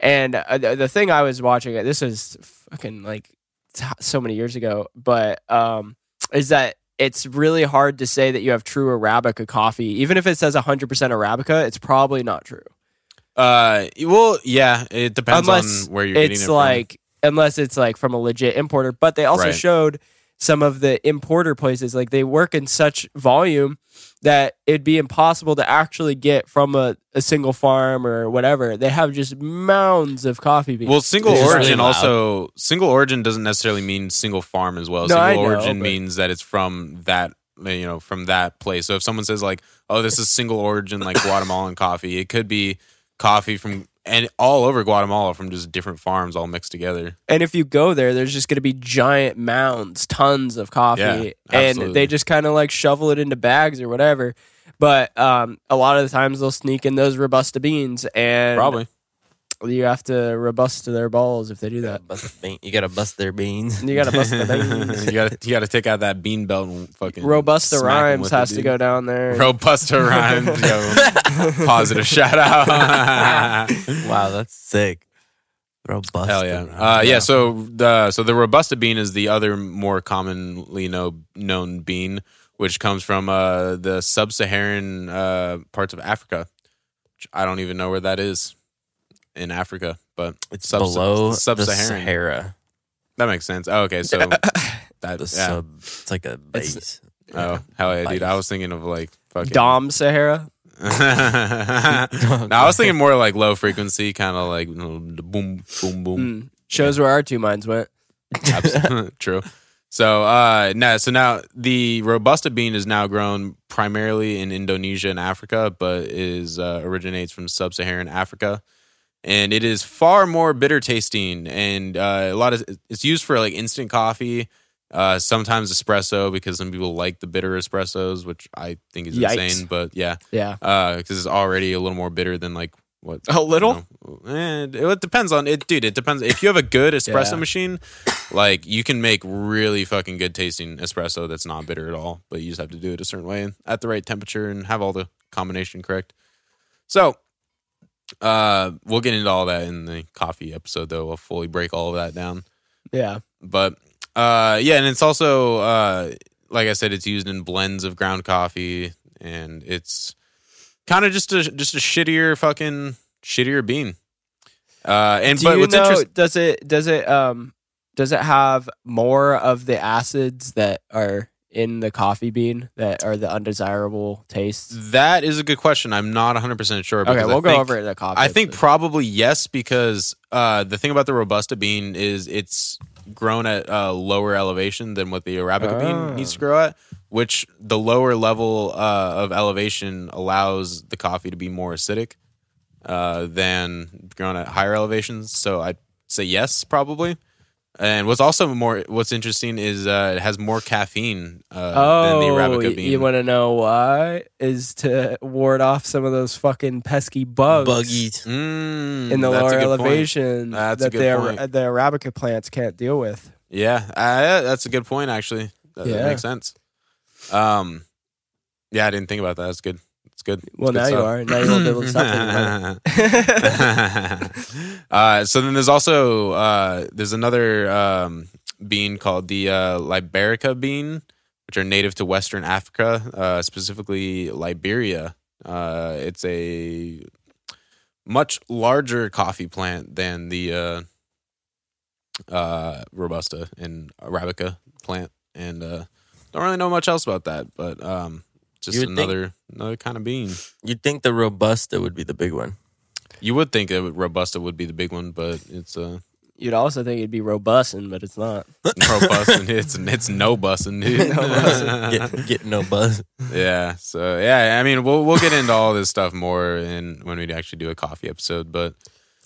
[SPEAKER 2] And uh, the, the thing I was watching, this is fucking like so many years ago, but um, is that it's really hard to say that you have true arabica coffee, even if it says 100% arabica. It's probably not true
[SPEAKER 3] Uh, well, yeah, it depends
[SPEAKER 2] unless
[SPEAKER 3] on where you're
[SPEAKER 2] it's
[SPEAKER 3] it from.
[SPEAKER 2] like unless it's like from a legit importer. But they also
[SPEAKER 3] Right.
[SPEAKER 2] showed some of the importer places like they work in such volume that it'd be impossible to actually get from a, a single farm or whatever. They have just mounds of coffee beans.
[SPEAKER 3] Well, single
[SPEAKER 4] It's
[SPEAKER 3] origin
[SPEAKER 4] really
[SPEAKER 3] also single origin doesn't necessarily mean single farm as well.
[SPEAKER 2] No, I
[SPEAKER 3] single
[SPEAKER 2] know,
[SPEAKER 3] origin
[SPEAKER 2] but-
[SPEAKER 3] means that it's from that you know from that place. So if someone says like, "Oh, this is single origin like Guatemalan coffee," it could be coffee from and all over Guatemala from just different farms all mixed together.
[SPEAKER 2] and if you go there, there's just going to be giant mounds, tons of coffee,
[SPEAKER 3] Yeah,
[SPEAKER 2] and they just kind of like shovel it into bags or whatever. But um, a lot of the times they'll sneak in those robusta beans, and
[SPEAKER 3] Probably.
[SPEAKER 2] You have to robusta their balls if they do that.
[SPEAKER 4] Bust the bean- you gotta bust their beans.
[SPEAKER 2] You got to bust the beans.
[SPEAKER 3] you got to you got to take out that bean belt and fucking
[SPEAKER 2] Robusta
[SPEAKER 3] smack 'em
[SPEAKER 2] Rhymes
[SPEAKER 3] with it,
[SPEAKER 2] has to
[SPEAKER 3] dude.
[SPEAKER 2] go down there.
[SPEAKER 3] Robusta rhymes. Yo, positive shout out.
[SPEAKER 4] wow, that's sick. Robust.
[SPEAKER 3] Hell yeah. Uh, yeah. So the so the robusta bean is the other more commonly know, known bean, which comes from uh, the sub-Saharan uh, parts of Africa. Which I don't even know where that is in Africa, but
[SPEAKER 4] It's
[SPEAKER 3] sub-
[SPEAKER 4] below the
[SPEAKER 3] sub-Saharan.
[SPEAKER 4] Sahara.
[SPEAKER 3] That makes sense. Oh, okay. So that
[SPEAKER 4] The
[SPEAKER 3] yeah.
[SPEAKER 4] sub. It's like a base.
[SPEAKER 3] Oh hell yeah, dude! I was thinking of like fucking.
[SPEAKER 2] Dom Sahara.
[SPEAKER 3] no, I was thinking more like low frequency, kind of like you know, boom, boom, boom.
[SPEAKER 2] Mm. Shows where our two minds went.
[SPEAKER 3] True. So uh now so now the robusta bean is now grown primarily in Indonesia and Africa, but is uh, originates from sub-Saharan Africa. And it is far more bitter tasting and uh, a lot of it's used for like instant coffee, uh sometimes espresso because some people like the bitter espressos, which I think is
[SPEAKER 2] Yikes.
[SPEAKER 3] insane, but yeah.
[SPEAKER 2] Yeah.
[SPEAKER 3] Uh cuz it's already a little more bitter than like what
[SPEAKER 2] A little?
[SPEAKER 3] you know, eh, it, it depends on it, dude. It depends. If you have a good espresso
[SPEAKER 2] Yeah.
[SPEAKER 3] machine, like you can make really fucking good tasting espresso that's not bitter at all. But you just have to do it a certain way and at the right temperature and have all the combination correct. So, uh, we'll get into all that in the coffee episode, though. We'll fully break all of that down.
[SPEAKER 2] Yeah.
[SPEAKER 3] But uh, yeah, and it's also uh, like I said, it's used in blends of ground coffee, and it's kind of just a just a shittier fucking shittier bean. Uh, and
[SPEAKER 2] Do
[SPEAKER 3] but what's
[SPEAKER 2] know?
[SPEAKER 3] interesting?
[SPEAKER 2] Does it? Does it? Um. Does it have more of the acids that are in the coffee bean that are the undesirable tastes?
[SPEAKER 3] That is a good question. I'm not 100 percent sure.
[SPEAKER 2] Okay,
[SPEAKER 3] I
[SPEAKER 2] we'll go
[SPEAKER 3] think-
[SPEAKER 2] over it in the coffee.
[SPEAKER 3] I think probably yes, because uh, the thing about the robusta bean is it's grown at a lower elevation than what the arabica
[SPEAKER 2] Ah.
[SPEAKER 3] bean needs to grow at. Which the lower level uh, of elevation allows the coffee to be more acidic uh, than grown at higher elevations. So I'd say yes, probably. And what's also more what's interesting is uh, it has more caffeine uh, than the
[SPEAKER 2] Oh,
[SPEAKER 3] arabica
[SPEAKER 2] y-
[SPEAKER 3] bean.
[SPEAKER 2] you want to know why? Is to ward off some of those fucking pesky bugs,
[SPEAKER 4] Buggies.
[SPEAKER 3] Mm,
[SPEAKER 2] in the lower elevation
[SPEAKER 3] That's
[SPEAKER 2] that
[SPEAKER 3] good
[SPEAKER 2] the the arabica plants can't deal with.
[SPEAKER 3] Yeah, uh, that's a good point. Actually, that, that
[SPEAKER 2] Yeah.
[SPEAKER 3] makes sense. Um, yeah, I didn't think about that. That's good. It's good.
[SPEAKER 2] Well,
[SPEAKER 3] It's good
[SPEAKER 2] now you are. Now you won't be able to stop thinking
[SPEAKER 3] uh, so then there's also uh, there's another um, bean called the uh, Liberica bean, which are native to Western Africa, uh, specifically Liberia. Uh, it's a much larger coffee plant than the uh, uh, robusta and arabica plant, and uh, don't really know much else about that. But um, just
[SPEAKER 4] You would think-
[SPEAKER 3] another another kind of bean.
[SPEAKER 4] You'd think the robusta would be the big one.
[SPEAKER 3] You would think that robusta would be the big one, but it's uh,
[SPEAKER 2] You'd also think it'd be robusting, but it's not.
[SPEAKER 3] robust and it's it's no busting, dude.
[SPEAKER 2] No bussin'.
[SPEAKER 4] Get, get no buzz.
[SPEAKER 3] yeah. So yeah, I mean, we'll we'll get into all this stuff more in when we actually do a coffee episode, but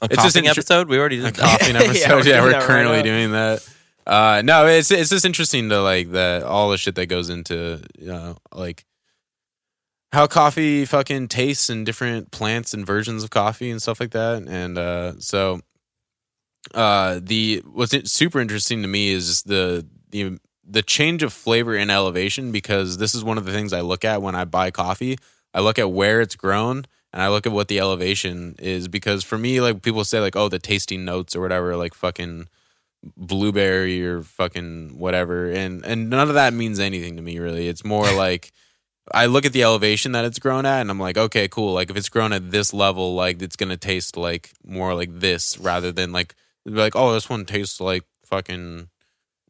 [SPEAKER 4] A
[SPEAKER 3] It's just
[SPEAKER 4] coughing
[SPEAKER 3] inter-
[SPEAKER 4] episode. We already
[SPEAKER 3] a
[SPEAKER 4] did that.
[SPEAKER 3] coffee
[SPEAKER 2] Yeah,
[SPEAKER 3] episode.
[SPEAKER 2] we're
[SPEAKER 3] yeah, we're
[SPEAKER 2] that right
[SPEAKER 3] currently
[SPEAKER 2] now.
[SPEAKER 3] doing that. Uh, no, it's it's just interesting to like the all the shit that goes into you know like how coffee fucking tastes and different plants and versions of coffee and stuff like that. And uh, so uh, the what's super interesting to me is the the the change of flavor and elevation because this is one of the things I look at when I buy coffee. I look at where it's grown and I look at what the elevation is because for me, like people say, like oh, the tasting notes or whatever, like fucking blueberry or fucking whatever, and and none of that means anything to me really. It's more like I look at the elevation that it's grown at, and I'm like, okay, cool. Like if it's grown at this level, like it's gonna taste like more like this rather than like like, oh, this one tastes like fucking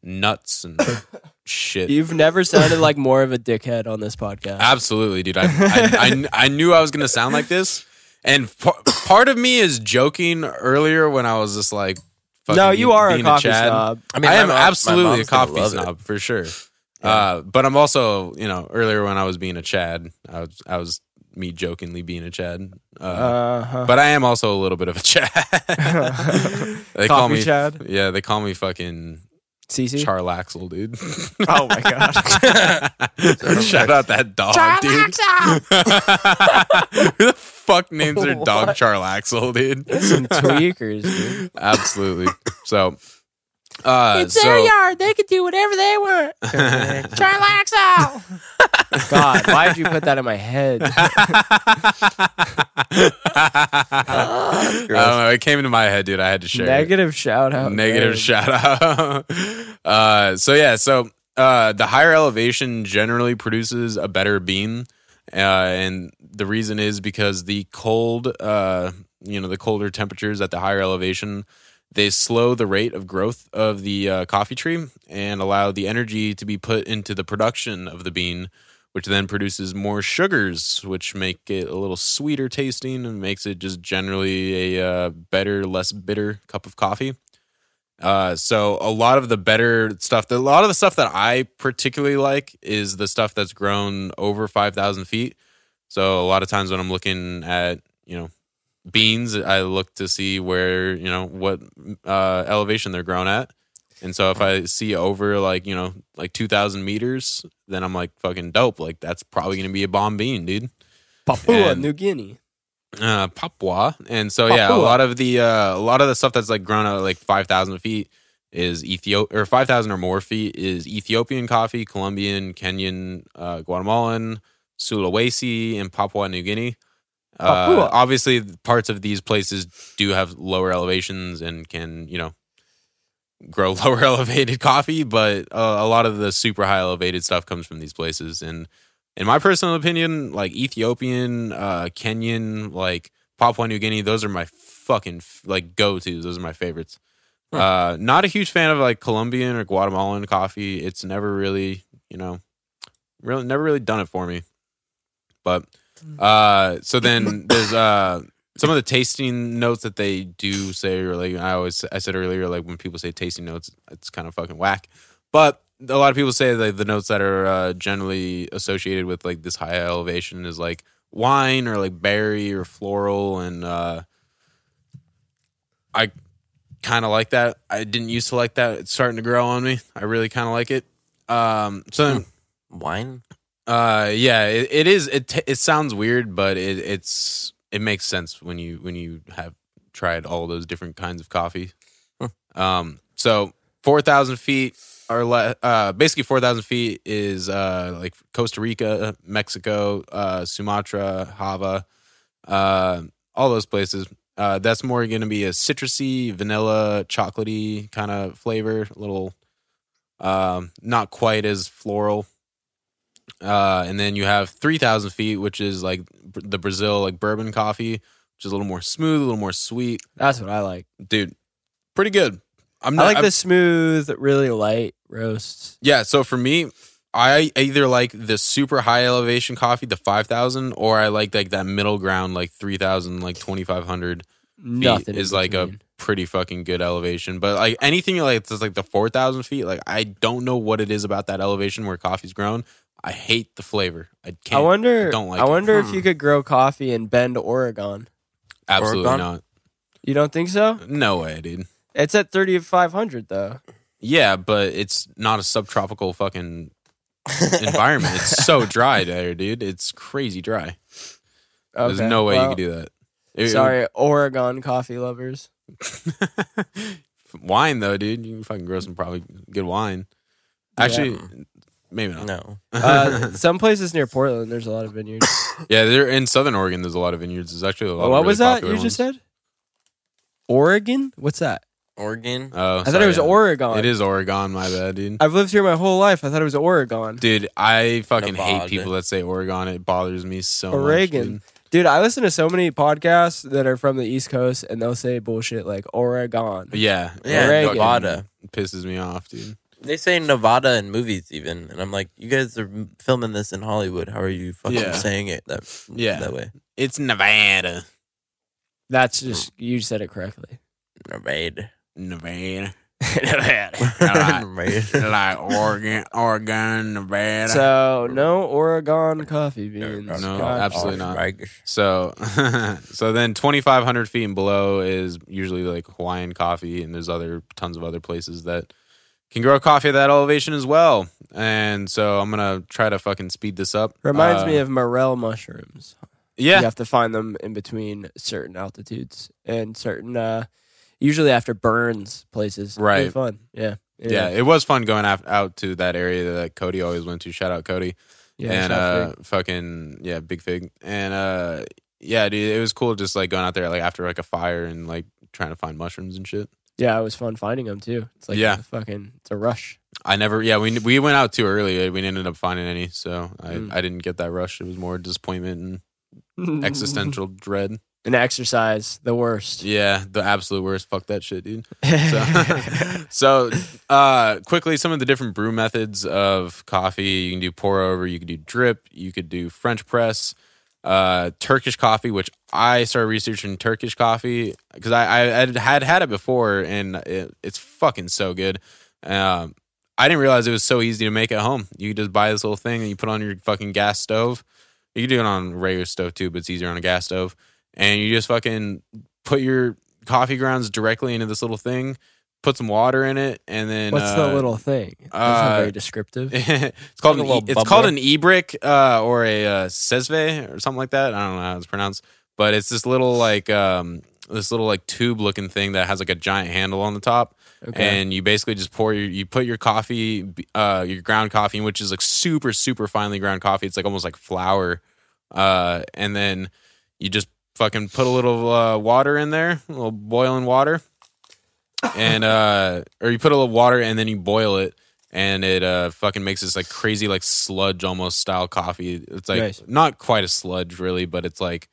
[SPEAKER 3] nuts and shit.
[SPEAKER 2] You've never sounded like more of a dickhead on this podcast.
[SPEAKER 3] Absolutely, dude. I, I, I, I knew I was going to sound like this. And p- part of me is joking earlier when I was just like, fucking
[SPEAKER 2] no, you are a
[SPEAKER 3] being
[SPEAKER 2] coffee
[SPEAKER 3] Chad.
[SPEAKER 2] snob.
[SPEAKER 3] I,
[SPEAKER 4] my
[SPEAKER 3] am
[SPEAKER 4] mom- my
[SPEAKER 3] absolutely a
[SPEAKER 4] mom's gonna
[SPEAKER 3] coffee
[SPEAKER 4] love it.
[SPEAKER 3] snob for sure. Uh, but I'm also, you know, earlier when I was being a Chad, I was, I was me jokingly being a Chad. Uh,
[SPEAKER 2] Uh-huh.
[SPEAKER 3] but I am also a little bit of a Chad. they call me
[SPEAKER 2] Chad?
[SPEAKER 3] Yeah, they call me fucking
[SPEAKER 2] Cece?
[SPEAKER 3] Charlaxle, dude.
[SPEAKER 2] oh my god.
[SPEAKER 3] Shout out that dog, dude. Who the fuck names their dog Charlaxel, dude?
[SPEAKER 2] Some tweakers, dude.
[SPEAKER 3] Absolutely. So, uh, so,
[SPEAKER 2] yard. They can do whatever they want. Try lax out. God, why did you put that in my head?
[SPEAKER 3] I don't know. It came into my head, dude. I had to share. it.
[SPEAKER 2] Negative shout out.
[SPEAKER 3] Negative
[SPEAKER 2] man.
[SPEAKER 3] shout out. uh, so yeah, so uh, the higher elevation generally produces a better bean, uh, and the reason is because the cold, uh, you know, the colder temperatures at the higher elevation, they slow the rate of growth of the uh, coffee tree and allow the energy to be put into the production of the bean. Which then produces more sugars, which make it a little sweeter tasting and makes it just generally a uh, better, less bitter cup of coffee. Uh, so a lot of the better stuff, a lot of the stuff that I particularly like is the stuff that's grown over five thousand feet. So a lot of times when I'm looking at you know beans, I look to see where you know what uh, elevation they're grown at. And so if I see over like you know like two thousand meters, then I'm like fucking dope. Like that's probably gonna be a bomb bean, dude
[SPEAKER 2] Papua
[SPEAKER 3] And-
[SPEAKER 2] New Guinea.
[SPEAKER 3] uh, Papua, and so yeah, a lot of the uh, a lot of the stuff that's like grown at like five thousand feet is Ethiop or five thousand or more feet is Ethiopian coffee, Colombian, Kenyan, uh, Guatemalan, Sulawesi, and Papua New Guinea. Uh, obviously, parts of these places do have lower elevations and can you know grow lower elevated coffee, but uh, a lot of the super high elevated stuff comes from these places. And in my personal opinion, like Ethiopian, uh, Kenyan, like Papua New Guinea, those are my fucking like go tos. Those are my favorites. Uh, not a huge fan of like Colombian or Guatemalan coffee. It's never really, you know, really never really done it for me. But uh, so then there's uh some of the tasting notes that they do say, or like I always I said earlier, like when people say tasting notes, it's kind of fucking whack. But a lot of people say that the notes that are uh, generally associated with like this high elevation is like wine or like berry or floral, and uh, I kind of like that. I didn't used to like that. It's starting to grow on me. I really kind of like it. Um, so then,
[SPEAKER 4] Wine.
[SPEAKER 3] Uh, yeah, it, it is. It t- it sounds weird, but it, it's it makes sense when you when you have tried all those different kinds of coffee. Um, so four thousand feet or le- uh, basically four thousand feet is uh like Costa Rica, Mexico, uh, Sumatra, Java, uh, all those places. Uh, that's more going to be a citrusy, vanilla, chocolatey kind of flavor. A little, um, not quite as floral. Uh, and then you have 3,000 feet, which is like the Brazil, like bourbon coffee, which is a little more smooth, a little more sweet.
[SPEAKER 2] That's what I like.
[SPEAKER 3] Dude, pretty good. I'm
[SPEAKER 2] I like
[SPEAKER 3] I'm-
[SPEAKER 2] the smooth, really light roasts.
[SPEAKER 3] Yeah, so for me, I either like the super high elevation coffee, the 5000, or I like like that middle ground like 3000, like 2500 feet
[SPEAKER 2] Nothing
[SPEAKER 3] is like a pretty fucking good elevation. But like anything like that's like the 4000 feet, like I don't know what it is about that elevation where coffee's grown. I hate the flavor. I can't.
[SPEAKER 2] I wonder.
[SPEAKER 3] don't like
[SPEAKER 2] I
[SPEAKER 3] it.
[SPEAKER 2] wonder if
[SPEAKER 3] Hmm.
[SPEAKER 2] you could grow coffee in Bend, Oregon.
[SPEAKER 3] Absolutely
[SPEAKER 4] Oregon?
[SPEAKER 3] not.
[SPEAKER 2] You don't think so?
[SPEAKER 3] No way, dude.
[SPEAKER 2] It's at thirty five hundred though.
[SPEAKER 3] Yeah, but it's not a subtropical fucking environment. it's so dry there, dude. It's crazy dry. There's no way
[SPEAKER 2] well,
[SPEAKER 3] you could do that. It-
[SPEAKER 2] Sorry, Oregon coffee lovers.
[SPEAKER 3] wine though, dude. You can fucking grow some probably good wine. Actually, maybe not.
[SPEAKER 4] No.
[SPEAKER 2] Uh, some places near Portland, there's a lot of vineyards.
[SPEAKER 3] Yeah, they're in Southern Oregon. There's a lot of vineyards. There's actually a lot.
[SPEAKER 2] Oh,
[SPEAKER 3] of
[SPEAKER 2] what
[SPEAKER 3] really
[SPEAKER 2] was that
[SPEAKER 3] popular
[SPEAKER 2] you just
[SPEAKER 3] ones.
[SPEAKER 2] said? Oregon? What's that?
[SPEAKER 4] Oregon.
[SPEAKER 3] Oh,
[SPEAKER 2] I thought it was Oregon.
[SPEAKER 3] It is Oregon. My bad, dude.
[SPEAKER 2] I've lived here my whole life. I thought it was Oregon.
[SPEAKER 3] Dude, I fucking
[SPEAKER 4] Nevada.
[SPEAKER 3] hate people that say Oregon. It bothers me so much.
[SPEAKER 2] Oregon.
[SPEAKER 3] much.
[SPEAKER 2] Dude, I listen to so many podcasts that are from the East Coast and they'll say bullshit like Oregon.
[SPEAKER 3] dude. Yeah,
[SPEAKER 4] Yeah,
[SPEAKER 2] Oregon.
[SPEAKER 3] fucking
[SPEAKER 4] Nevada.
[SPEAKER 3] pisses me off, dude.
[SPEAKER 4] They say Nevada in movies even, and I'm like, you guys are filming this in Hollywood. How are you fucking
[SPEAKER 3] Yeah.
[SPEAKER 4] saying it that
[SPEAKER 3] Yeah.
[SPEAKER 4] that way?
[SPEAKER 3] It's Nevada,
[SPEAKER 2] That's hmm. just you said it correctly.
[SPEAKER 4] Nevada.
[SPEAKER 3] Nevada,
[SPEAKER 4] Nevada.
[SPEAKER 3] like Oregon, Oregon, Nevada.
[SPEAKER 2] so no Oregon coffee beans.
[SPEAKER 3] No,
[SPEAKER 2] Gotcha.
[SPEAKER 3] absolutely not. So, so then 2,500 feet and below is usually like Hawaiian coffee, and there's other tons of other places that can grow coffee at that elevation as well. And so I'm gonna try to fucking speed this up.
[SPEAKER 2] Reminds
[SPEAKER 3] Uh,
[SPEAKER 2] me of morel mushrooms.
[SPEAKER 3] yeah,
[SPEAKER 2] You have to find them in between certain altitudes and certain uh usually after burns places.
[SPEAKER 3] Right.
[SPEAKER 2] fun. Yeah.
[SPEAKER 3] yeah. It was fun going af- out to that area that Cody always went to. Shout out Cody.
[SPEAKER 2] Yeah.
[SPEAKER 3] and uh, fucking yeah, big fig. And uh, yeah, dude, it was cool just like going out there like after like a fire and like trying to find mushrooms and shit.
[SPEAKER 2] Yeah, it was fun finding them too. It's like
[SPEAKER 3] Yeah.
[SPEAKER 2] a fucking it's a rush.
[SPEAKER 3] I never, yeah, we we went out too early. We ended up finding any, so I,
[SPEAKER 2] Mm.
[SPEAKER 3] I didn't get that rush. It was more disappointment and existential dread.
[SPEAKER 2] An exercise, the worst.
[SPEAKER 3] Yeah, the absolute worst. Fuck that shit, dude. So, so uh, quickly, some of the different brew methods of coffee. You can do pour over. You can do drip. You could do French press. Uh, Turkish coffee, which I started researching Turkish coffee because I, I had had it before and it, it's fucking so good. Um, I didn't realize it was so easy to make at home. You just buy this little thing and you put on your fucking gas stove. You can do it on a regular stove too, but it's easier on a gas stove. And you just fucking put your coffee grounds directly into this little thing, put some water in it, and then
[SPEAKER 2] What's
[SPEAKER 3] uh,
[SPEAKER 2] the little thing? That's not
[SPEAKER 3] uh,
[SPEAKER 2] very descriptive.
[SPEAKER 3] it's called
[SPEAKER 4] Like
[SPEAKER 3] an
[SPEAKER 4] a
[SPEAKER 3] e-
[SPEAKER 4] little
[SPEAKER 3] it's called an ibrik uh, or a uh, cezve or something like that. I don't know how it's pronounced, but it's this little like um, this little like tube looking thing that has like a giant handle on the top,
[SPEAKER 2] Okay.
[SPEAKER 3] and you basically just pour your you put your coffee uh, your ground coffee, which is like super super finely ground coffee. It's like almost like flour, uh, and then you just fucking put a little uh, water in there, a little boiling water, and uh, or you put a little water and then you boil it, and it uh fucking makes this like crazy like sludge almost style coffee. It's like
[SPEAKER 2] Nice.
[SPEAKER 3] not quite a sludge really, but it's like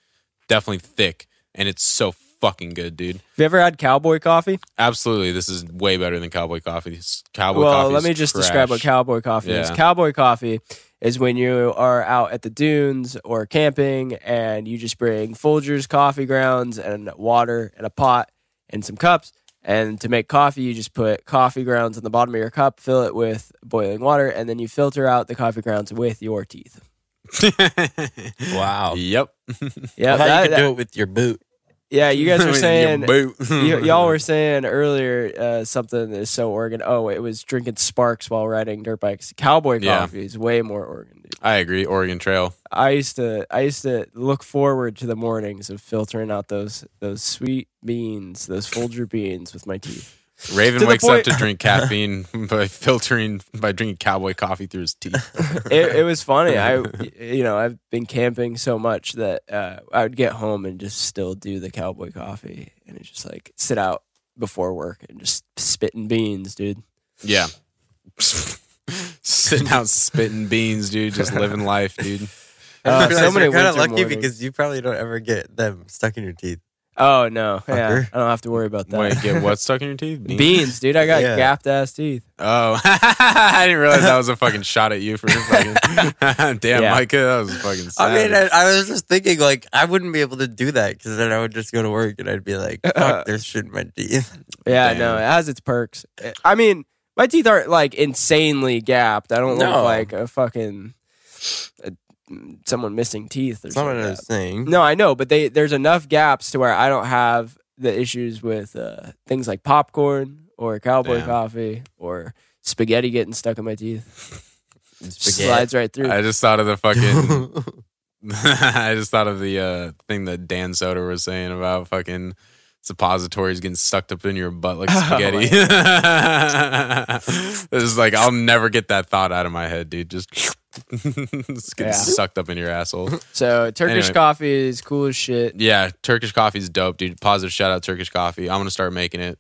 [SPEAKER 3] definitely thick, and it's so fucking good, dude.
[SPEAKER 2] Have you ever had cowboy coffee?
[SPEAKER 3] Absolutely, this is way better than cowboy coffee. This Cowboy
[SPEAKER 2] well,
[SPEAKER 3] coffee.
[SPEAKER 2] let
[SPEAKER 3] is
[SPEAKER 2] me just describe what cowboy coffee is.
[SPEAKER 3] Yeah.
[SPEAKER 2] Cowboy coffee is when you are out at the dunes or camping and you just bring Folgers coffee grounds and water and a pot and some cups. And to make coffee, you just put coffee grounds in the bottom of your cup, fill it with boiling water, and then you filter out the coffee grounds with your teeth.
[SPEAKER 4] Wow.
[SPEAKER 3] Yep.
[SPEAKER 2] Yeah,
[SPEAKER 4] I thought
[SPEAKER 2] that-
[SPEAKER 4] you could
[SPEAKER 2] that-
[SPEAKER 4] do it with your boot.
[SPEAKER 2] Yeah. You guys were saying y- y'all were saying earlier uh, something that is so Oregon. Oh, it was drinking Sparks while riding dirt bikes. Cowboy
[SPEAKER 3] Yeah.
[SPEAKER 2] coffee is way more Oregon, dude.
[SPEAKER 3] I agree. Oregon Trail.
[SPEAKER 2] I used to I used to look forward to the mornings of filtering out those those sweet beans, those Folger beans with my teeth.
[SPEAKER 3] Raven
[SPEAKER 2] To
[SPEAKER 3] wakes
[SPEAKER 2] point-
[SPEAKER 3] up to drink caffeine by filtering by drinking cowboy coffee through his teeth.
[SPEAKER 2] It, it was funny. I you know I've been camping so much that uh, I would get home and just still do the cowboy coffee and it's just like sit out before work and just spitting beans, dude.
[SPEAKER 3] Yeah. Sitting out spitting beans, dude. Just living life, dude.
[SPEAKER 2] Uh,
[SPEAKER 6] realize
[SPEAKER 2] so many
[SPEAKER 6] you're kind of lucky
[SPEAKER 2] mornings.
[SPEAKER 6] because you probably don't ever get them stuck in your teeth.
[SPEAKER 2] Oh no, yeah,
[SPEAKER 6] Fucker.
[SPEAKER 2] I don't have to worry about that.
[SPEAKER 3] Wait, get what stuck in your teeth?
[SPEAKER 2] Beans, dude. I got
[SPEAKER 6] Yeah.
[SPEAKER 2] gapped ass teeth.
[SPEAKER 3] Oh, I didn't realize that was a fucking shot at you for fucking. Damn,
[SPEAKER 2] Yeah.
[SPEAKER 3] Micah, that was fucking.
[SPEAKER 6] I mean. I, I was just thinking like I wouldn't be able to do that because then I would just go to work and I'd be like, "Fuck, there's shit in my teeth."
[SPEAKER 2] Yeah,
[SPEAKER 3] Damn.
[SPEAKER 2] no, it has its perks. I mean, my teeth aren't like insanely gapped. I don't
[SPEAKER 4] No.
[SPEAKER 2] look like a fucking uh someone missing teeth or
[SPEAKER 6] That's
[SPEAKER 2] something.
[SPEAKER 6] I
[SPEAKER 2] Like
[SPEAKER 6] was
[SPEAKER 2] that.
[SPEAKER 6] saying.
[SPEAKER 2] No, I know, but they there's enough gaps to where I don't have the issues with uh, things like popcorn or cowboy
[SPEAKER 3] Damn.
[SPEAKER 2] coffee or spaghetti getting stuck in my teeth.
[SPEAKER 6] Spaghetti.
[SPEAKER 2] Slides right through.
[SPEAKER 3] I just thought of the fucking. I just thought of the uh, thing that Dan Soder was saying about fucking suppositories getting sucked up in your butt like
[SPEAKER 2] Oh,
[SPEAKER 3] spaghetti. it's just like I'll never get that thought out of my head, dude. Just, just getting
[SPEAKER 2] Yeah.
[SPEAKER 3] sucked up in your asshole.
[SPEAKER 2] so Turkish
[SPEAKER 3] Anyway.
[SPEAKER 2] coffee is cool as shit.
[SPEAKER 3] Yeah, Turkish coffee's dope, dude. Positive shout out Turkish coffee. I'm gonna start making it.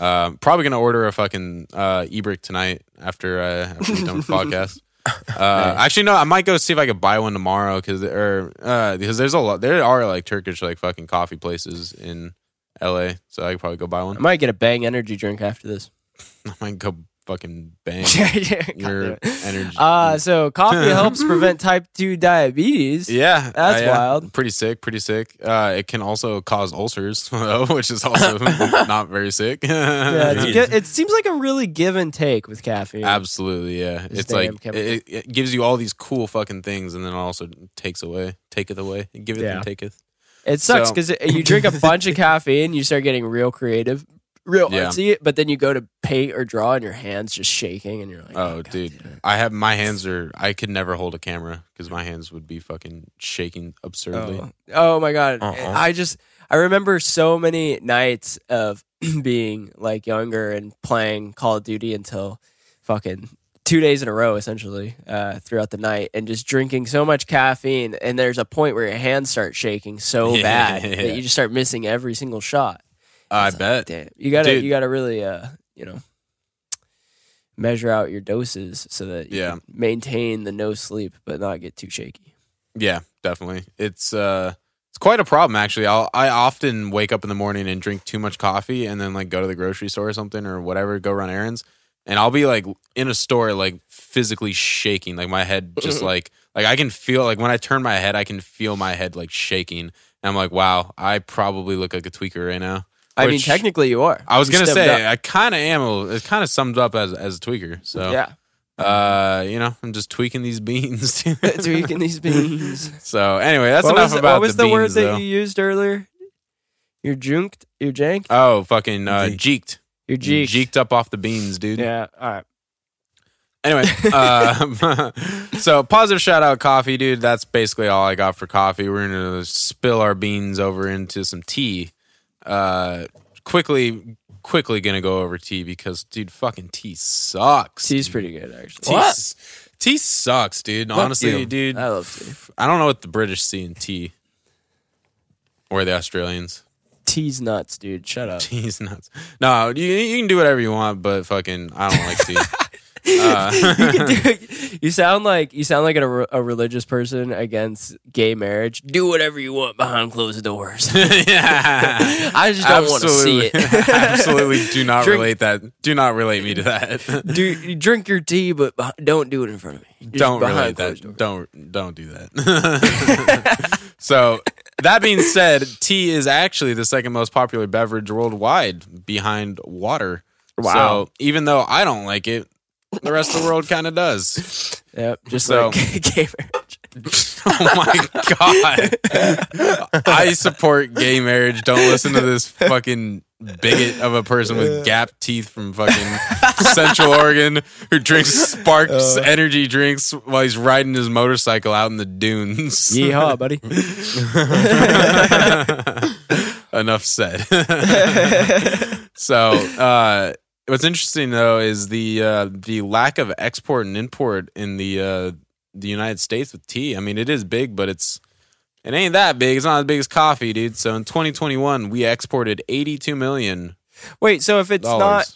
[SPEAKER 3] Um, probably gonna order a fucking uh, ibrik tonight after uh, after we're done with the podcast. Uh, actually, no, I might go see if I could buy one tomorrow because or uh, because there's a lot. There are like Turkish like fucking coffee places in L.A. So I could probably go buy one.
[SPEAKER 2] I might get a Bang energy drink after this.
[SPEAKER 3] I might go fucking bang
[SPEAKER 2] Yeah,
[SPEAKER 3] your energy.
[SPEAKER 2] Uh, so coffee helps prevent type 2 diabetes.
[SPEAKER 3] yeah,
[SPEAKER 2] That's
[SPEAKER 3] uh, yeah.
[SPEAKER 2] wild.
[SPEAKER 3] Pretty sick. Pretty sick. Uh, it can also cause ulcers, though, which is also not very sick.
[SPEAKER 2] Yeah, it seems like a really give and take with caffeine.
[SPEAKER 3] Absolutely, yeah. It's like it, it gives you all these cool fucking things, and then it also takes away, taketh away, giveth
[SPEAKER 2] Yeah.
[SPEAKER 3] and taketh.
[SPEAKER 2] It sucks
[SPEAKER 3] So-
[SPEAKER 2] because you drink a bunch of caffeine, you start getting real creative, real
[SPEAKER 3] Yeah.
[SPEAKER 2] artsy, but then you go to paint or draw and your hands just shaking, and you're like,
[SPEAKER 3] Oh,
[SPEAKER 2] God
[SPEAKER 3] dude,
[SPEAKER 2] damn it."
[SPEAKER 3] I have my hands are. I could never hold a camera because my hands would be fucking shaking absurdly.
[SPEAKER 2] Oh. oh my god!
[SPEAKER 6] Uh-uh.
[SPEAKER 2] I just I remember so many nights of being like younger and playing Call of Duty until fucking two days in a row, essentially uh, throughout the night, and just drinking so much caffeine. And there's a point where your hands start shaking so
[SPEAKER 3] Yeah.
[SPEAKER 2] bad that you just start missing every single shot.
[SPEAKER 3] I
[SPEAKER 2] like,
[SPEAKER 3] bet.
[SPEAKER 2] Damn, you gotta
[SPEAKER 3] Dude.
[SPEAKER 2] you gotta really uh you know measure out your doses so that you
[SPEAKER 3] Yeah.
[SPEAKER 2] can maintain the no sleep but not get too shaky.
[SPEAKER 3] Yeah, definitely. It's uh, it's quite a problem actually. I'll I often wake up in the morning and drink too much coffee, and then like go to the grocery store or something or whatever, go run errands, and I'll be like in a store like physically shaking, like my head just like like I can feel like when I turn my head, I can feel my head like shaking. And I'm like, wow, I probably look like a tweaker right now.
[SPEAKER 2] I mean, technically you are.
[SPEAKER 3] I was
[SPEAKER 2] You
[SPEAKER 3] gonna
[SPEAKER 2] stepped
[SPEAKER 3] say
[SPEAKER 2] up.
[SPEAKER 3] I kind of am. a- It kind of sums up as as a tweaker. So
[SPEAKER 2] yeah,
[SPEAKER 3] uh, you know, I'm just tweaking these beans.
[SPEAKER 2] tweaking these beans.
[SPEAKER 3] so anyway, that's
[SPEAKER 2] what
[SPEAKER 3] enough
[SPEAKER 2] was, the-
[SPEAKER 3] about
[SPEAKER 2] what was the,
[SPEAKER 3] the,
[SPEAKER 2] word
[SPEAKER 3] beans,
[SPEAKER 2] that
[SPEAKER 3] though.
[SPEAKER 2] you used earlier? You're junked. You're jank.
[SPEAKER 3] Oh, fucking uh,
[SPEAKER 6] Jeeked.
[SPEAKER 2] You're jeeked.
[SPEAKER 3] Jeeked up off the beans, dude.
[SPEAKER 2] Yeah. All right.
[SPEAKER 3] Anyway, um, so positive shout out coffee, dude. That's basically all I got for coffee. We're gonna spill our beans over into some tea. Uh, quickly, quickly gonna go over tea because, dude, fucking tea sucks.
[SPEAKER 2] Tea's
[SPEAKER 3] dude.
[SPEAKER 2] pretty good actually.
[SPEAKER 3] Tea,
[SPEAKER 4] What?
[SPEAKER 3] s- tea sucks, dude. Honestly,
[SPEAKER 6] you.
[SPEAKER 3] dude.
[SPEAKER 2] I love tea.
[SPEAKER 3] I don't know what the British see in tea, or the Australians.
[SPEAKER 2] Tea's nuts, dude. Shut up.
[SPEAKER 3] Tea's nuts. No, you, you can do whatever you want, but fucking, I don't like tea. Uh,
[SPEAKER 2] you, do, you sound like you sound like a, a religious person against gay marriage. Do whatever you want behind closed doors.
[SPEAKER 3] yeah,
[SPEAKER 2] I just don't want to see it.
[SPEAKER 3] Absolutely, do not
[SPEAKER 2] Drink-
[SPEAKER 3] relate that. Do not relate me to that.
[SPEAKER 2] do you drink your tea, but don't do it in front of me. Just
[SPEAKER 3] don't relate that.
[SPEAKER 2] doors.
[SPEAKER 3] Don't don't do that. so that being said, tea is actually the second most popular beverage worldwide, behind water.
[SPEAKER 2] Wow.
[SPEAKER 3] So even though I don't like it, the rest of the world kind of does.
[SPEAKER 2] Yep, just
[SPEAKER 3] So-
[SPEAKER 2] like gay marriage.
[SPEAKER 3] oh my god! I support gay marriage. Don't listen to this fucking bigot of a person with gap teeth from fucking Central Oregon who drinks Sparks energy drinks while he's riding his motorcycle out in the dunes.
[SPEAKER 2] Yeehaw, buddy.
[SPEAKER 3] Enough said. so, uh, what's interesting though is the uh, the lack of export and import in the uh, the United States with tea. I mean, it is big, but it's it ain't that big. It's not as big as coffee, dude. So in 2021, we exported 82 million
[SPEAKER 2] Wait, so if it's not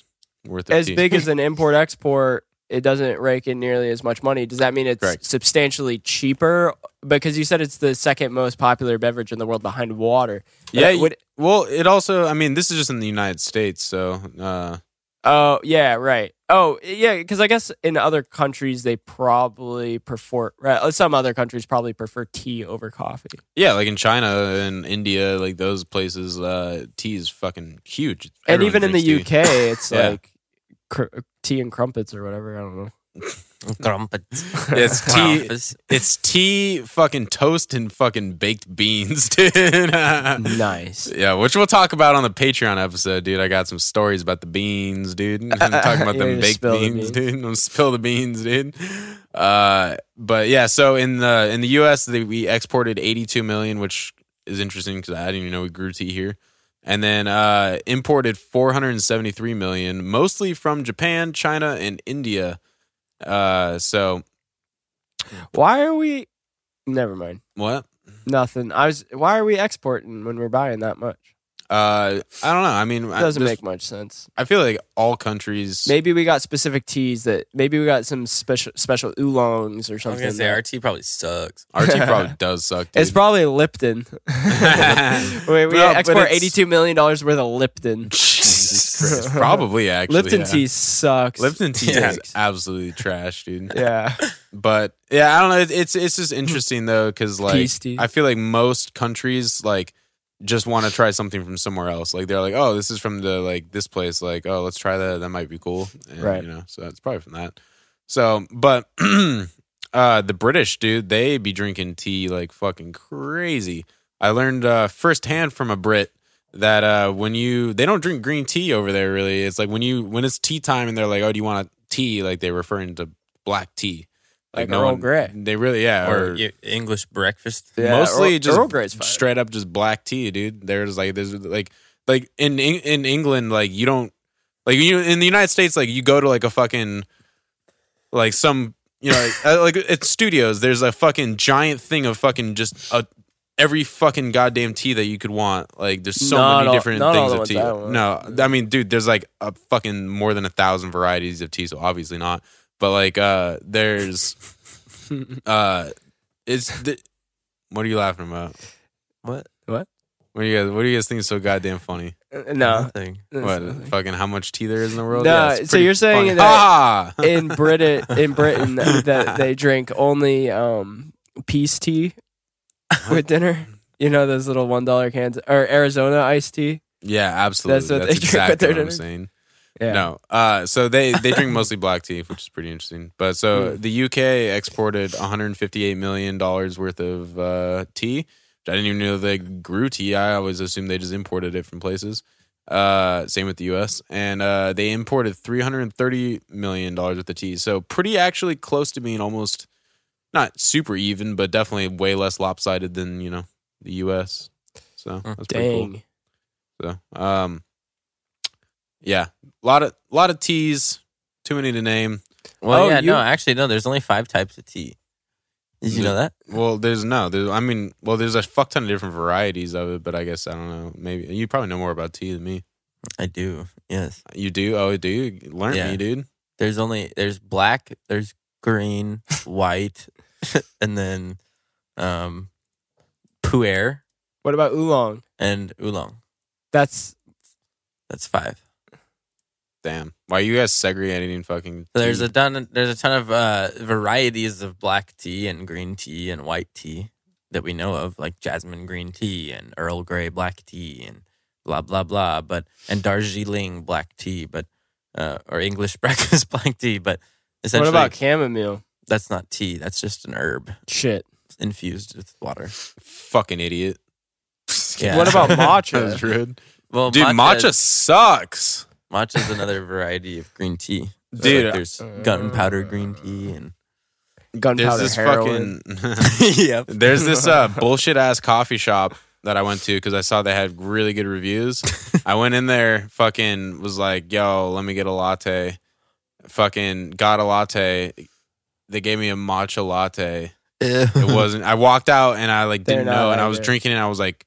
[SPEAKER 3] worth
[SPEAKER 2] as
[SPEAKER 3] tea.
[SPEAKER 2] big as an import export, it doesn't rake in nearly as much money. Does that mean it's
[SPEAKER 3] Correct.
[SPEAKER 2] substantially cheaper because you said it's the second most popular beverage in the world behind water.
[SPEAKER 3] Yeah,
[SPEAKER 2] would-
[SPEAKER 3] well, it also. I mean, this is just in the United States, so uh,
[SPEAKER 2] Oh yeah, right. Oh yeah, because I guess in other countries they probably prefer. Right, some other countries probably prefer tea over coffee.
[SPEAKER 3] yeah, like in China and India, like those places, uh, tea is fucking huge.
[SPEAKER 2] and even in the
[SPEAKER 3] tea.
[SPEAKER 2] UK, it's
[SPEAKER 3] Yeah.
[SPEAKER 2] like cr- tea and crumpets or whatever. I don't know.
[SPEAKER 6] Crumpets.
[SPEAKER 3] It's tea. It's tea, fucking toast, and fucking baked beans, dude.
[SPEAKER 2] nice.
[SPEAKER 3] Yeah, which we'll talk about on the Patreon episode, dude. I got some stories about the beans, dude. I'm talking about them baked
[SPEAKER 2] spill the
[SPEAKER 3] beans,
[SPEAKER 2] beans.
[SPEAKER 3] dude. I'm gonna spill the beans, dude. Uh, but yeah, so in the in the U.S. They, we exported 82 million, which is interesting because I didn't even know we grew tea here. And then uh, imported 473 million, mostly from Japan, China, and India. Uh, so
[SPEAKER 2] Why are we? Never mind.
[SPEAKER 3] what?
[SPEAKER 2] Nothing. I was. Why are we exporting when we're buying that much?
[SPEAKER 3] Uh, I don't know. I mean,
[SPEAKER 2] It doesn't
[SPEAKER 3] this-
[SPEAKER 2] make much sense.
[SPEAKER 3] I feel like all countries.
[SPEAKER 2] Maybe we got specific teas that. Maybe we got some special special oolongs or
[SPEAKER 6] I was
[SPEAKER 2] something.
[SPEAKER 6] gonna say
[SPEAKER 2] that-
[SPEAKER 6] our tea probably sucks.
[SPEAKER 3] our tea probably does suck. Dude.
[SPEAKER 2] It's probably Lipton. we we
[SPEAKER 3] No,
[SPEAKER 2] export eighty-two million dollars worth of Lipton.
[SPEAKER 3] Jesus Christ. Probably actually.
[SPEAKER 2] Lipton
[SPEAKER 3] yeah.
[SPEAKER 2] tea sucks.
[SPEAKER 3] Lipton tea
[SPEAKER 2] Yeah.
[SPEAKER 3] is absolutely trash, dude.
[SPEAKER 2] Yeah.
[SPEAKER 3] But yeah, I don't know. It, it's it's just interesting though, because like
[SPEAKER 2] Peace.
[SPEAKER 3] I feel like most countries like just want to try something from somewhere else. Like they're like, oh, this is from the like this place. Like, oh, let's try that. That might be cool. And,
[SPEAKER 2] Right.
[SPEAKER 3] You know, so it's probably from that. So, but uh the British dude, they be drinking tea like fucking crazy. I learned uh firsthand from a Brit that uh when you they don't drink green tea over there really. It's like when you when it's tea time and they're like, oh, do you want a tea? Like they're referring to black tea.
[SPEAKER 2] Like no Earl Grey.
[SPEAKER 3] They really, yeah,
[SPEAKER 6] Or
[SPEAKER 3] or,
[SPEAKER 6] English breakfast.
[SPEAKER 2] Yeah,
[SPEAKER 3] mostly
[SPEAKER 2] Earl-
[SPEAKER 3] just
[SPEAKER 2] Earl Grey's fine.
[SPEAKER 3] straight up just black tea, dude. There's like there's like like in in England, like you don't like you in the United States, like you go to like a fucking like some you know like, uh, like at studios. There's a fucking giant thing of fucking just a. Every fucking goddamn tea that you could want, like there's so
[SPEAKER 2] Not
[SPEAKER 3] many
[SPEAKER 2] all-
[SPEAKER 3] different
[SPEAKER 2] not all
[SPEAKER 3] things
[SPEAKER 2] the
[SPEAKER 3] of
[SPEAKER 2] ones
[SPEAKER 3] tea.
[SPEAKER 2] I.
[SPEAKER 3] No, I mean, dude, there's like a fucking more than a thousand varieties of tea, so obviously not. But like, uh, there's, uh, it's the, what are you laughing about?
[SPEAKER 6] What?
[SPEAKER 3] What What do you guys? What do you guys think is so goddamn funny?
[SPEAKER 2] Uh, No.
[SPEAKER 6] Nothing.
[SPEAKER 3] What fucking how much tea there is in the world?
[SPEAKER 2] No,
[SPEAKER 3] Yeah,
[SPEAKER 2] so you're saying
[SPEAKER 3] funny.
[SPEAKER 2] that-
[SPEAKER 3] ah!
[SPEAKER 2] in Britain, in Britain, that they drink only um, peace tea with dinner. You know those little one dollar cans or Arizona iced tea.
[SPEAKER 3] yeah, absolutely.
[SPEAKER 2] That's
[SPEAKER 3] That's,
[SPEAKER 2] what they drink with their
[SPEAKER 3] what I'm
[SPEAKER 2] dinner?
[SPEAKER 3] saying.
[SPEAKER 2] Yeah.
[SPEAKER 3] No, uh, so they they drink mostly black tea, which is pretty interesting. But so
[SPEAKER 2] Hmm.
[SPEAKER 3] the UK exported 158 million dollars worth of uh, tea. Which I didn't even know they grew tea. I always assumed they just imported it from places. Uh, same with the US, and uh, they imported 330 million dollars worth of tea. So pretty actually close to being almost not super even, but definitely way less lopsided than you know the US. So that's pretty cool. So, um, yeah, a lot of lot of teas, too many to name.
[SPEAKER 6] Well,
[SPEAKER 2] Oh,
[SPEAKER 6] yeah,
[SPEAKER 2] you-
[SPEAKER 6] no, actually, no. There's only five types of tea. Did you know that?
[SPEAKER 3] Well, there's no, there's, I mean, well, there's a fuck ton of different varieties of it, but I guess I don't know. Maybe you probably know more about tea than me.
[SPEAKER 6] I do. Yes.
[SPEAKER 3] You do? Oh, do you learn
[SPEAKER 6] Yeah.
[SPEAKER 3] me, dude?
[SPEAKER 6] There's only there's black, there's green, white, and then um pu'er
[SPEAKER 2] What about oolong?
[SPEAKER 6] and oolong.
[SPEAKER 2] That's
[SPEAKER 6] That's five.
[SPEAKER 3] Damn, why are you guys segregating fucking?
[SPEAKER 6] So there's a ton. There's a ton of uh, varieties of black tea and green tea and white tea that we know of, like jasmine green tea and Earl Grey black tea and blah blah blah. But and Darjeeling black tea, but uh, or English breakfast black tea. But essentially,
[SPEAKER 2] what
[SPEAKER 6] essentially,
[SPEAKER 2] about chamomile?
[SPEAKER 6] That's not tea. That's just an herb
[SPEAKER 2] Shit.
[SPEAKER 6] infused with water.
[SPEAKER 3] fucking idiot.
[SPEAKER 6] Yeah.
[SPEAKER 2] What about matcha?
[SPEAKER 3] That's rude,
[SPEAKER 6] Well,
[SPEAKER 3] dude. Matcha
[SPEAKER 6] is-
[SPEAKER 3] sucks.
[SPEAKER 6] matcha is another variety of green tea. So,
[SPEAKER 3] Dude,
[SPEAKER 6] like, there's gunpowder green tea and
[SPEAKER 3] There's
[SPEAKER 2] Gunpowder
[SPEAKER 3] this
[SPEAKER 2] heroin.
[SPEAKER 3] fucking.
[SPEAKER 6] yep.
[SPEAKER 3] There's this uh, bullshit ass coffee shop that I went to because I saw they had really good reviews. I went in there, fucking was like, "Yo, let me get a latte." Fucking got a latte. They gave me a matcha latte. It wasn't. I walked out and I like
[SPEAKER 2] They're
[SPEAKER 3] didn't know, and I was
[SPEAKER 2] it.
[SPEAKER 3] drinking and I was like,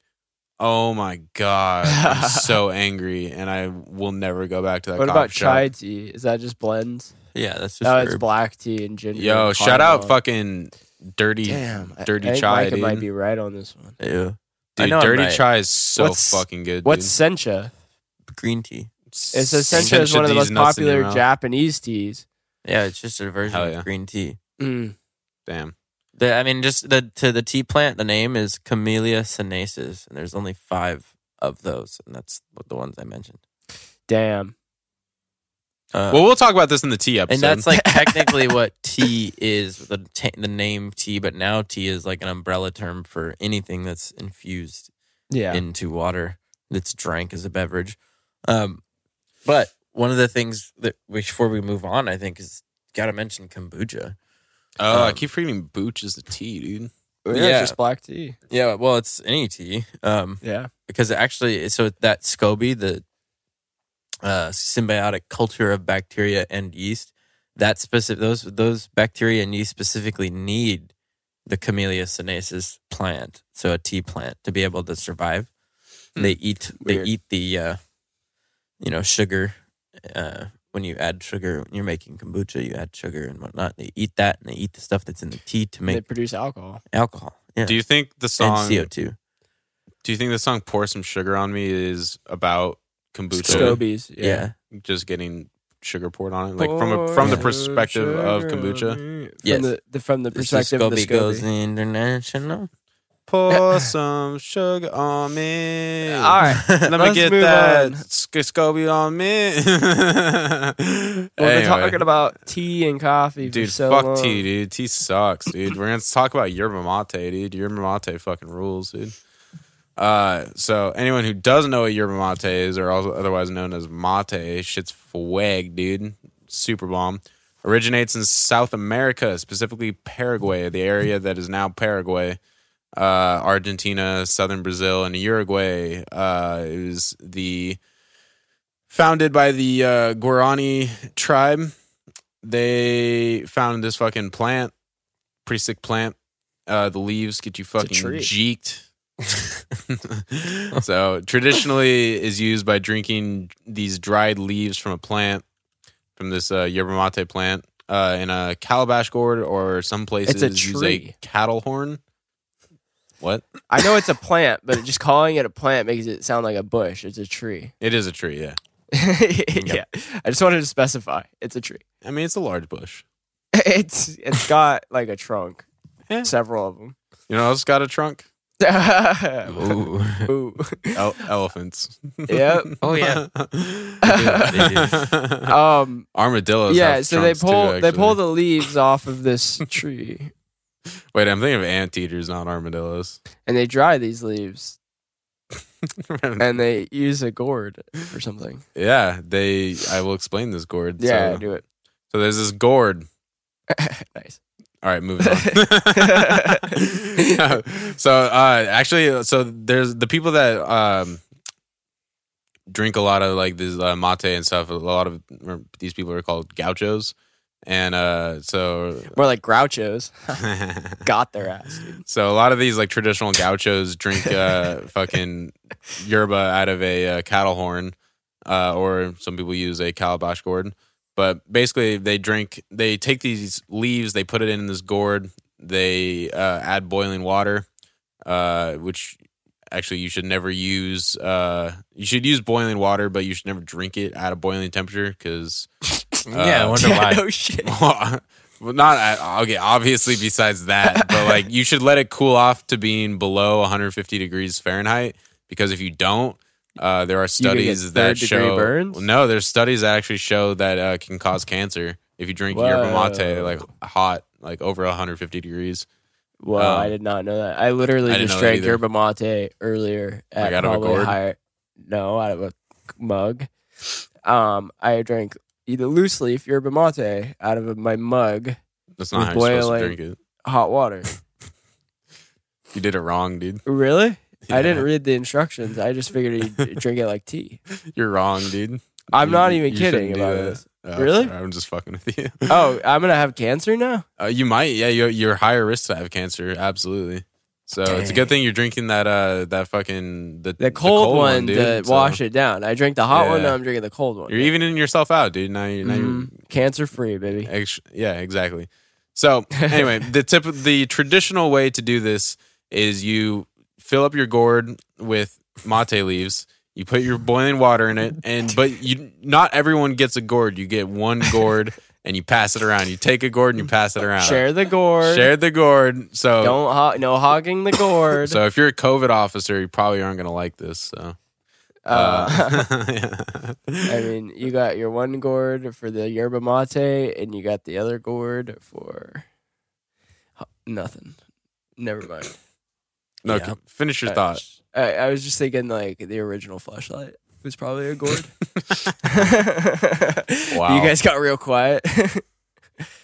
[SPEAKER 3] "Oh my god, I'm so angry," and I will never go back to that.
[SPEAKER 2] What
[SPEAKER 3] coffee
[SPEAKER 2] about
[SPEAKER 3] shop.
[SPEAKER 2] chai tea? Is that just blends?
[SPEAKER 6] yeah, that's just
[SPEAKER 2] No, it's
[SPEAKER 6] herb.
[SPEAKER 2] black tea and ginger.
[SPEAKER 3] Yo,
[SPEAKER 2] and
[SPEAKER 3] shout out
[SPEAKER 2] cardamom.
[SPEAKER 3] fucking dirty,
[SPEAKER 2] Damn, I-
[SPEAKER 3] dirty
[SPEAKER 2] I think
[SPEAKER 3] chai,
[SPEAKER 2] Micah
[SPEAKER 3] dude.
[SPEAKER 2] might be right on this one.
[SPEAKER 6] Ew. I
[SPEAKER 3] Dude,
[SPEAKER 6] know I'm
[SPEAKER 3] dirty
[SPEAKER 6] right.
[SPEAKER 3] chai is so
[SPEAKER 2] What's-
[SPEAKER 3] fucking good.
[SPEAKER 2] What's
[SPEAKER 3] dude.
[SPEAKER 2] sencha?
[SPEAKER 6] Green tea.
[SPEAKER 2] It says sencha is one of the
[SPEAKER 3] these
[SPEAKER 2] most
[SPEAKER 3] nuts in your
[SPEAKER 2] popular
[SPEAKER 3] mouth.
[SPEAKER 2] Japanese teas.
[SPEAKER 6] Yeah, it's just a version
[SPEAKER 3] Hell
[SPEAKER 6] of
[SPEAKER 3] yeah.
[SPEAKER 6] green tea.
[SPEAKER 2] Mm.
[SPEAKER 3] Damn.
[SPEAKER 6] The, I mean, just the to the tea plant. The name is Camellia sinensis, and there's only five of those, and that's what the ones I mentioned.
[SPEAKER 2] Damn.
[SPEAKER 6] Uh,
[SPEAKER 3] Well, we'll talk about this in the tea episode.
[SPEAKER 6] and that's like technically what tea is the ta the name tea, but now tea is like an umbrella term for anything that's infused
[SPEAKER 2] Yeah.
[SPEAKER 6] into water that's drank as a beverage. Um, but one of the things that before we move on, I think is got to mention kombucha.
[SPEAKER 3] oh, I
[SPEAKER 6] um,
[SPEAKER 3] keep reading booch is a tea, dude.
[SPEAKER 2] yeah,
[SPEAKER 6] yeah.
[SPEAKER 2] just black tea.
[SPEAKER 6] Yeah, well, it's any tea. Um,
[SPEAKER 2] Yeah.
[SPEAKER 6] because actually, so that SCOBY, the uh, symbiotic culture of bacteria and yeast, that specific those those bacteria and yeast specifically need the Camellia sinensis plant, so a tea plant, to be able to survive. They eat they eat the uh, you know sugar. Uh, when you add sugar, when you're making kombucha, you add sugar and whatnot. They eat that, and they eat the stuff that's in the tea to make.
[SPEAKER 2] They produce alcohol.
[SPEAKER 6] alcohol. Yeah,
[SPEAKER 3] Do you think the
[SPEAKER 6] and
[SPEAKER 3] song?
[SPEAKER 6] CO two.
[SPEAKER 3] Do you think the song "Pour Some Sugar on Me" is about kombucha?
[SPEAKER 2] Scobies.
[SPEAKER 6] Yeah.
[SPEAKER 3] Just getting sugar poured on it, like from a, from the perspective of kombucha.
[SPEAKER 2] From
[SPEAKER 6] Yes.
[SPEAKER 2] the, the from the
[SPEAKER 6] This is
[SPEAKER 2] perspective of the
[SPEAKER 6] Scoby goes
[SPEAKER 2] Scoby.
[SPEAKER 6] international.
[SPEAKER 3] Pour some sugar on me.
[SPEAKER 2] All right.
[SPEAKER 3] Let me get that
[SPEAKER 2] on.
[SPEAKER 3] sc- Scoby on me.
[SPEAKER 2] We've been talking about tea and coffee
[SPEAKER 3] Dude,
[SPEAKER 2] so
[SPEAKER 3] fuck
[SPEAKER 2] long.
[SPEAKER 3] tea, dude. Tea sucks, dude. We're gonna talk about yerba mate, dude. Yerba mate fucking rules, dude. Uh, so anyone who doesn't know what yerba mate is, or also otherwise known as mate, shit's swag, dude. Super bomb. Originates in South America, specifically Paraguay, the area that is now Paraguay, uh, Argentina, southern Brazil, and Uruguay. Uh, it was the founded by the uh, Guarani tribe they found this fucking plant, pretty sick plant. Uh, the leaves get you fucking
[SPEAKER 2] tree.
[SPEAKER 3] jeeked. so traditionally is used by drinking these dried leaves from a plant, from this uh, yerba mate plant, uh, in a calabash gourd or some places
[SPEAKER 2] a
[SPEAKER 3] use a cattle horn. What?
[SPEAKER 2] I know it's a plant, but just calling it a plant makes it sound like a bush. It's a tree.
[SPEAKER 3] It is a tree, yeah.
[SPEAKER 2] yeah. I just wanted to specify. It's a tree.
[SPEAKER 3] I mean, it's a large bush.
[SPEAKER 2] It's it's got like a trunk.
[SPEAKER 3] Yeah.
[SPEAKER 2] Several of them.
[SPEAKER 3] You know, it's got a trunk.
[SPEAKER 6] Ooh.
[SPEAKER 2] Ooh.
[SPEAKER 3] El- elephants.
[SPEAKER 2] Yep.
[SPEAKER 6] Oh, yeah. They
[SPEAKER 2] Um
[SPEAKER 3] Armadillos.
[SPEAKER 2] yeah,
[SPEAKER 3] have
[SPEAKER 2] so they
[SPEAKER 3] trunks, too,
[SPEAKER 2] pull they pull the leaves off of this tree
[SPEAKER 3] Wait, I'm thinking of anteaters, not armadillos.
[SPEAKER 2] and they dry these leaves and they use a gourd or something.
[SPEAKER 3] yeah, they. I will explain this gourd.
[SPEAKER 2] Yeah,
[SPEAKER 3] So,
[SPEAKER 2] do it.
[SPEAKER 3] so there's this gourd.
[SPEAKER 2] nice.
[SPEAKER 3] All right, moving on. so uh, actually, so there's the people that um, drink a lot of like this uh, mate and stuff. A lot of these people are called gauchos, and uh, so
[SPEAKER 2] More like grouchos. Got their ass, dude.
[SPEAKER 3] So a lot of these like traditional gauchos drink uh, fucking yerba out of a uh, cattle horn, uh, or some people use a calabash gourd. But basically, they drink. They take these leaves, they put it in this gourd. They uh, add boiling water, uh, which actually you should never use. Uh, you should use boiling water, but you should never drink it at a boiling temperature because
[SPEAKER 6] yeah, I
[SPEAKER 3] Uh,
[SPEAKER 6] wonder
[SPEAKER 2] Yeah,
[SPEAKER 6] why.
[SPEAKER 2] no shit.
[SPEAKER 3] well, not okay. Obviously, besides that, but like you should let it cool off to being below 150 degrees Fahrenheit because if you don't, uh, there are
[SPEAKER 2] You could get
[SPEAKER 3] studies that show
[SPEAKER 2] burns?
[SPEAKER 3] No, there's studies that actually show that uh, can cause cancer if you drink yerba mate like hot, like over 150 degrees.
[SPEAKER 2] Well,
[SPEAKER 3] Um,
[SPEAKER 2] I did not know that. I literally
[SPEAKER 3] I
[SPEAKER 2] just drank yerba mate earlier at
[SPEAKER 3] Like out of a
[SPEAKER 2] probably higher. No, out of a mug. Um, I drank either loose leaf yerba mate out of my mug,
[SPEAKER 3] That's not how you're supposed to drink it.
[SPEAKER 2] hot water.
[SPEAKER 3] You did it wrong, dude.
[SPEAKER 2] really? I didn't read the instructions. I just figured you drink it like tea.
[SPEAKER 3] You're wrong, dude.
[SPEAKER 2] I'm
[SPEAKER 3] You-
[SPEAKER 2] not even kidding about this.
[SPEAKER 3] Oh,
[SPEAKER 2] Really?
[SPEAKER 3] sorry, I'm just fucking with you.
[SPEAKER 2] Oh, I'm gonna have cancer now.
[SPEAKER 3] Uh, you might, yeah. You're, you're higher risk to have cancer, absolutely. So it's a good thing you're drinking that uh that fucking the,
[SPEAKER 2] The cold, one,
[SPEAKER 3] dude.
[SPEAKER 2] to
[SPEAKER 3] So
[SPEAKER 2] wash it down. I drink the hot one.
[SPEAKER 3] Yeah.
[SPEAKER 2] Now I'm drinking the cold one.
[SPEAKER 3] You're evening yourself out, dude. Now you're, now
[SPEAKER 2] Mhm. cancer free, baby.
[SPEAKER 3] ex- yeah, exactly. So anyway, the tip, the traditional way to do this is you fill up your gourd with mate leaves. You put your boiling water in it, and but you not everyone gets a gourd. You get one gourd, and you pass it around. You take a gourd and you pass it around.
[SPEAKER 2] Share the gourd.
[SPEAKER 3] Share the gourd. So
[SPEAKER 2] Don't ho- no hogging the gourd.
[SPEAKER 3] so if you're a COVID officer, you probably aren't gonna like this. So.
[SPEAKER 2] uh,
[SPEAKER 3] yeah.
[SPEAKER 2] I mean, you got your one gourd for the yerba mate, and you got the other gourd for nothing. Never mind.
[SPEAKER 3] no,
[SPEAKER 4] Yeah.
[SPEAKER 3] finish your
[SPEAKER 2] I-
[SPEAKER 3] thought.
[SPEAKER 2] I, I was just thinking like the original flashlight was probably a gourd.
[SPEAKER 3] Wow.
[SPEAKER 2] You guys got real quiet.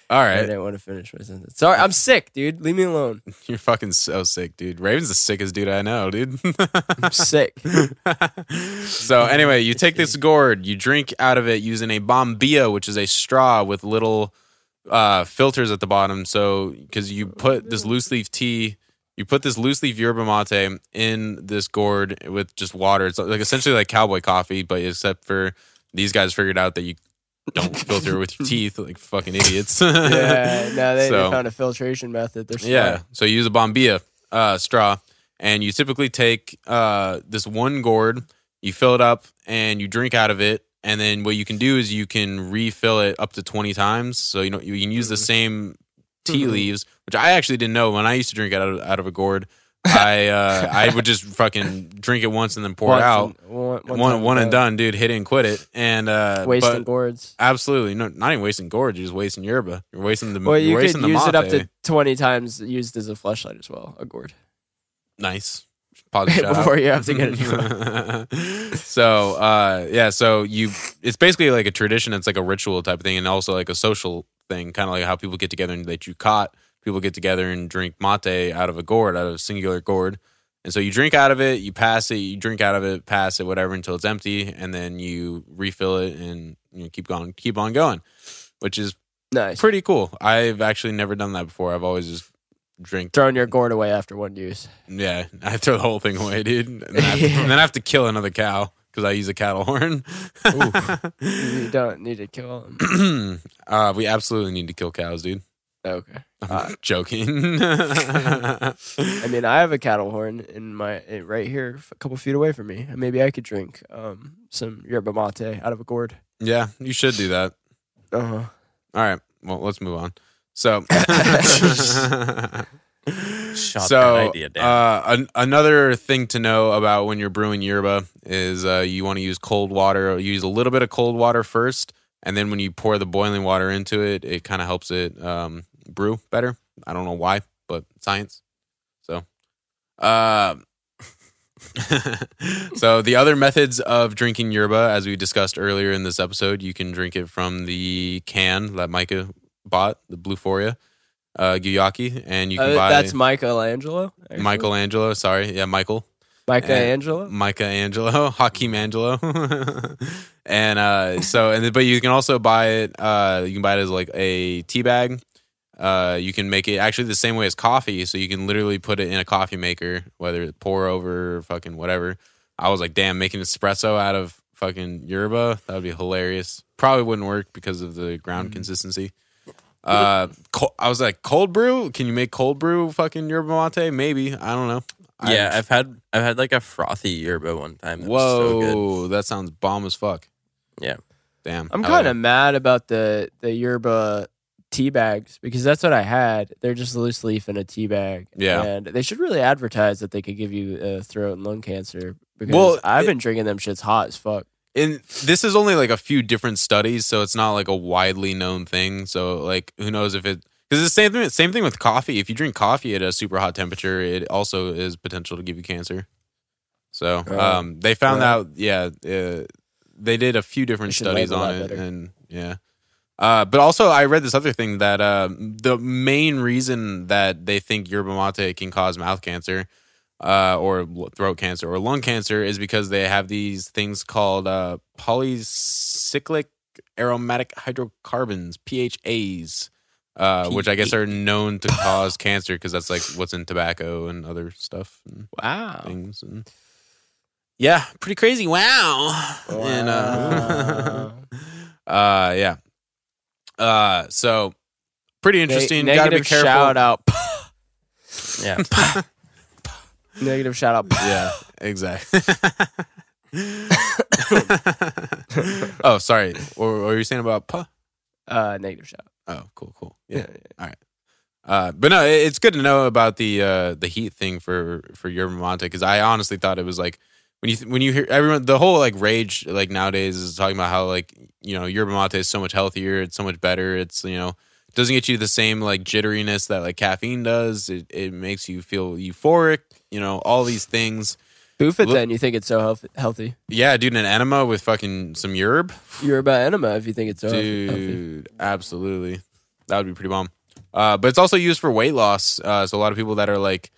[SPEAKER 3] All
[SPEAKER 2] I
[SPEAKER 3] right,
[SPEAKER 2] didn't want to finish my sentence. Sorry, I'm sick, dude. Leave me alone.
[SPEAKER 3] you're fucking so sick, dude. Raven's the sickest dude I know, dude.
[SPEAKER 2] I'm sick.
[SPEAKER 3] so anyway, you take this gourd, you drink out of it using a bombilla, which is a straw with little uh, filters at the bottom. So because you put this loose leaf tea, you put this loose leaf yerba mate in this gourd with just water. It's like essentially like cowboy coffee, but except for these guys figured out that you don't filter it with your teeth like fucking idiots.
[SPEAKER 2] Yeah, no, they,
[SPEAKER 3] So-
[SPEAKER 2] they found a filtration method. They're smart.
[SPEAKER 3] yeah. So you use a bombilla uh, straw, and you typically take uh, this one gourd, you fill it up, and you drink out of it. And then what you can do is you can refill it up to twenty times. So you know you can use the same tea
[SPEAKER 2] Mhm.
[SPEAKER 3] leaves, which I actually didn't know when I used to drink it out of out of a gourd. I uh, I would just fucking drink it once and then pour
[SPEAKER 2] Once
[SPEAKER 3] it out.
[SPEAKER 2] and- one,
[SPEAKER 3] One,
[SPEAKER 2] one,
[SPEAKER 3] one, and done, dude. Hit it and quit it. And uh,
[SPEAKER 2] Wasting gourds.
[SPEAKER 3] absolutely, no, not even wasting gourds. You're just wasting yerba. You're wasting the.
[SPEAKER 2] Well,
[SPEAKER 3] you're wasting
[SPEAKER 2] could
[SPEAKER 3] the
[SPEAKER 2] use it up to 20 times used as a flashlight as well, a gourd.
[SPEAKER 3] Nice. Pause the shout out.
[SPEAKER 2] Before you have to get it.
[SPEAKER 3] so uh yeah, so you it's basically like a tradition, it's like a ritual type of thing and also like a social thing, kind of like how people get together and that you caught people get together and drink mate out of a gourd, out of a singular gourd. And so you drink out of it, you pass it, you drink out of it, pass it, whatever until it's empty, and then you refill it and you know, keep going, keep on going, which is
[SPEAKER 2] Nice.
[SPEAKER 3] pretty cool. I've actually never done that before. I've always just drink
[SPEAKER 2] Throwing your gourd away after one use.
[SPEAKER 3] yeah, I throw the whole thing away, dude. And then I have to, and then I have to kill another cow because I use a cattle horn.
[SPEAKER 2] You don't need to kill them.
[SPEAKER 3] uh, we absolutely need to kill cows, dude.
[SPEAKER 2] Okay.
[SPEAKER 3] I'm
[SPEAKER 2] Uh,
[SPEAKER 3] joking.
[SPEAKER 2] I mean, I have a cattle horn in my right here, a couple feet away from me. Maybe I could drink um, some yerba mate out of a gourd.
[SPEAKER 3] yeah, you should do that.
[SPEAKER 2] Uh huh.
[SPEAKER 3] All right, well, let's move on. So,
[SPEAKER 4] Shot
[SPEAKER 3] so
[SPEAKER 4] that idea down.
[SPEAKER 3] uh, an- another thing to know about when you're brewing yerba is uh, you want to use cold water. Use a little bit of cold water first, and then when you pour the boiling water into it, it kind of helps it um, brew better. I don't know why, but science. So, uh, so the other methods of drinking yerba, as we discussed earlier in this episode, you can drink it from the can that Micah bought, the Bluephoria uh, Guayaki, and you can
[SPEAKER 2] Uh,
[SPEAKER 3] buy
[SPEAKER 2] that's Michelangelo. actually.
[SPEAKER 3] Michelangelo. Sorry, yeah, Michael.
[SPEAKER 2] Michelangelo.
[SPEAKER 3] Micah Angelo, Hakeem Angelo, and uh, so and but you can also buy it. Uh, you can buy it as like a tea bag. Uh, you can make it actually the same way as coffee, so you can literally put it in a coffee maker, whether it pour over or fucking whatever. I was like, damn, making espresso out of fucking yerba that would be hilarious. Probably wouldn't work because of the ground consistency. Uh, co- I was like, cold brew? Can you make cold brew fucking yerba mate? Maybe I don't know. I-
[SPEAKER 6] Yeah, I've had I've had like a frothy yerba one time. That was so good.
[SPEAKER 3] Whoa, that sounds bomb as fuck.
[SPEAKER 6] Yeah.
[SPEAKER 3] Damn.
[SPEAKER 2] I'm kind of mad about the the yerba tea bags because that's what I had. They're just a loose leaf in a tea bag.
[SPEAKER 3] Yeah.
[SPEAKER 2] and they should really advertise that they could give you uh, throat and lung cancer. Because
[SPEAKER 3] Well,
[SPEAKER 2] I've
[SPEAKER 3] it-
[SPEAKER 2] been drinking them shits hot as fuck.
[SPEAKER 3] And this is only like a few different studies, so it's not like a widely known thing. So like, who knows if it? Because the same thing. Same thing with coffee. If you drink coffee at a super hot temperature, it also is potential to give you cancer. So um, they found
[SPEAKER 2] Right.
[SPEAKER 3] out. Yeah, uh, they did a few different studies on it,
[SPEAKER 2] better.
[SPEAKER 3] and yeah. Uh, but also, I read this other thing that uh, the main reason that they think yerba mate can cause mouth cancer uh, or throat cancer or lung cancer is because they have these things called uh, polycyclic aromatic hydrocarbons (PHAs), uh, which I guess are known to cause cancer because that's like what's in tobacco and other stuff and
[SPEAKER 2] Wow.
[SPEAKER 3] things. And yeah, pretty crazy. Wow. And uh, uh, yeah. Uh, so pretty
[SPEAKER 2] Ne-
[SPEAKER 3] interesting. Got to be
[SPEAKER 2] negative
[SPEAKER 3] careful.
[SPEAKER 2] shout out.
[SPEAKER 6] Yeah.
[SPEAKER 2] negative shout out.
[SPEAKER 3] Yeah, exactly. oh, sorry. What, what were you saying about puh?
[SPEAKER 2] Uh, negative shout.
[SPEAKER 3] Oh, cool, cool. Yeah. All right. Uh, but no, it- it's good to know about the uh, the heat thing for for yerba mate because I honestly thought it was like when you when you hear everyone the whole like rage like nowadays is talking about how like you know yerba mate is so much healthier, it's so much better, it's you know doesn't get you the same like jitteriness that like caffeine does. It it makes you feel euphoric, you know, all these things.
[SPEAKER 2] Boof it
[SPEAKER 3] Look-
[SPEAKER 2] then. You think it's so health- healthy?
[SPEAKER 3] Yeah, dude, an enema with fucking some yerb,
[SPEAKER 2] about enema if you think it's so healthy.
[SPEAKER 3] dude. Absolutely, that would be pretty bomb. Uh, but it's also used for weight loss. Uh, so a lot of people that are like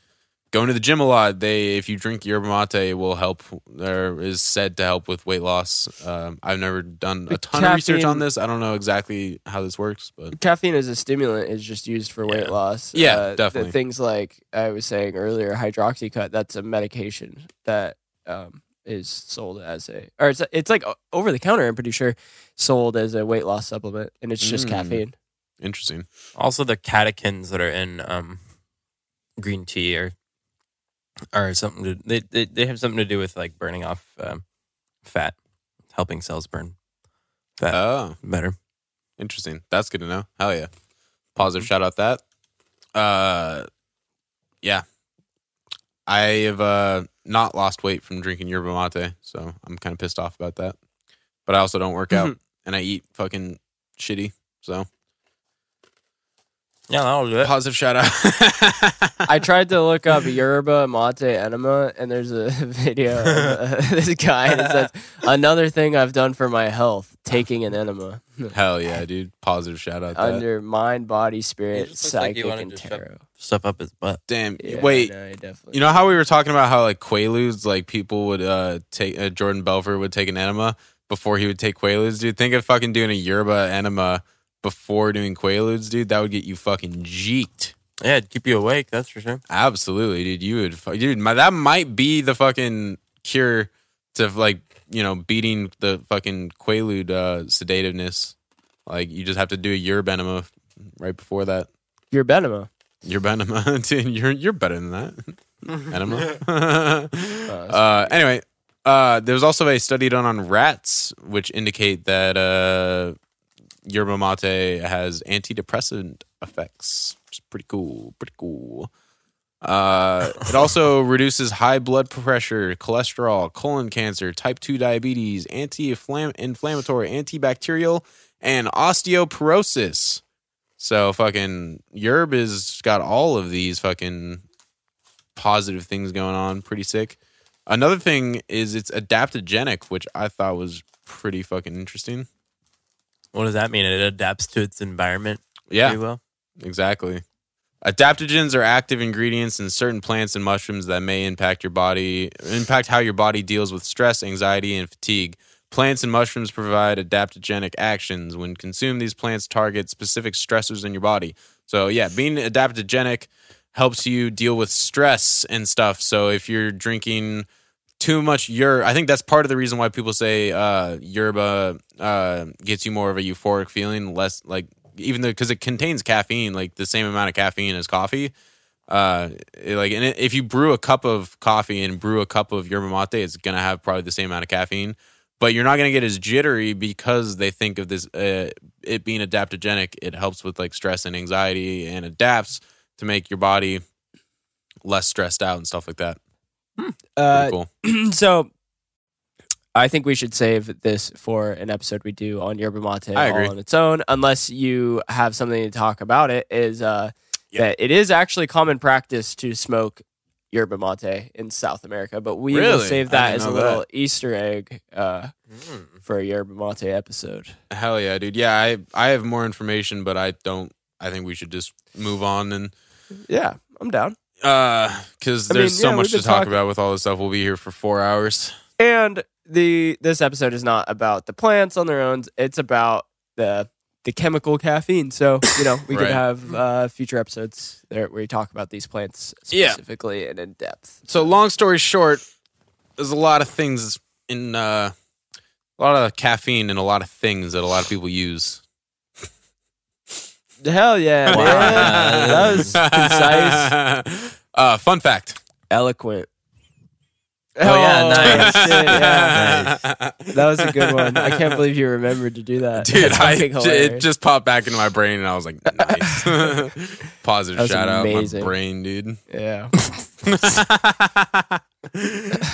[SPEAKER 3] going to the gym a lot, they if you drink yerba mate, it will help or is said to help with weight loss. Um, I've never done a
[SPEAKER 2] The
[SPEAKER 3] ton of research on this. I don't know exactly how this works, but
[SPEAKER 2] Caffeine as a stimulant is just used for weight loss.
[SPEAKER 3] Yeah,
[SPEAKER 2] Uh, the
[SPEAKER 3] definitely.
[SPEAKER 2] things like I was saying earlier, hydroxycut. That's a medication that um, is sold as a, or it's it's like over the counter. I'm pretty sure sold as a weight loss supplement, and it's just
[SPEAKER 3] Mm.
[SPEAKER 2] caffeine.
[SPEAKER 3] interesting.
[SPEAKER 6] Also, the catechins that are in um, green tea are are something to they, they they have something to do with like burning off um, fat, helping cells burn fat
[SPEAKER 3] Oh,
[SPEAKER 6] better.
[SPEAKER 3] interesting. That's good to know. Hell yeah. Positive shout out that. Uh, yeah. I have uh, not lost weight from drinking yerba mate, so I'm kind of pissed off about that. But I also don't work out and I eat fucking shitty. So
[SPEAKER 6] Yeah, that'll do it.
[SPEAKER 3] positive shout out.
[SPEAKER 2] I tried to look up yerba mate enema, and there's a video of uh, this guy, and it says another thing I've done for my health: taking an enema
[SPEAKER 3] Hell yeah, dude. Positive shout out. That.
[SPEAKER 2] under mind, body, spirit,
[SPEAKER 6] just looks like
[SPEAKER 2] psychic,
[SPEAKER 6] he wanted
[SPEAKER 2] and
[SPEAKER 6] to shove-
[SPEAKER 2] tarot.
[SPEAKER 6] Stuff up his butt.
[SPEAKER 3] Damn.
[SPEAKER 2] Yeah,
[SPEAKER 3] Wait.
[SPEAKER 2] no, definitely.
[SPEAKER 3] You know how we were talking about how like Quaaludes, like people would uh take uh, Jordan Belfort would take an enema before he would take Quaaludes, dude. Think of fucking doing a yerba enema before doing Quaaludes, dude. That would get you fucking jeeked.
[SPEAKER 6] Yeah, it'd keep you awake. That's for sure.
[SPEAKER 3] Absolutely, dude. You would, fu- dude. My, that might be the fucking cure to like you know beating the fucking Quaalude uh, sedativeness. Like you just have to do a yerba enema right before that.
[SPEAKER 2] Yerba enema.
[SPEAKER 3] Yerba enema, dude. You're you're better than that. enema.
[SPEAKER 2] Uh,
[SPEAKER 3] uh, anyway, uh, there was also a study done on rats, which indicate that uh, yerba mate has antidepressant effects, is pretty cool. Pretty cool. Uh, it also reduces high blood pressure, cholesterol, colon cancer, type 2 diabetes, anti inflammatory, antibacterial, and osteoporosis. So fucking Yerb has got all of these fucking positive things going on. Pretty sick. Another thing is it's adaptogenic, which I thought was pretty fucking interesting.
[SPEAKER 6] What does that mean? It adapts to its environment
[SPEAKER 3] Yeah,
[SPEAKER 6] well.
[SPEAKER 3] exactly. Adaptogens are active ingredients in certain plants and mushrooms that may impact your body, impact how your body deals with stress, anxiety, and fatigue. Plants and mushrooms provide adaptogenic actions. When consumed, these plants target specific stressors in your body. So, yeah, being adaptogenic helps you deal with stress and stuff. So, if you're drinking too much yer, I think that's part of the reason why people say uh, yerba uh, gets you more of a euphoric feeling, less like even though because it contains caffeine, like the same amount of caffeine as coffee. Uh, it- like, and it, if you brew a cup of coffee and brew a cup of yerba mate, it's gonna have probably the same amount of caffeine, but you're not gonna get as jittery because they think of this uh, it being adaptogenic. It helps with like stress and anxiety and adapts to make your body less stressed out and stuff like that.
[SPEAKER 2] Uh,
[SPEAKER 3] cool.
[SPEAKER 2] so I think we should save this for an episode we do on yerba mate
[SPEAKER 3] I agree.
[SPEAKER 2] all on its own, unless you have something to talk about it. Is uh,
[SPEAKER 3] Yeah.
[SPEAKER 2] that it is actually common practice to smoke yerba mate in South America, but we will save that as a little
[SPEAKER 3] that.
[SPEAKER 2] Easter egg uh, for a yerba mate episode.
[SPEAKER 3] Hell yeah, dude. Yeah, I I have more information, but I don't. I think we should just move on and
[SPEAKER 2] Yeah, I'm down.
[SPEAKER 3] Uh because
[SPEAKER 2] I
[SPEAKER 3] there's
[SPEAKER 2] mean,
[SPEAKER 3] so
[SPEAKER 2] yeah,
[SPEAKER 3] much to talk
[SPEAKER 2] talking-
[SPEAKER 3] about with all this stuff. We'll be here for four hours.
[SPEAKER 2] And the this episode is not about the plants on their own. It's about the the chemical caffeine. So you know we
[SPEAKER 3] Right.
[SPEAKER 2] could have uh, future episodes there where we talk about these plants
[SPEAKER 3] Yeah.
[SPEAKER 2] specifically and in depth.
[SPEAKER 3] So long story short, there's a lot of things in uh a lot of caffeine and a lot of things that a lot of people use.
[SPEAKER 2] Hell yeah,
[SPEAKER 6] Wow.
[SPEAKER 2] man. That was concise,
[SPEAKER 3] Uh, fun fact.
[SPEAKER 2] eloquent.
[SPEAKER 6] Oh, yeah, nice.
[SPEAKER 2] shit, yeah. That was a good one. I can't believe you remembered to do that.
[SPEAKER 3] Dude,
[SPEAKER 2] That's
[SPEAKER 3] I,
[SPEAKER 2] fucking
[SPEAKER 3] it just popped back into my brain, and I was like, nice. Positive
[SPEAKER 2] That was
[SPEAKER 3] shout out
[SPEAKER 2] amazing.
[SPEAKER 3] my brain, dude.
[SPEAKER 2] yeah.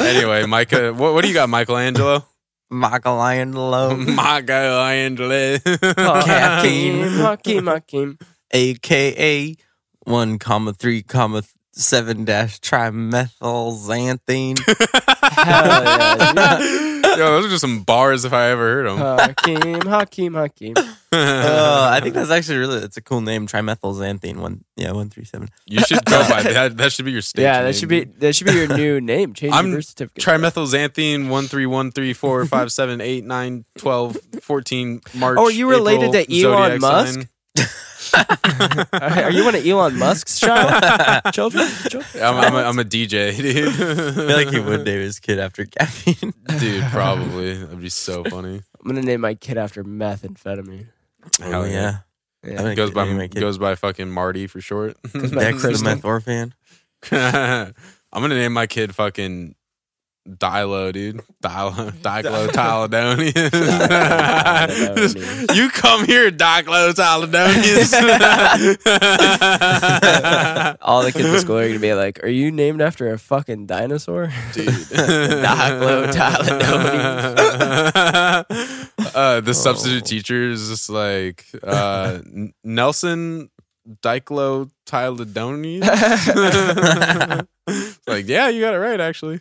[SPEAKER 3] anyway, Micah, what, what do you got, Michelangelo?
[SPEAKER 6] Michelangelo,
[SPEAKER 3] Michelangelo.
[SPEAKER 2] Hakeem, Hakeem, Hakeem.
[SPEAKER 6] aka one comma three comma seven dash trimethylxanthine.
[SPEAKER 2] Hell yeah, dude.
[SPEAKER 3] Yo, those are just some bars if I ever heard them.
[SPEAKER 2] Hakeem, Hakeem, Hakeem.
[SPEAKER 6] Uh, I think that's actually really it's a cool name. Trimethylxanthine one yeah one three seven.
[SPEAKER 3] you should go by that. That should be your stage.
[SPEAKER 2] Yeah,
[SPEAKER 3] name,
[SPEAKER 2] that should be
[SPEAKER 3] dude.
[SPEAKER 2] that should be your new name. Change
[SPEAKER 3] I'm
[SPEAKER 2] your birth certificate.
[SPEAKER 3] Trimethylxanthine one three one three four five seven eight nine twelve fourteen March.
[SPEAKER 2] Oh, are you related
[SPEAKER 3] April,
[SPEAKER 2] to Elon
[SPEAKER 3] zodiac
[SPEAKER 2] Musk?
[SPEAKER 3] Sign.
[SPEAKER 2] Are you one of Elon Musk's child? children? Children?
[SPEAKER 3] I'm, I'm, a, I'm a DJ, dude.
[SPEAKER 6] I feel like he would name his kid after caffeine.
[SPEAKER 3] dude. Probably that'd be so funny.
[SPEAKER 2] I'm gonna name my kid after methamphetamine.
[SPEAKER 6] Hell
[SPEAKER 3] Hell
[SPEAKER 6] yeah.
[SPEAKER 2] Yeah.
[SPEAKER 6] I think
[SPEAKER 3] Goes by
[SPEAKER 6] name
[SPEAKER 3] goes by fucking Marty for short.
[SPEAKER 2] Goes by
[SPEAKER 6] Dexter the
[SPEAKER 2] Kristen.
[SPEAKER 6] meth orphan.
[SPEAKER 3] I'm gonna name my kid fucking Dilo, dude. Dilo, Diclo, Tyledonius.
[SPEAKER 2] Tyledonius.
[SPEAKER 3] you come here, Diclo, Tyledonius.
[SPEAKER 2] All the kids in school are gonna be like, "Are you named after a fucking dinosaur?"
[SPEAKER 3] dude.
[SPEAKER 2] Diclo,
[SPEAKER 3] uh, the
[SPEAKER 2] Oh.
[SPEAKER 3] substitute teacher is just like uh, N- Nelson Diclo Tyledonius. like, yeah, you got it right, actually.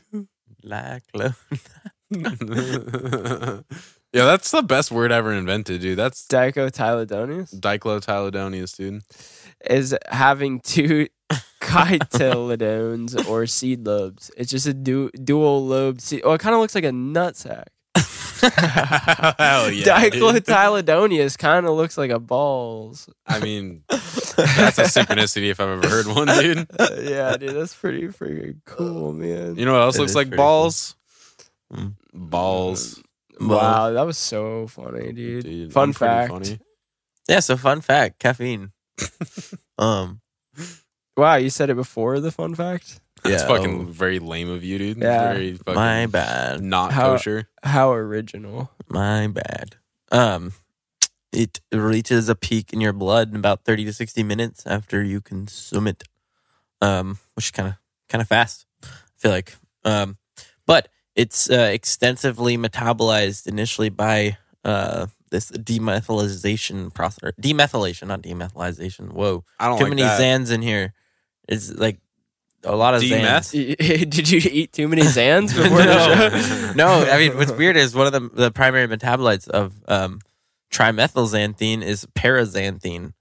[SPEAKER 6] Laclo.
[SPEAKER 3] yeah, that's the best word ever invented, dude. That's
[SPEAKER 2] Dicotyledonous
[SPEAKER 3] Diclotylodonius, dude.
[SPEAKER 2] is having two cotyledones or seed lobes. It's just a du- dual lobe seed. Oh, it kind of looks like a nutsack.
[SPEAKER 3] Hell yeah. dude.
[SPEAKER 2] Kind of looks like a balls.
[SPEAKER 3] I mean, that's a synchronicity if I've ever heard one, dude.
[SPEAKER 2] yeah, dude, that's pretty freaking cool, man.
[SPEAKER 3] You know what else
[SPEAKER 6] It
[SPEAKER 3] looks
[SPEAKER 6] is
[SPEAKER 3] like
[SPEAKER 6] pretty cool.
[SPEAKER 3] balls?
[SPEAKER 6] Hmm.
[SPEAKER 3] Balls.
[SPEAKER 2] wow, that was so funny, dude.
[SPEAKER 3] Dude,
[SPEAKER 2] Fun
[SPEAKER 3] I'm pretty
[SPEAKER 2] fact.
[SPEAKER 3] funny.
[SPEAKER 6] Yeah, so fun fact, caffeine. um
[SPEAKER 2] Wow, you said it before the fun fact.
[SPEAKER 3] That's
[SPEAKER 6] yeah,
[SPEAKER 3] fucking
[SPEAKER 6] oh,
[SPEAKER 3] very lame of you, dude.
[SPEAKER 2] Yeah.
[SPEAKER 3] Very fucking
[SPEAKER 6] my bad.
[SPEAKER 3] not
[SPEAKER 2] How-
[SPEAKER 3] kosher.
[SPEAKER 2] How original.
[SPEAKER 6] My bad. Um, it reaches a peak in your blood in about thirty to sixty minutes after you consume it. Um, which is kind of kind of fast. I feel like. Um, but it's uh, extensively metabolized initially by uh this demethylization process. Demethylation, not demethylization. Whoa,
[SPEAKER 3] I don't
[SPEAKER 6] too
[SPEAKER 3] like
[SPEAKER 6] many
[SPEAKER 3] that.
[SPEAKER 6] Zans in here. It's like a lot of
[SPEAKER 3] Demeth?
[SPEAKER 6] Zans.
[SPEAKER 2] Did you eat too many Zans before the show?
[SPEAKER 6] no, I mean what's weird is one of the the primary metabolites of um, trimethylxanthine is paraxanthine,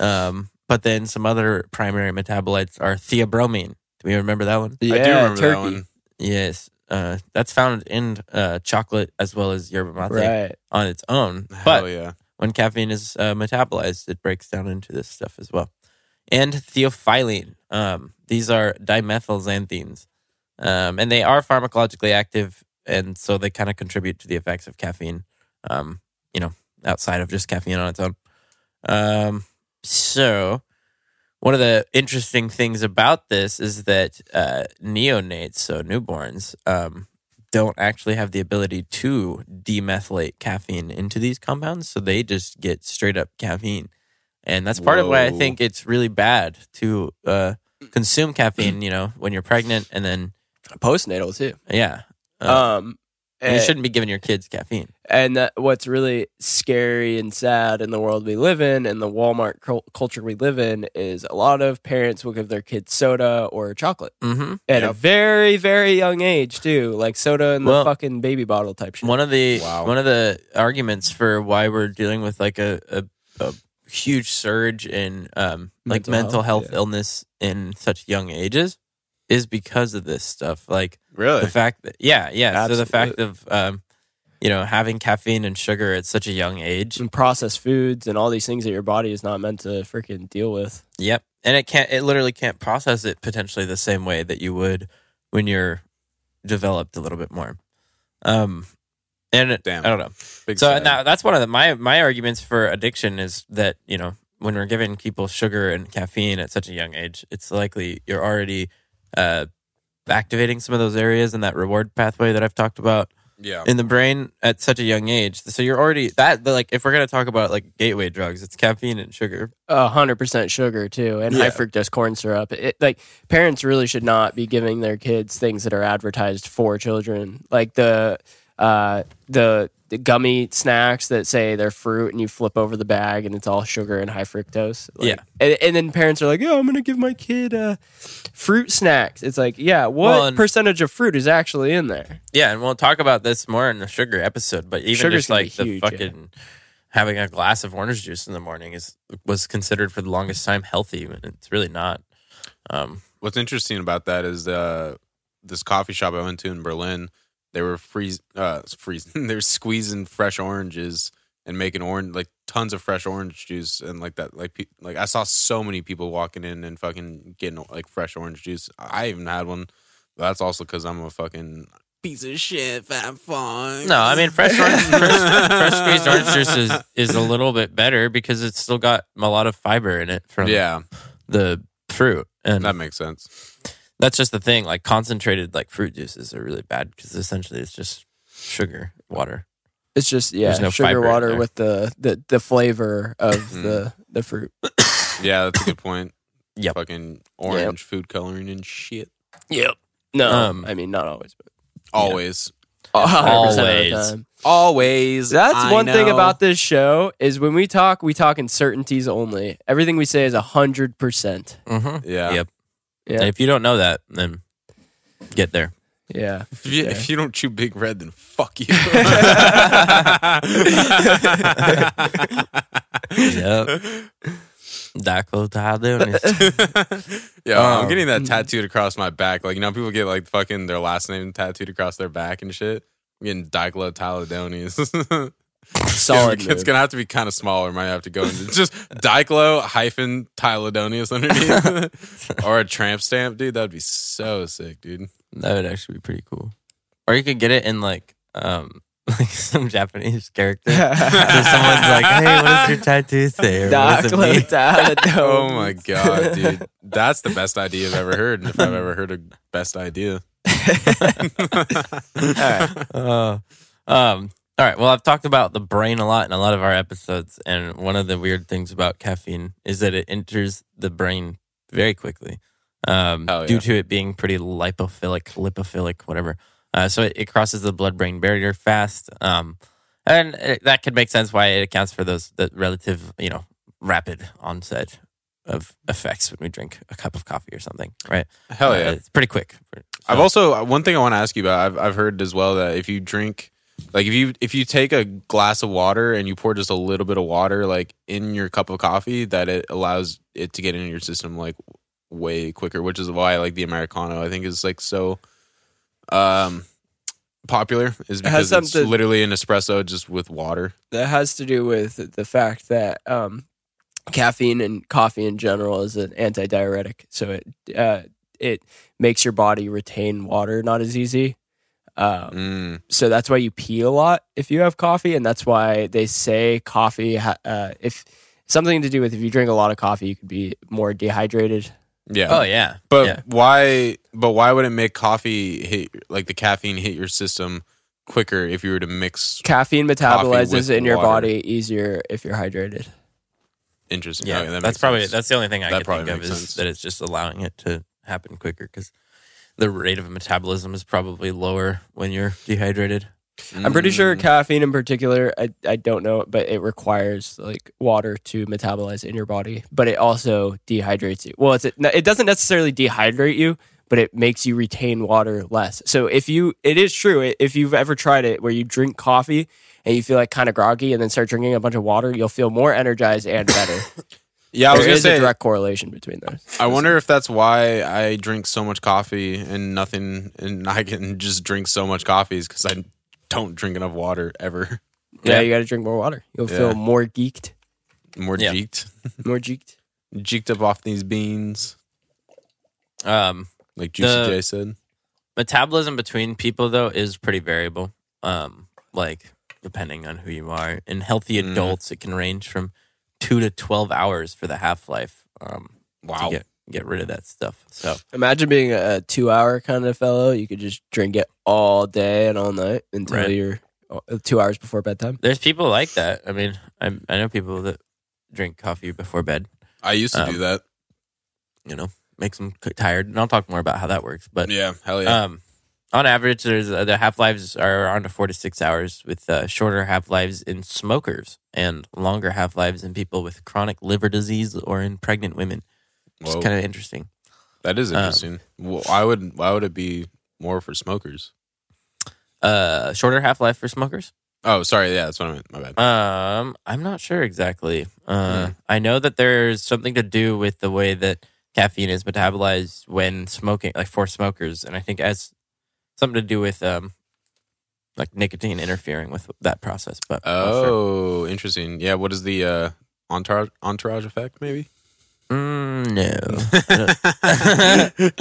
[SPEAKER 6] um, but then some other primary metabolites are theobromine. Do we remember that one?
[SPEAKER 2] Yeah,
[SPEAKER 3] I do remember
[SPEAKER 2] turkey.
[SPEAKER 3] that one.
[SPEAKER 6] Yes, uh, that's found in uh, chocolate as well as yerba mate
[SPEAKER 2] Right.
[SPEAKER 6] on its own.
[SPEAKER 3] Hell
[SPEAKER 6] but
[SPEAKER 3] yeah.
[SPEAKER 6] when caffeine is uh, metabolized, it breaks down into this stuff as well. And theophylline. Um, these are dimethylxanthines. Um, and they are pharmacologically active. And so they kind of contribute to the effects of caffeine, um, you know, outside of just caffeine on its own. Um, so, one of the interesting things about this is that uh, neonates, so newborns, um, don't actually have the ability to demethylate caffeine into these compounds. So they just get straight up caffeine. And that's part of why I think it's really bad to uh, consume caffeine, you know, when you're pregnant and then,
[SPEAKER 2] Postnatal too.
[SPEAKER 6] yeah. Uh,
[SPEAKER 2] Um,
[SPEAKER 6] you shouldn't be giving your kids caffeine.
[SPEAKER 2] And that, what's really scary and sad in the world we live in and the Walmart cul- culture we live in is a lot of parents will give their kids soda or chocolate
[SPEAKER 6] Mm-hmm.
[SPEAKER 2] at a very, very young age too, like soda in the fucking baby bottle type shit.
[SPEAKER 6] One of the
[SPEAKER 3] Wow.
[SPEAKER 6] one of the arguments for why we're dealing with like a, a, a huge surge in um, like
[SPEAKER 2] Mental
[SPEAKER 6] mental
[SPEAKER 2] health,
[SPEAKER 6] health,
[SPEAKER 2] yeah.
[SPEAKER 6] illness in such young ages is because of this stuff. Like
[SPEAKER 3] Really?
[SPEAKER 6] the fact that yeah, yeah. So the fact of um, you know having caffeine and sugar at such a young age.
[SPEAKER 2] and processed foods and all these things that your body is not meant to freaking deal with.
[SPEAKER 6] Yep, and it can't. It literally can't process it potentially the same way that you would when you're developed a little bit more. Um, and
[SPEAKER 3] Damn.
[SPEAKER 6] I don't know.
[SPEAKER 3] Big
[SPEAKER 6] So
[SPEAKER 3] sad.
[SPEAKER 6] now that's one of the, my my arguments for addiction is that you know when we're giving people sugar and caffeine at such a young age, it's likely you're already uh, activating some of those areas in that reward pathway that I've talked about
[SPEAKER 3] Yeah.
[SPEAKER 6] in the brain at such a young age. So you're already that like if we're gonna talk about like gateway drugs, it's caffeine and sugar.
[SPEAKER 2] A hundred percent sugar too, and high fructose corn syrup. It, like parents really should not be giving their kids things that are advertised for children, like the uh, the the gummy snacks that say they're fruit, and you flip over the bag and it's all sugar and high fructose. Like-
[SPEAKER 6] Yeah.
[SPEAKER 2] and, and then parents are like, "Yeah, I'm gonna give my kid uh, fruit snacks." It's like, yeah, what
[SPEAKER 6] Well, and-
[SPEAKER 2] percentage of fruit is actually in there?
[SPEAKER 6] Yeah, and we'll talk about this more in the sugar episode. But even
[SPEAKER 2] Sugar's
[SPEAKER 6] just like
[SPEAKER 2] be
[SPEAKER 6] the
[SPEAKER 2] huge, yeah.
[SPEAKER 6] fucking having a glass of orange juice in the morning is was considered for the longest time healthy, and it's really not. Um,
[SPEAKER 3] What's interesting about that is uh, this coffee shop I went to in Berlin. They were freeze, uh, freezing. they were squeezing fresh oranges and making orange like tons of fresh orange juice and like that. Like, pe- like I saw so many people walking in and fucking getting like fresh orange juice. I even had one. That's also because I'm a fucking piece of shit, fat fuck.
[SPEAKER 6] no, I mean fresh orange, fresh, fresh squeezed orange juice is, is a little bit better because it's still got a lot of fiber in it from
[SPEAKER 3] yeah,
[SPEAKER 6] the fruit, and
[SPEAKER 3] that makes sense.
[SPEAKER 6] That's just the thing. Like concentrated like fruit juices are really bad because essentially it's just sugar, water.
[SPEAKER 2] It's just yeah,
[SPEAKER 6] There's no
[SPEAKER 2] sugar
[SPEAKER 6] fiber
[SPEAKER 2] water with the, the the flavor of
[SPEAKER 3] Mm.
[SPEAKER 2] the the fruit.
[SPEAKER 3] Yeah, that's a good point.
[SPEAKER 6] yeah,
[SPEAKER 3] Fucking orange food coloring and shit.
[SPEAKER 2] Yep. No,
[SPEAKER 6] Um,
[SPEAKER 2] I mean not always, but
[SPEAKER 3] Always.
[SPEAKER 2] 100% of the
[SPEAKER 6] Always.
[SPEAKER 3] Always.
[SPEAKER 2] That's
[SPEAKER 3] I
[SPEAKER 2] one thing about this show is when we talk, we talk in certainties only. Everything we say is a hundred percent.
[SPEAKER 6] Mm-hmm.
[SPEAKER 3] Yeah.
[SPEAKER 6] Yep.
[SPEAKER 2] Yeah,
[SPEAKER 6] If you don't know that, then get there.
[SPEAKER 2] yeah.
[SPEAKER 3] If you,
[SPEAKER 2] Okay.
[SPEAKER 3] if you don't chew Big Red, then fuck you.
[SPEAKER 6] Yep. Daclo Tadonis.
[SPEAKER 3] Yeah, I'm
[SPEAKER 6] Um,
[SPEAKER 3] getting that tattooed across my back. Like, you know, people get like fucking their last name tattooed across their back and shit. I'm getting Diclo Taladonius.
[SPEAKER 2] Solid.
[SPEAKER 3] It's gonna have to be kind of smaller. Might have to go into just Diclo hyphen Tyledonius underneath, or a tramp stamp, dude. That'd be so sick, dude.
[SPEAKER 6] that would actually be pretty cool. Or you could get it in like um like some Japanese character. so someone's like, "Hey, what does your tattoo say?" Or, what does it mean?"
[SPEAKER 2] Daclo
[SPEAKER 3] Oh my god, dude, that's the best idea I've ever heard. If I've ever heard a best idea.
[SPEAKER 6] Uh, um, all right. Well, I've talked about the brain a lot in a lot of our episodes, and one of the weird things about caffeine is that it enters the brain very quickly, um,
[SPEAKER 3] Hell
[SPEAKER 6] due to it being pretty lipophilic, lipophilic, whatever. Uh, so it, it crosses the blood-brain barrier fast, um, and it, that could make sense why it accounts for those the relative, you know, rapid onset of effects when we drink a cup of coffee or something, right?
[SPEAKER 3] Hell
[SPEAKER 6] Uh,
[SPEAKER 3] yeah.
[SPEAKER 6] it's pretty quick.
[SPEAKER 3] I've also one thing I want to ask you about. I've I've heard as well that if you drink, like if you if you take a glass of water and you pour just a little bit of water like in your cup of coffee, that it allows it to get into your system like way quicker. Which is why like the americano I think is like so um popular is because it's literally an espresso just with water.
[SPEAKER 2] that has to do with the fact that um, caffeine and coffee in general is an antidiuretic, so it uh, it makes your body retain water not as easy. Um,
[SPEAKER 3] Mm.
[SPEAKER 2] so that's why you pee a lot if you have coffee, and that's why they say coffee. Ha- uh, if something to do with if you drink a lot of coffee, you could be more dehydrated.
[SPEAKER 3] Yeah.
[SPEAKER 6] Oh yeah,
[SPEAKER 3] But
[SPEAKER 6] yeah.
[SPEAKER 3] why? But why would it make coffee hit like the caffeine hit your system quicker if you were to mix?
[SPEAKER 2] Caffeine
[SPEAKER 3] with
[SPEAKER 2] metabolizes in your
[SPEAKER 3] water.
[SPEAKER 2] body easier if you're hydrated.
[SPEAKER 3] Interesting.
[SPEAKER 6] Yeah,
[SPEAKER 3] Okay, that
[SPEAKER 6] that's probably
[SPEAKER 3] sense.
[SPEAKER 6] that's the only thing I
[SPEAKER 3] That
[SPEAKER 6] can
[SPEAKER 3] probably
[SPEAKER 6] think of is
[SPEAKER 3] sense.
[SPEAKER 6] that it's just allowing it to happen quicker because the rate of metabolism is probably lower when you're dehydrated.
[SPEAKER 2] I'm pretty sure
[SPEAKER 3] Mm.
[SPEAKER 2] caffeine in particular, I, I don't know, but it requires like water to metabolize in your body, but it also dehydrates you. Well, it's it doesn't necessarily dehydrate you, but it makes you retain water less. So if you, it is true. If you've ever tried it where you drink coffee and you feel like kind of groggy and then start drinking a bunch of water, you'll feel more energized and better.
[SPEAKER 3] Yeah, I was
[SPEAKER 2] There
[SPEAKER 3] gonna
[SPEAKER 2] is
[SPEAKER 3] say.
[SPEAKER 2] a direct correlation between those.
[SPEAKER 3] I wonder if that's why I drink so much coffee and nothing, and I can just drink so much coffee is because I don't drink enough water ever.
[SPEAKER 2] Yeah,
[SPEAKER 6] Yeah.
[SPEAKER 2] you got to drink more water. You'll
[SPEAKER 3] Yeah.
[SPEAKER 2] feel more geeked,
[SPEAKER 3] More
[SPEAKER 6] Yeah.
[SPEAKER 3] jeeked,
[SPEAKER 2] more geeked.
[SPEAKER 3] Geeked up off these beans,
[SPEAKER 6] Um,
[SPEAKER 3] like Juicy
[SPEAKER 6] The-
[SPEAKER 3] J said.
[SPEAKER 6] metabolism between people though is pretty variable. Um, like depending on who you are. In healthy
[SPEAKER 3] Mm.
[SPEAKER 6] adults, it can range from two to twelve hours for the half life. Um,
[SPEAKER 3] Wow.
[SPEAKER 6] to get get rid of that stuff. So
[SPEAKER 2] Imagine being a two hour kind of fellow. You could just drink it all day and all night until
[SPEAKER 6] Right.
[SPEAKER 2] you're uh, two hours before bedtime.
[SPEAKER 6] there's people like that. I mean, I I know people that drink coffee before bed.
[SPEAKER 3] I used to
[SPEAKER 6] Um,
[SPEAKER 3] do that.
[SPEAKER 6] You know, makes them tired, and I'll talk more about how that works. But
[SPEAKER 3] Yeah, hell yeah.
[SPEAKER 6] Um, on average, there's uh, the half lives are around four to six hours, with uh, shorter half lives in smokers and longer half lives in people with chronic liver disease or in pregnant women. Is kind of interesting.
[SPEAKER 3] that is
[SPEAKER 6] um,
[SPEAKER 3] interesting. Well, why would why would it be more for smokers?
[SPEAKER 6] Uh, shorter half life for smokers.
[SPEAKER 3] Oh, sorry. Yeah, that's what I meant. My bad.
[SPEAKER 6] Um, I'm not sure exactly. Uh,
[SPEAKER 3] Hmm.
[SPEAKER 6] I know that there's something to do with the way that caffeine is metabolized when smoking, like for smokers, and I think has something to do with um, like nicotine interfering with that process. But I'm sure.
[SPEAKER 3] Oh, interesting. Yeah, what is the uh, entourage entourage effect? Maybe.
[SPEAKER 6] Mm, no.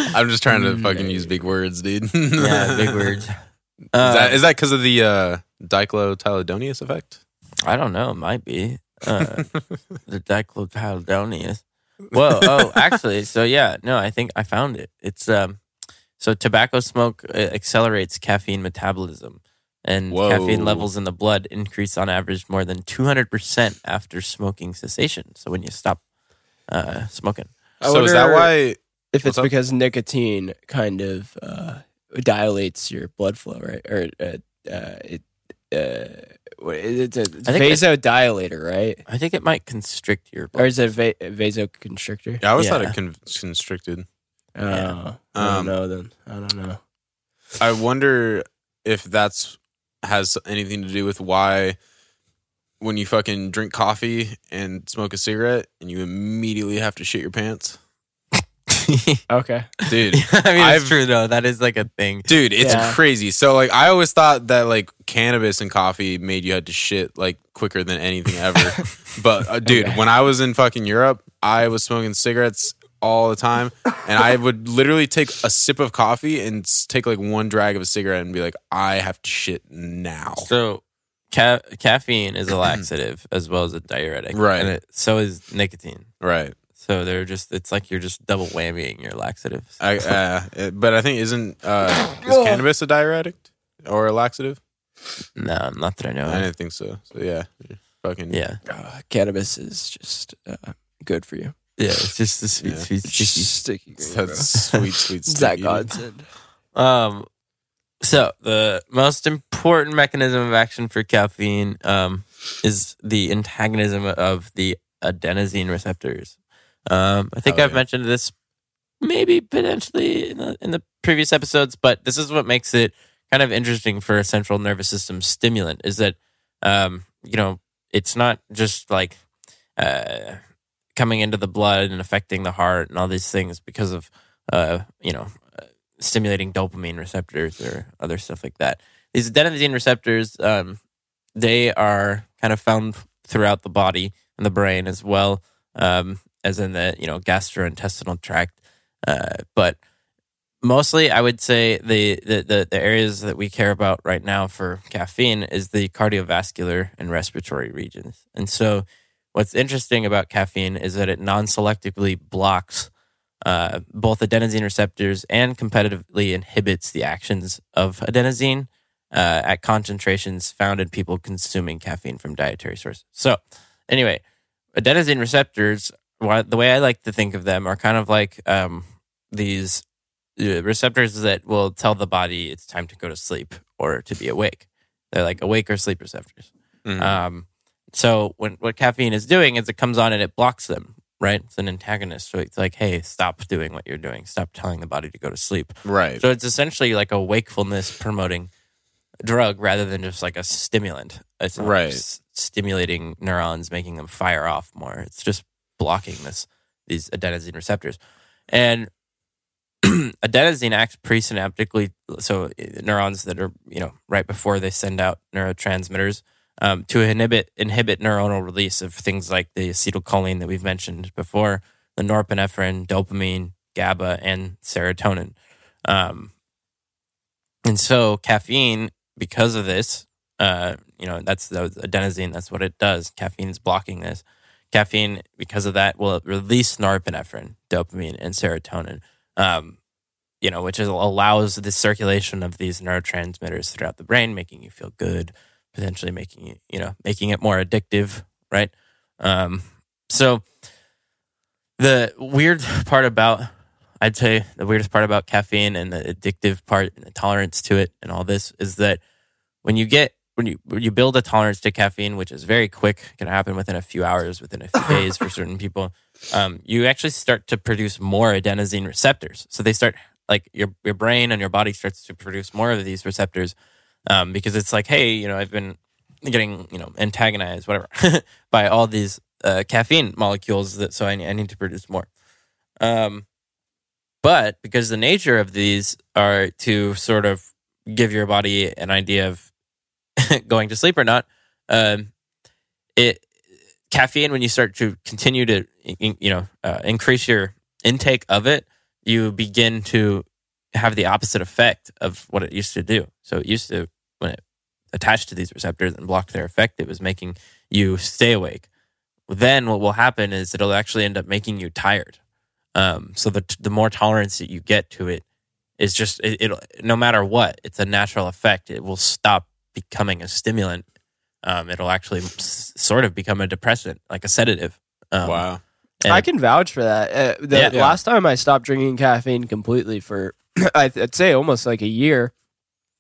[SPEAKER 3] I'm just trying to fucking use big words, dude.
[SPEAKER 6] yeah, big words.
[SPEAKER 3] Is
[SPEAKER 6] Uh,
[SPEAKER 3] that is that because of the uh, effect?
[SPEAKER 6] I don't know. It might be uh, the diclotylidonius. Whoa! Oh, actually, so yeah, no, I think I found it. It's um, so tobacco smoke uh, accelerates caffeine metabolism, and
[SPEAKER 3] Whoa.
[SPEAKER 6] caffeine levels in the blood increase on average more than two hundred percent after smoking cessation. So when you stop uh, smoking,
[SPEAKER 2] I
[SPEAKER 3] so is that why?
[SPEAKER 2] If
[SPEAKER 3] What's
[SPEAKER 2] it's
[SPEAKER 3] up?
[SPEAKER 2] because nicotine kind of uh, dilates your blood flow, right? Or uh, uh, it, uh, it's a it's
[SPEAKER 6] I
[SPEAKER 2] vasodilator, right?
[SPEAKER 6] I think it might constrict your
[SPEAKER 2] Or
[SPEAKER 6] blood.
[SPEAKER 2] is it va- vasoconstrictor?
[SPEAKER 3] Yeah, I always thought
[SPEAKER 6] Yeah.
[SPEAKER 3] it con- constricted.
[SPEAKER 2] Oh,
[SPEAKER 6] Yeah.
[SPEAKER 2] I don't
[SPEAKER 3] Um,
[SPEAKER 2] know then. I don't know.
[SPEAKER 3] I wonder if that's has anything to do with why when you fucking drink coffee and smoke a cigarette and you immediately have to shit your pants.
[SPEAKER 2] Okay.
[SPEAKER 3] Dude,
[SPEAKER 6] I mean,
[SPEAKER 3] I've-
[SPEAKER 6] it's true though. That is like a thing.
[SPEAKER 3] dude, it's
[SPEAKER 2] Yeah.
[SPEAKER 3] crazy. So like I always thought that like cannabis and coffee made you had to shit like quicker than anything ever. but uh, dude,
[SPEAKER 2] Okay.
[SPEAKER 3] when I was in fucking Europe, I was smoking cigarettes all the time and I would literally take a sip of coffee and take like one drag of a cigarette and be like I have to shit now.
[SPEAKER 6] So, ca- caffeine is a laxative as well as a diuretic,
[SPEAKER 3] Right.
[SPEAKER 6] And it, so is nicotine.
[SPEAKER 3] Right.
[SPEAKER 6] So they're just it's like you're just double whammying your laxatives.
[SPEAKER 3] I, uh, but I think isn't uh, is cannabis a diuretic or a laxative?
[SPEAKER 6] no, not that I know.
[SPEAKER 3] I
[SPEAKER 6] of.
[SPEAKER 3] didn't think so. So yeah, fucking
[SPEAKER 6] Yeah,
[SPEAKER 2] Uh, cannabis is just uh, good for you.
[SPEAKER 6] Yeah. It's just the sweet,
[SPEAKER 3] Yeah.
[SPEAKER 6] sweet, sticky.
[SPEAKER 2] Sticky. green,
[SPEAKER 3] sweet, sweet.
[SPEAKER 2] Zach
[SPEAKER 3] sticky.
[SPEAKER 2] Godsend.
[SPEAKER 6] Um, so the most important mechanism of action for caffeine um is the antagonism of the adenosine receptors. Um, I think
[SPEAKER 3] Hell
[SPEAKER 6] I've
[SPEAKER 3] yeah.
[SPEAKER 6] mentioned this maybe potentially in the, in the previous episodes, but this is what makes it kind of interesting for a central nervous system stimulant is that um, you know it's not just like uh, coming into the blood and affecting the heart and all these things because of uh, you know stimulating dopamine receptors or other stuff like that. These adenosine receptors, um, they are kind of found throughout the body and the brain as well um, as in the you know gastrointestinal tract. Uh, but mostly, I would say the, the the the areas that we care about right now for caffeine is the cardiovascular and respiratory regions. And so, what's interesting about caffeine is that it non-selectively blocks uh, both adenosine receptors and competitively inhibits the actions of adenosine uh, at concentrations found in people consuming caffeine from dietary sources. So, anyway, adenosine receptors, the way I like to think of them, are kind of like um, these uh, receptors that will tell the body it's time to go to sleep or to be awake. They're like awake or sleep receptors.
[SPEAKER 3] Mhm.
[SPEAKER 6] Um, so when what caffeine is doing is it comes on and it blocks them. Right, it's an antagonist. So it's like, hey, stop doing what you're doing. Stop telling the body to go to sleep.
[SPEAKER 3] right.
[SPEAKER 6] So it's essentially like a wakefulness promoting drug rather than just like a stimulant. It's not
[SPEAKER 3] Right.
[SPEAKER 6] s- stimulating neurons, making them fire off more. It's just blocking this these adenosine receptors. And adenosine acts presynaptically, so uh, neurons that are you know right before they send out neurotransmitters um, to inhibit inhibit neuronal release of things like the acetylcholine that we've mentioned before, the norepinephrine, dopamine, GABA, and serotonin. Um, and so caffeine, because of this, uh, you know, that's, the adenosine. That's what it does. Caffeine is blocking this. caffeine because of that will release norepinephrine, dopamine, and serotonin. Um, you know, which is, allows the circulation of these neurotransmitters throughout the brain, making you feel good, potentially making you, you know, making it more addictive, right? Um, so the weird part about, I'd say the weirdest part about caffeine and the addictive part and the tolerance to it and all this is that when you get when you when you build a tolerance to caffeine, which is very quick, can happen within a few hours, within a few days for certain people, um, you actually start to produce more adenosine receptors. So they start like your your brain and your body starts to produce more of these receptors um, because it's like, hey, you know, I've been getting you know antagonized, whatever, by all these uh, caffeine molecules that so I, I need to produce more. Um, but because the nature of these are to sort of give your body an idea of going to sleep or not, um, it caffeine when you start to continue to you know uh, increase your intake of it, you begin to have the opposite effect of what it used to do. So it used to when it attached to these receptors and blocked their effect, it was making you stay awake. Then what will happen is it'll actually end up making you tired. Um, so the the more tolerance that you get to it is just it, it'll no matter what, it's a natural effect. It will stop becoming a stimulant. Um, it'll actually s- sort of become a depressant, like a sedative. Um,
[SPEAKER 3] wow.
[SPEAKER 6] and-
[SPEAKER 2] I can vouch for that. Uh, the
[SPEAKER 6] Yeah.
[SPEAKER 2] last time I stopped drinking caffeine completely for, I'd I'd say almost like a year,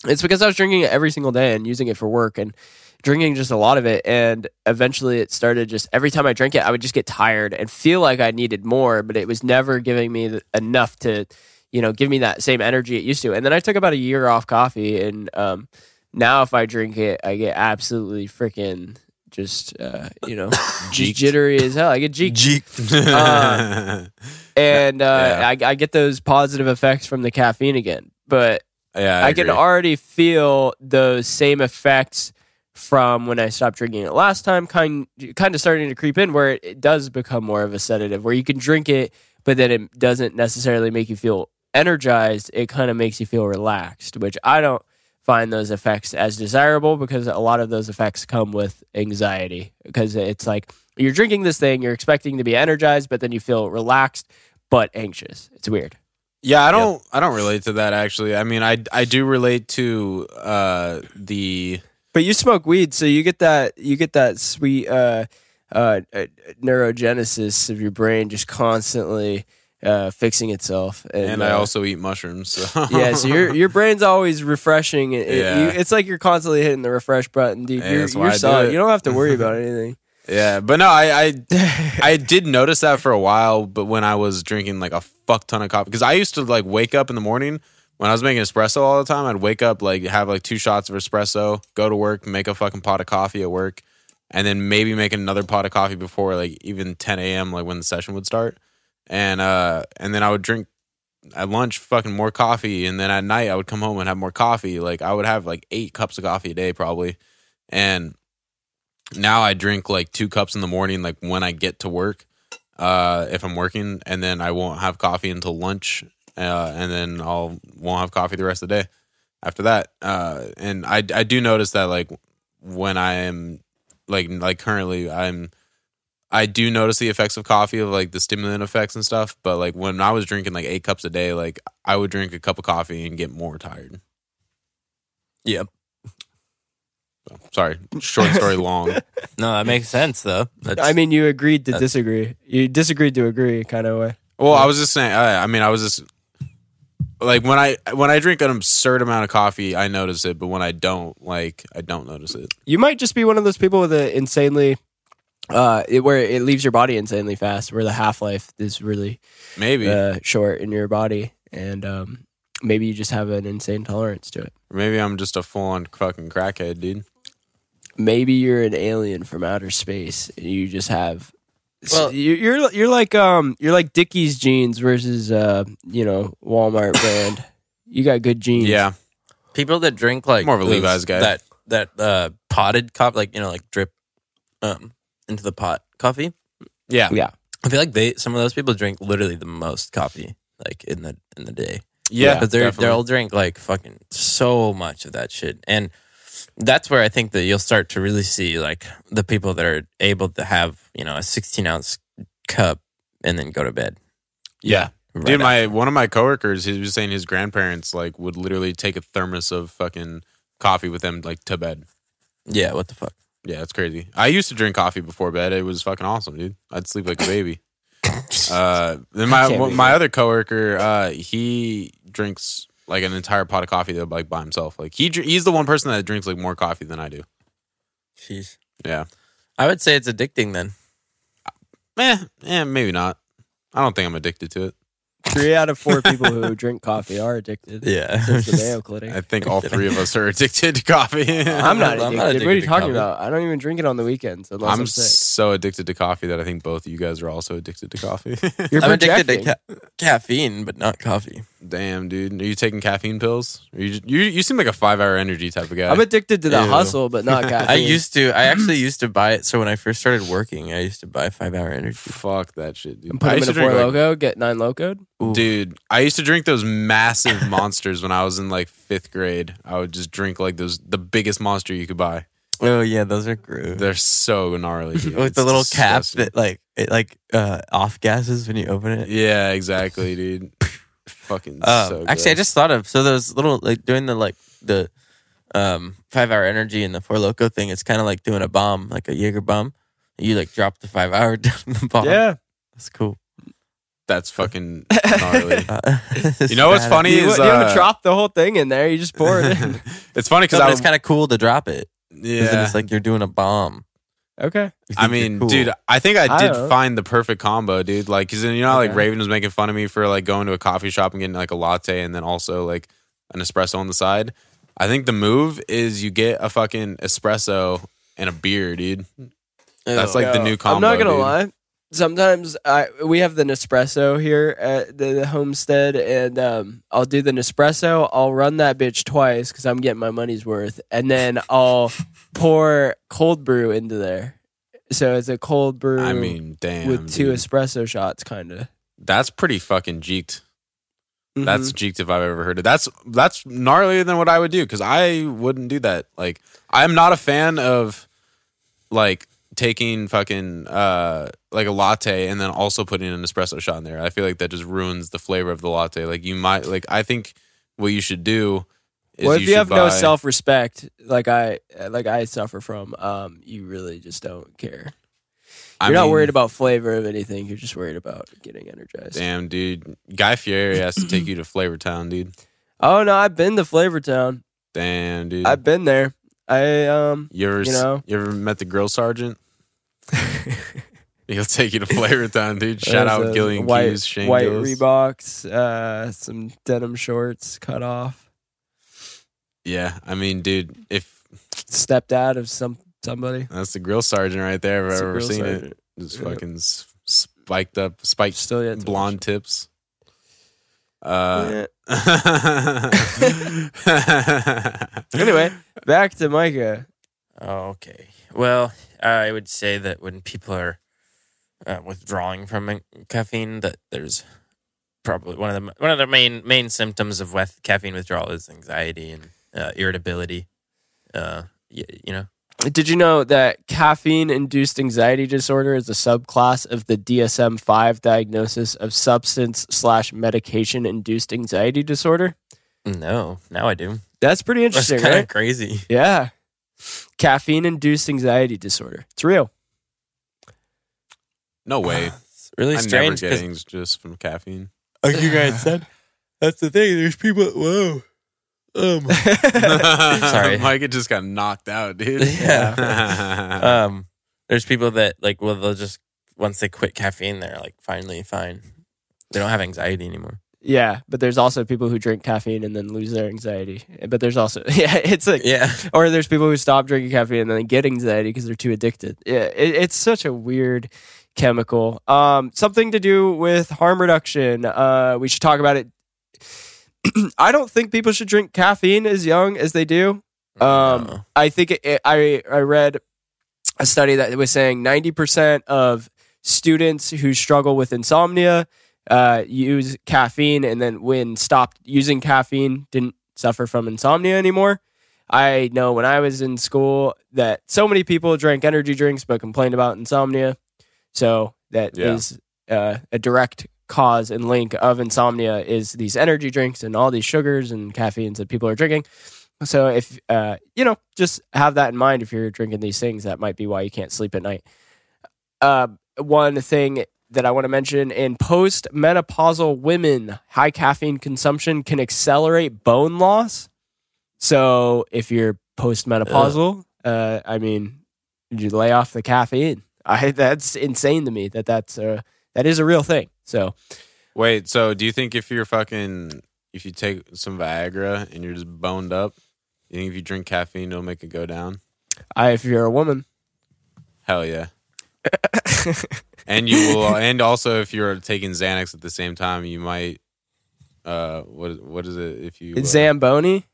[SPEAKER 2] it's because I was drinking it every single day and using it for work and drinking just a lot of it. And eventually it started just every time I drank it, I would just get tired and feel like I needed more, but it was never giving me enough to, you know, give me that same energy it used to. And then I took about a year off coffee. And um, now if I drink it, I get absolutely freaking just, uh, you know, just jittery as hell. I get jeeked Uh, and uh,
[SPEAKER 3] Yeah.
[SPEAKER 2] I, I get those positive effects from the caffeine again. But
[SPEAKER 3] yeah,
[SPEAKER 2] I, can already feel those same effects from when I stopped drinking it last time, kind kind of starting to creep in, where it, it does become more of a sedative, where you can drink it, but then it doesn't necessarily make you feel energized. It kind of makes you feel relaxed, which I don't find those effects as desirable because a lot of those effects come with anxiety because it's like you're drinking this thing, you're expecting to be energized, but then you feel relaxed but anxious. It's weird.
[SPEAKER 3] Yeah, I don't. I don't relate to that actually. I mean, I I do relate to uh the
[SPEAKER 2] But you smoke weed, so you get that you get that sweet uh, uh, uh, neurogenesis of your brain just constantly uh, fixing itself. And,
[SPEAKER 3] and I
[SPEAKER 2] uh,
[SPEAKER 3] also eat mushrooms. So.
[SPEAKER 2] yeah, so your your brain's always refreshing. It, it-
[SPEAKER 3] Yeah.
[SPEAKER 2] you- it's like you're constantly hitting the refresh button, dude.
[SPEAKER 3] Hey,
[SPEAKER 2] you're you're solid. You don't have to worry about anything.
[SPEAKER 3] Yeah, but no, I I I did notice that for a while, but when I was drinking like a fuck ton of coffee, because I used to like wake up in the morning when I was making espresso all the time. I'd wake up like have like two shots of espresso, go to work, make a fucking pot of coffee at work, and then maybe make another pot of coffee before like even 10 a.m. like when the session would start, and uh and then I would drink at lunch fucking more coffee, and then at night I would come home and have more coffee. Like I would have like eight cups of coffee a day probably, and now I drink like two cups in the morning, like when I get to work, uh, if I'm working, and then I won't have coffee until lunch, uh, and then I'll won't have coffee the rest of the day after that. Uh, and I I do notice that like when I am like like currently I'm I do notice the effects of coffee of like the stimulant effects and stuff, but like when I was drinking like eight cups a day, like I would drink a cup of coffee and get more tired.
[SPEAKER 6] Yep.
[SPEAKER 3] So, sorry, short story long.
[SPEAKER 6] No, that makes sense though. That's,
[SPEAKER 2] I mean, you agreed to disagree. You disagreed to agree, kind of way.
[SPEAKER 3] Well, I was just saying. I, I mean, I was just like when I when I drink an absurd amount of coffee, I notice it, but when I don't, like, I don't notice it.
[SPEAKER 2] You might just be one of those people with an insanely, uh, it, where it leaves your body insanely fast, where the half life is really
[SPEAKER 3] Maybe,
[SPEAKER 2] uh, short in your body, and um, maybe you just have an insane tolerance to it.
[SPEAKER 3] maybe I'm just a full on fucking crackhead, dude.
[SPEAKER 2] Maybe you're an alien from outer space, and you just have.
[SPEAKER 6] Well-
[SPEAKER 2] you- you're you're like um you're like Dickies jeans versus uh you know Walmart brand. You got good jeans.
[SPEAKER 3] Yeah,
[SPEAKER 6] people that drink like
[SPEAKER 3] More of a
[SPEAKER 6] those-
[SPEAKER 3] Levi's guy.
[SPEAKER 6] That that uh, potted coffee, like you know, like drip um into the pot coffee.
[SPEAKER 3] yeah,
[SPEAKER 2] yeah.
[SPEAKER 6] I feel like they some of those people drink literally the most coffee like in the in the day.
[SPEAKER 3] yeah.
[SPEAKER 6] but they're
[SPEAKER 3] definitely.
[SPEAKER 6] they'll drink like fucking so much of that shit. And That's where I think that you'll start to really see like the people that are able to have you know a 16 ounce cup and then go to bed.
[SPEAKER 3] Yeah.
[SPEAKER 6] Right
[SPEAKER 3] Dude,
[SPEAKER 6] after.
[SPEAKER 3] my one of my coworkers, he was saying his grandparents like would literally take a thermos of fucking coffee with them like to bed.
[SPEAKER 6] yeah. What the fuck?
[SPEAKER 3] Yeah, it's crazy. I used to drink coffee before bed. It was fucking awesome, dude. I'd sleep like a baby. uh, then my my other coworker, uh, he drinks like an entire pot of coffee though, like by himself. Like he he's the one person that drinks like more coffee than I do.
[SPEAKER 6] Jeez.
[SPEAKER 3] Yeah,
[SPEAKER 6] I would say it's addicting then.
[SPEAKER 3] eh, eh, maybe not. I don't think I'm addicted to it.
[SPEAKER 2] Three out of four people who drink coffee are addicted.
[SPEAKER 6] Yeah.
[SPEAKER 2] Since the Mayo Clinic.
[SPEAKER 3] I think all three of us are addicted to coffee.
[SPEAKER 2] I'm not
[SPEAKER 6] I'm
[SPEAKER 2] addicted.
[SPEAKER 6] not
[SPEAKER 2] what are you talking
[SPEAKER 6] coffee.
[SPEAKER 2] about? I don't even drink it on the weekends unless I'm,
[SPEAKER 3] I'm
[SPEAKER 2] sick.
[SPEAKER 3] so addicted to coffee that I think both of you guys are also addicted to coffee.
[SPEAKER 2] You're
[SPEAKER 6] I'm addicted to ca- caffeine, but not coffee.
[SPEAKER 3] Damn, dude, are you taking caffeine pills? Are you, you you seem like a five hour energy type of guy.
[SPEAKER 2] I'm addicted to the
[SPEAKER 6] Ew.
[SPEAKER 2] hustle, but not caffeine.
[SPEAKER 6] I used to. I actually used to buy it. So when I first started working, I used to buy five hour energy.
[SPEAKER 3] Fuck that shit, dude.
[SPEAKER 2] and put
[SPEAKER 3] I
[SPEAKER 2] them in
[SPEAKER 3] used
[SPEAKER 2] a four
[SPEAKER 3] drink, like-
[SPEAKER 2] loco, get nine locoed.
[SPEAKER 6] Ooh.
[SPEAKER 3] Dude, I used to drink those massive monsters when I was in like fifth grade. I would just drink like those the biggest monster you could buy.
[SPEAKER 6] Oh yeah, those are gross.
[SPEAKER 3] They're so gnarly. dude.
[SPEAKER 6] With the
[SPEAKER 3] It's
[SPEAKER 6] little cap
[SPEAKER 3] disgusting.
[SPEAKER 6] that like it like uh off gases when you open it.
[SPEAKER 3] Yeah, exactly, dude. Fucking
[SPEAKER 6] Um,
[SPEAKER 3] so
[SPEAKER 6] actually, I just thought of so those little like doing the like the um five hour energy and the four loco thing. It's kind of like doing a bomb, like a Jaeger bomb. You like drop the five hour down the bomb.
[SPEAKER 2] Yeah.
[SPEAKER 6] that's cool.
[SPEAKER 3] That's fucking gnarly.
[SPEAKER 6] Uh,
[SPEAKER 3] You know what's funny
[SPEAKER 2] You,
[SPEAKER 3] is
[SPEAKER 2] you
[SPEAKER 3] uh,
[SPEAKER 2] don't drop the whole thing in there. You just pour it in.
[SPEAKER 3] it's funny because
[SPEAKER 6] No, it's kind of cool to drop it. 'cause then
[SPEAKER 3] yeah.
[SPEAKER 6] it's like you're doing a bomb.
[SPEAKER 2] okay.
[SPEAKER 3] I mean,
[SPEAKER 6] cool.
[SPEAKER 3] dude, I think I
[SPEAKER 2] I
[SPEAKER 3] did
[SPEAKER 2] don't
[SPEAKER 3] find the perfect combo, dude. Like, cause you know, how, like
[SPEAKER 2] Okay.
[SPEAKER 3] Raven was making fun of me for like going to a coffee shop and getting like a latte and then also like an espresso on the side. I think the move is you get a fucking espresso and a beer, dude. That's like the new combo.
[SPEAKER 2] I'm not gonna
[SPEAKER 3] dude.
[SPEAKER 2] lie. Sometimes I we have the Nespresso here at the, the homestead, and um, I'll do the Nespresso. I'll run that bitch twice because I'm getting my money's worth, and then I'll pour cold brew into there. So it's a cold brew.
[SPEAKER 3] I mean, damn,
[SPEAKER 2] with two
[SPEAKER 3] dude.
[SPEAKER 2] espresso shots, kind of.
[SPEAKER 3] that's pretty fucking jeeked.
[SPEAKER 2] Mm-hmm.
[SPEAKER 3] That's jeeked if I've ever heard it. That's that's gnarlier than what I would do because I wouldn't do that. Like, I'm not a fan of like taking fucking uh like a latte and then also putting an espresso shot in there. I feel like that just ruins the flavor of the latte. Like you might like I think what you should do is
[SPEAKER 2] Well, if you,
[SPEAKER 3] should
[SPEAKER 2] have no self respect, like I like I suffer from, um, you really just don't care.
[SPEAKER 3] I
[SPEAKER 2] You're not
[SPEAKER 3] mean,
[SPEAKER 2] worried about flavor of anything. You're just worried about getting energized.
[SPEAKER 3] Damn, dude, Guy Fieri has to take you to Flavor Town, dude.
[SPEAKER 2] Oh no, I've been to Flavortown.
[SPEAKER 3] Damn, dude.
[SPEAKER 2] I've been there. I um
[SPEAKER 3] you ever
[SPEAKER 2] you know.
[SPEAKER 3] you ever met the grill sergeant? He'll take you to Flavortown, dude. Shout
[SPEAKER 2] there's
[SPEAKER 3] out Gillian
[SPEAKER 2] white,
[SPEAKER 3] Keys, Shane
[SPEAKER 2] white
[SPEAKER 3] Gillis.
[SPEAKER 2] Reeboks, uh, some denim shorts cut off,
[SPEAKER 3] Yeah, I mean, dude, if
[SPEAKER 2] stepped out of some somebody.
[SPEAKER 3] that's the grill sergeant right there, if
[SPEAKER 2] It's
[SPEAKER 3] I've ever seen
[SPEAKER 2] sergeant.
[SPEAKER 3] it, just
[SPEAKER 2] Yeah.
[SPEAKER 3] fucking spiked up, spiked
[SPEAKER 2] Still yet to
[SPEAKER 3] blonde tips. Uh,
[SPEAKER 2] Yeah. Anyway, back to Micah.
[SPEAKER 6] Okay. Well, I would say that when people are uh, withdrawing from caffeine, that there's probably one of the one of the main main symptoms of with caffeine withdrawal is anxiety and uh, irritability. Uh, you, you know,
[SPEAKER 2] Did you know that caffeine induced anxiety disorder is a subclass of the DSM 5 diagnosis of substance slash medication induced anxiety disorder?
[SPEAKER 6] no. Now I do.
[SPEAKER 2] That's pretty
[SPEAKER 6] That's
[SPEAKER 2] interesting,
[SPEAKER 6] kind of
[SPEAKER 2] right?
[SPEAKER 6] crazy.
[SPEAKER 2] Yeah. Caffeine induced anxiety disorder. It's real.
[SPEAKER 3] no way.
[SPEAKER 6] It's really
[SPEAKER 3] I
[SPEAKER 6] strange
[SPEAKER 3] never get
[SPEAKER 6] 'cause-
[SPEAKER 3] things just from caffeine.
[SPEAKER 6] like you guys said, that's the thing. There's people. Whoa. Um. Sorry.
[SPEAKER 3] Mike it just got knocked out, dude.
[SPEAKER 6] Yeah. um. There's people that like, well, they'll just once they quit caffeine, they're like finally fine. They don't have anxiety anymore.
[SPEAKER 2] Yeah, but there's also people who drink caffeine and then lose their anxiety. But there's also yeah, it's like
[SPEAKER 6] Yeah.
[SPEAKER 2] or there's people who stop drinking caffeine and then get anxiety because they're too addicted. Yeah, it, it's such a weird chemical. Um, something to do with harm reduction. Uh, we should talk about it. I don't think people should drink caffeine as young as they do. Um,
[SPEAKER 6] No.
[SPEAKER 2] I think it, it- I I read a study that was saying ninety percent of students who struggle with insomnia uh, use caffeine, and then when stopped using caffeine, didn't suffer from insomnia anymore. I know when I was in school that so many people drank energy drinks but complained about insomnia. So that is
[SPEAKER 3] Yeah.
[SPEAKER 2] uh, a direct cause and link of insomnia is these energy drinks and all these sugars and caffeines that people are drinking. So if uh, you know, just have that in mind if you're drinking these things. That might be why you can't sleep at night. Uh, one thing that I want to mention in postmenopausal women, high caffeine consumption can accelerate bone loss. So if you're postmenopausal, uh, I mean, you lay off the caffeine. I that's insane to me that that's uh, that is a real thing. So
[SPEAKER 3] Wait, so do you think if you're fucking if you take some Viagra and you're just boned up, you think if you drink caffeine it'll make it go down?
[SPEAKER 2] I, if you're a woman,
[SPEAKER 3] Hell yeah. and you will and also if you're taking Xanax at the same time, you might uh what what is it if you uh,
[SPEAKER 2] Zamboni.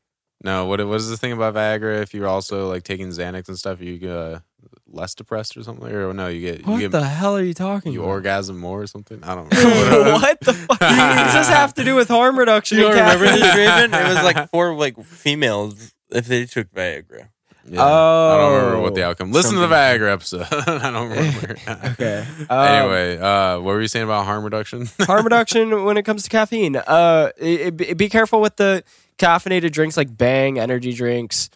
[SPEAKER 3] No, what what is the thing about Viagra if you're also like taking Xanax and stuff, you get uh, less depressed or something or no, you get
[SPEAKER 2] What
[SPEAKER 3] you
[SPEAKER 2] the hell are you talking
[SPEAKER 3] you
[SPEAKER 2] about?
[SPEAKER 3] orgasm more or something? I don't know.
[SPEAKER 2] what the fuck? Does this have to do with harm reduction?
[SPEAKER 6] You don't remember
[SPEAKER 2] caffeine?
[SPEAKER 6] this, Raven? It was like for like females if they took Viagra.
[SPEAKER 3] Yeah. I don't remember what the
[SPEAKER 2] Oh,
[SPEAKER 3] outcome. Listen to the. Viagra episode. I don't remember.
[SPEAKER 2] Okay. Um,
[SPEAKER 3] anyway, uh, what were you saying about harm reduction?
[SPEAKER 2] harm reduction when it comes to caffeine. Uh, it, it- be careful with the caffeinated drinks like Bang energy drinks.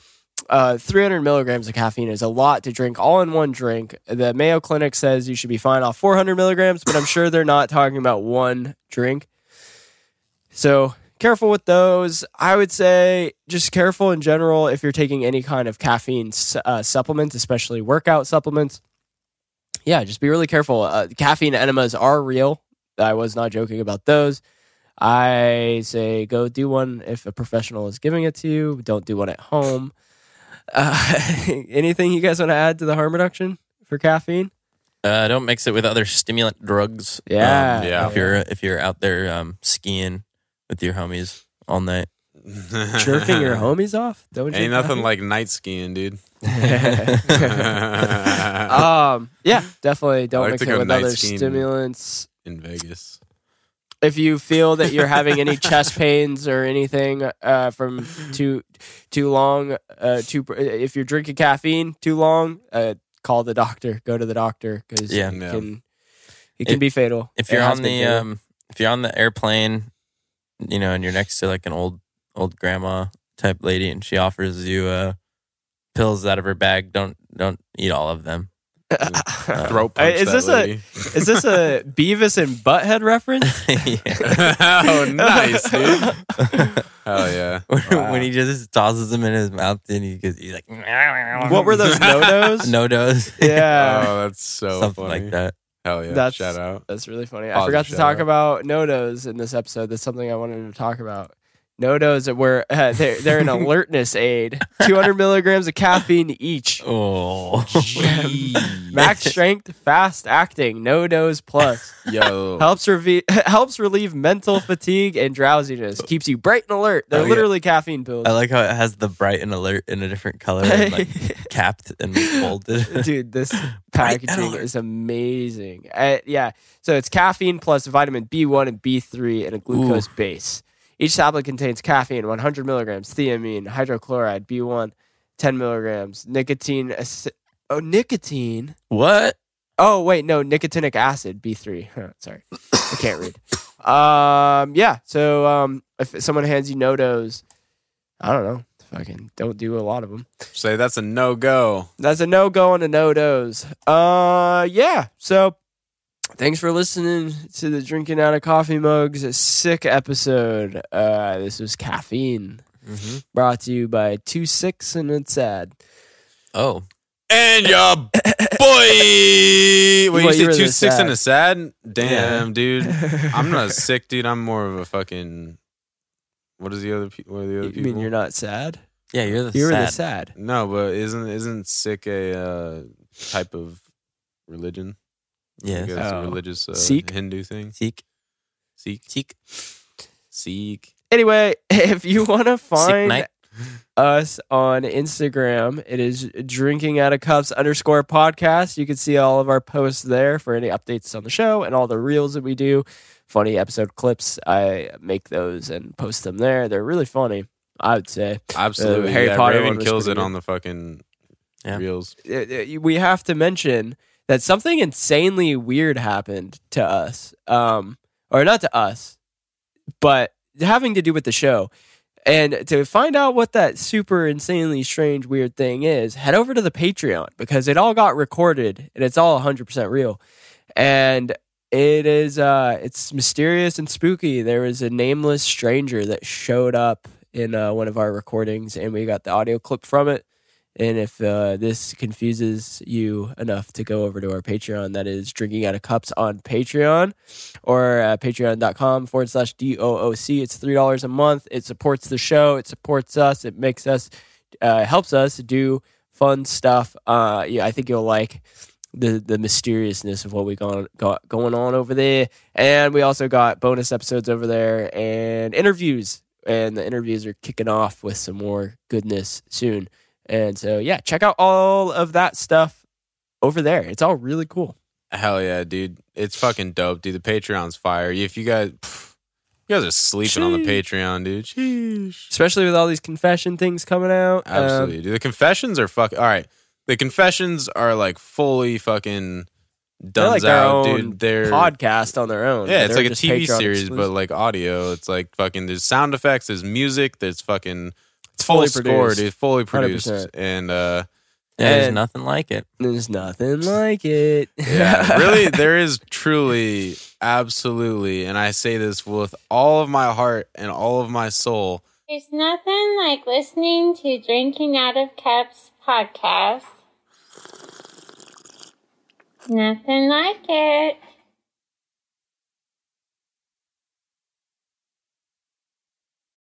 [SPEAKER 2] Uh, 300 milligrams of caffeine is a lot to drink all in one drink. The Mayo Clinic says you should be fine off 400 milligrams, but I'm sure they're not talking about one drink. So careful with those. I would say just careful in general if you're taking any kind of caffeine uh, supplements, especially workout supplements. Yeah, just be really careful. Uh, caffeine enemas are real. I was not joking about those. I say go do one if a professional is giving it to you. Don't do one at home. Uh, anything you guys want to add to the harm reduction for caffeine?
[SPEAKER 6] Uh, don't mix it with other stimulant drugs.
[SPEAKER 2] Yeah.
[SPEAKER 6] Um,
[SPEAKER 3] Yeah.
[SPEAKER 6] If you're if you're out there um, skiing with your homies all night.
[SPEAKER 2] Jerking your homies off? Don't
[SPEAKER 3] Ain't
[SPEAKER 2] you?
[SPEAKER 3] nothing like night skiing, dude.
[SPEAKER 2] um, yeah, definitely don't
[SPEAKER 3] like
[SPEAKER 2] mix
[SPEAKER 3] to
[SPEAKER 2] it
[SPEAKER 3] go
[SPEAKER 2] with
[SPEAKER 3] night
[SPEAKER 2] other
[SPEAKER 3] skiing.
[SPEAKER 2] stimulants.
[SPEAKER 3] In Vegas.
[SPEAKER 2] If you feel that you're having any chest pains or anything uh, from too too long, uh, too if you're drinking caffeine too long, uh, call the doctor. Go to the doctor because
[SPEAKER 6] Yeah.
[SPEAKER 2] it
[SPEAKER 3] Yeah.
[SPEAKER 2] can it can
[SPEAKER 6] If-
[SPEAKER 2] be fatal.
[SPEAKER 6] If
[SPEAKER 2] It
[SPEAKER 6] you're
[SPEAKER 2] has
[SPEAKER 6] on
[SPEAKER 2] been
[SPEAKER 6] the
[SPEAKER 2] fatal.
[SPEAKER 6] um, if you're on the airplane, you know, and you're next to like an old old grandma type lady, and she offers you uh, pills out of her bag, don't don't eat all of them.
[SPEAKER 3] Throat
[SPEAKER 2] Uh,
[SPEAKER 3] punch
[SPEAKER 2] is this
[SPEAKER 3] lady.
[SPEAKER 2] a is this a Beavis and Butthead reference?
[SPEAKER 3] Oh, nice, dude. Hell yeah.
[SPEAKER 2] Wow.
[SPEAKER 6] when he just tosses them in his mouth, and he goes, he's like,
[SPEAKER 2] what were those no-dos?
[SPEAKER 6] no dos?
[SPEAKER 2] Yeah.
[SPEAKER 3] Oh, that's so
[SPEAKER 6] something
[SPEAKER 3] funny.
[SPEAKER 6] like that.
[SPEAKER 3] Hell yeah.
[SPEAKER 2] That's-
[SPEAKER 3] Shout out.
[SPEAKER 2] That's really funny. I forgot to talk
[SPEAKER 3] out.
[SPEAKER 2] about no-dos in this episode. That's something I wanted to talk about. No-dos were uh, they're, they're an alertness aid. 200 milligrams of caffeine each.
[SPEAKER 6] Oh,
[SPEAKER 2] Max strength, fast acting, no dose plus.
[SPEAKER 3] Yo.
[SPEAKER 2] helps relieve helps relieve mental fatigue and drowsiness. Keeps you bright and alert. They're
[SPEAKER 6] Oh, yeah.
[SPEAKER 2] literally caffeine pills.
[SPEAKER 6] I like how it has the bright and alert in a different color, and like capped and folded.
[SPEAKER 2] Dude, this packaging is amazing. Uh, yeah, so it's caffeine plus vitamin B1 and B3 and a glucose base. Each tablet contains caffeine, 100 milligrams, thiamine, hydrochloride, B1, 10 milligrams, nicotine. ac- Oh, nicotine.
[SPEAKER 6] What?
[SPEAKER 2] Oh wait, no, nicotinic acid, B three. Sorry, I can't read. Um, yeah. So, um, if someone hands you Nodos, I don't know. Fucking don't do a lot of them.
[SPEAKER 3] Say that's a no go.
[SPEAKER 2] That's a no go on the Nodos. Uh, yeah. So, thanks for listening to the drinking out of coffee mugs. A sick episode. Uh, this was caffeine.
[SPEAKER 6] Mm-hmm.
[SPEAKER 2] Brought to you by Two Six and it's sad.
[SPEAKER 6] Oh,
[SPEAKER 3] And your boy. Wait,
[SPEAKER 2] Well,
[SPEAKER 3] you
[SPEAKER 2] you
[SPEAKER 3] say 2-6
[SPEAKER 2] sad.
[SPEAKER 3] and a sad? Damn,
[SPEAKER 6] Yeah.
[SPEAKER 3] dude. I'm not sick dude. I'm more of a fucking. What is the other? Pe- what are the other people?
[SPEAKER 2] You
[SPEAKER 3] people?
[SPEAKER 2] mean you're not sad?
[SPEAKER 6] yeah, you're the
[SPEAKER 2] You're
[SPEAKER 6] sad.
[SPEAKER 2] the sad.
[SPEAKER 3] No, but isn't isn't sick a uh, type of religion? I
[SPEAKER 6] Yes.
[SPEAKER 3] guess
[SPEAKER 2] Oh.
[SPEAKER 3] a religious uh,
[SPEAKER 2] Sikh?
[SPEAKER 3] Hindu thing.
[SPEAKER 6] Seek.
[SPEAKER 3] Sikh.
[SPEAKER 6] Seek.
[SPEAKER 3] Sikh.
[SPEAKER 2] Anyway, if you want to find us on Instagram, it is drinking out of cups underscore podcast. You can see all of our posts there for any updates on the show and all the reels that we do. Funny episode clips. I make those and post them there. They're really funny. I would say
[SPEAKER 3] Absolutely.
[SPEAKER 2] Uh, Harry
[SPEAKER 3] yeah,
[SPEAKER 2] Potter
[SPEAKER 3] Raven kills it
[SPEAKER 2] good.
[SPEAKER 3] on the fucking
[SPEAKER 6] Yeah.
[SPEAKER 3] reels.
[SPEAKER 2] We have to mention that something insanely weird happened to us, um, or not to us, but having to do with the show. And to find out what that super insanely strange weird thing is, head over to the Patreon because it all got recorded and it's all 100% real. And it is uh it's mysterious and spooky. There was a nameless stranger that showed up in uh, one of our recordings and we got the audio clip from it. And if uh, this confuses you enough to go over to our Patreon, that is Drinking Out of Cups on Patreon or uh, patreon.com forward slash DOOC. It's $3 a month. It supports the show, it supports us, it makes us, uh, helps us do fun stuff. Uh, yeah, I think you'll like the the mysteriousness of what we got, got going on over there. And we also got bonus episodes over there and interviews. And the interviews are kicking off with some more goodness soon. And so, yeah, check out all of that stuff over there. It's all really cool.
[SPEAKER 3] Hell yeah, dude. It's fucking dope, dude. The Patreon's fire. If you guys pff, you guys are sleeping on the Patreon, dude. Sheesh.
[SPEAKER 2] Especially with all these confession things coming out. Um,
[SPEAKER 3] Absolutely. dude. The confessions are fuck all right. The confessions are like fully fucking done
[SPEAKER 2] like
[SPEAKER 3] out, dude. They're
[SPEAKER 2] podcast on their own.
[SPEAKER 3] Yeah, it's like a TV
[SPEAKER 2] Patreon
[SPEAKER 3] series,
[SPEAKER 2] exclusive.
[SPEAKER 3] but like audio. It's like fucking. There's sound effects. There's music. There's fucking. It's
[SPEAKER 2] fully
[SPEAKER 3] full score,
[SPEAKER 2] produced.
[SPEAKER 3] dude. Fully
[SPEAKER 2] 100%.
[SPEAKER 3] produced, and uh,
[SPEAKER 6] Yeah, there's
[SPEAKER 2] And-
[SPEAKER 6] nothing like it.
[SPEAKER 2] there's nothing like it.
[SPEAKER 3] yeah, really, there is truly, absolutely, and I say this with all of my heart and all of my soul.
[SPEAKER 7] There's nothing like listening to Drinking Out of Cups podcast. Nothing like it.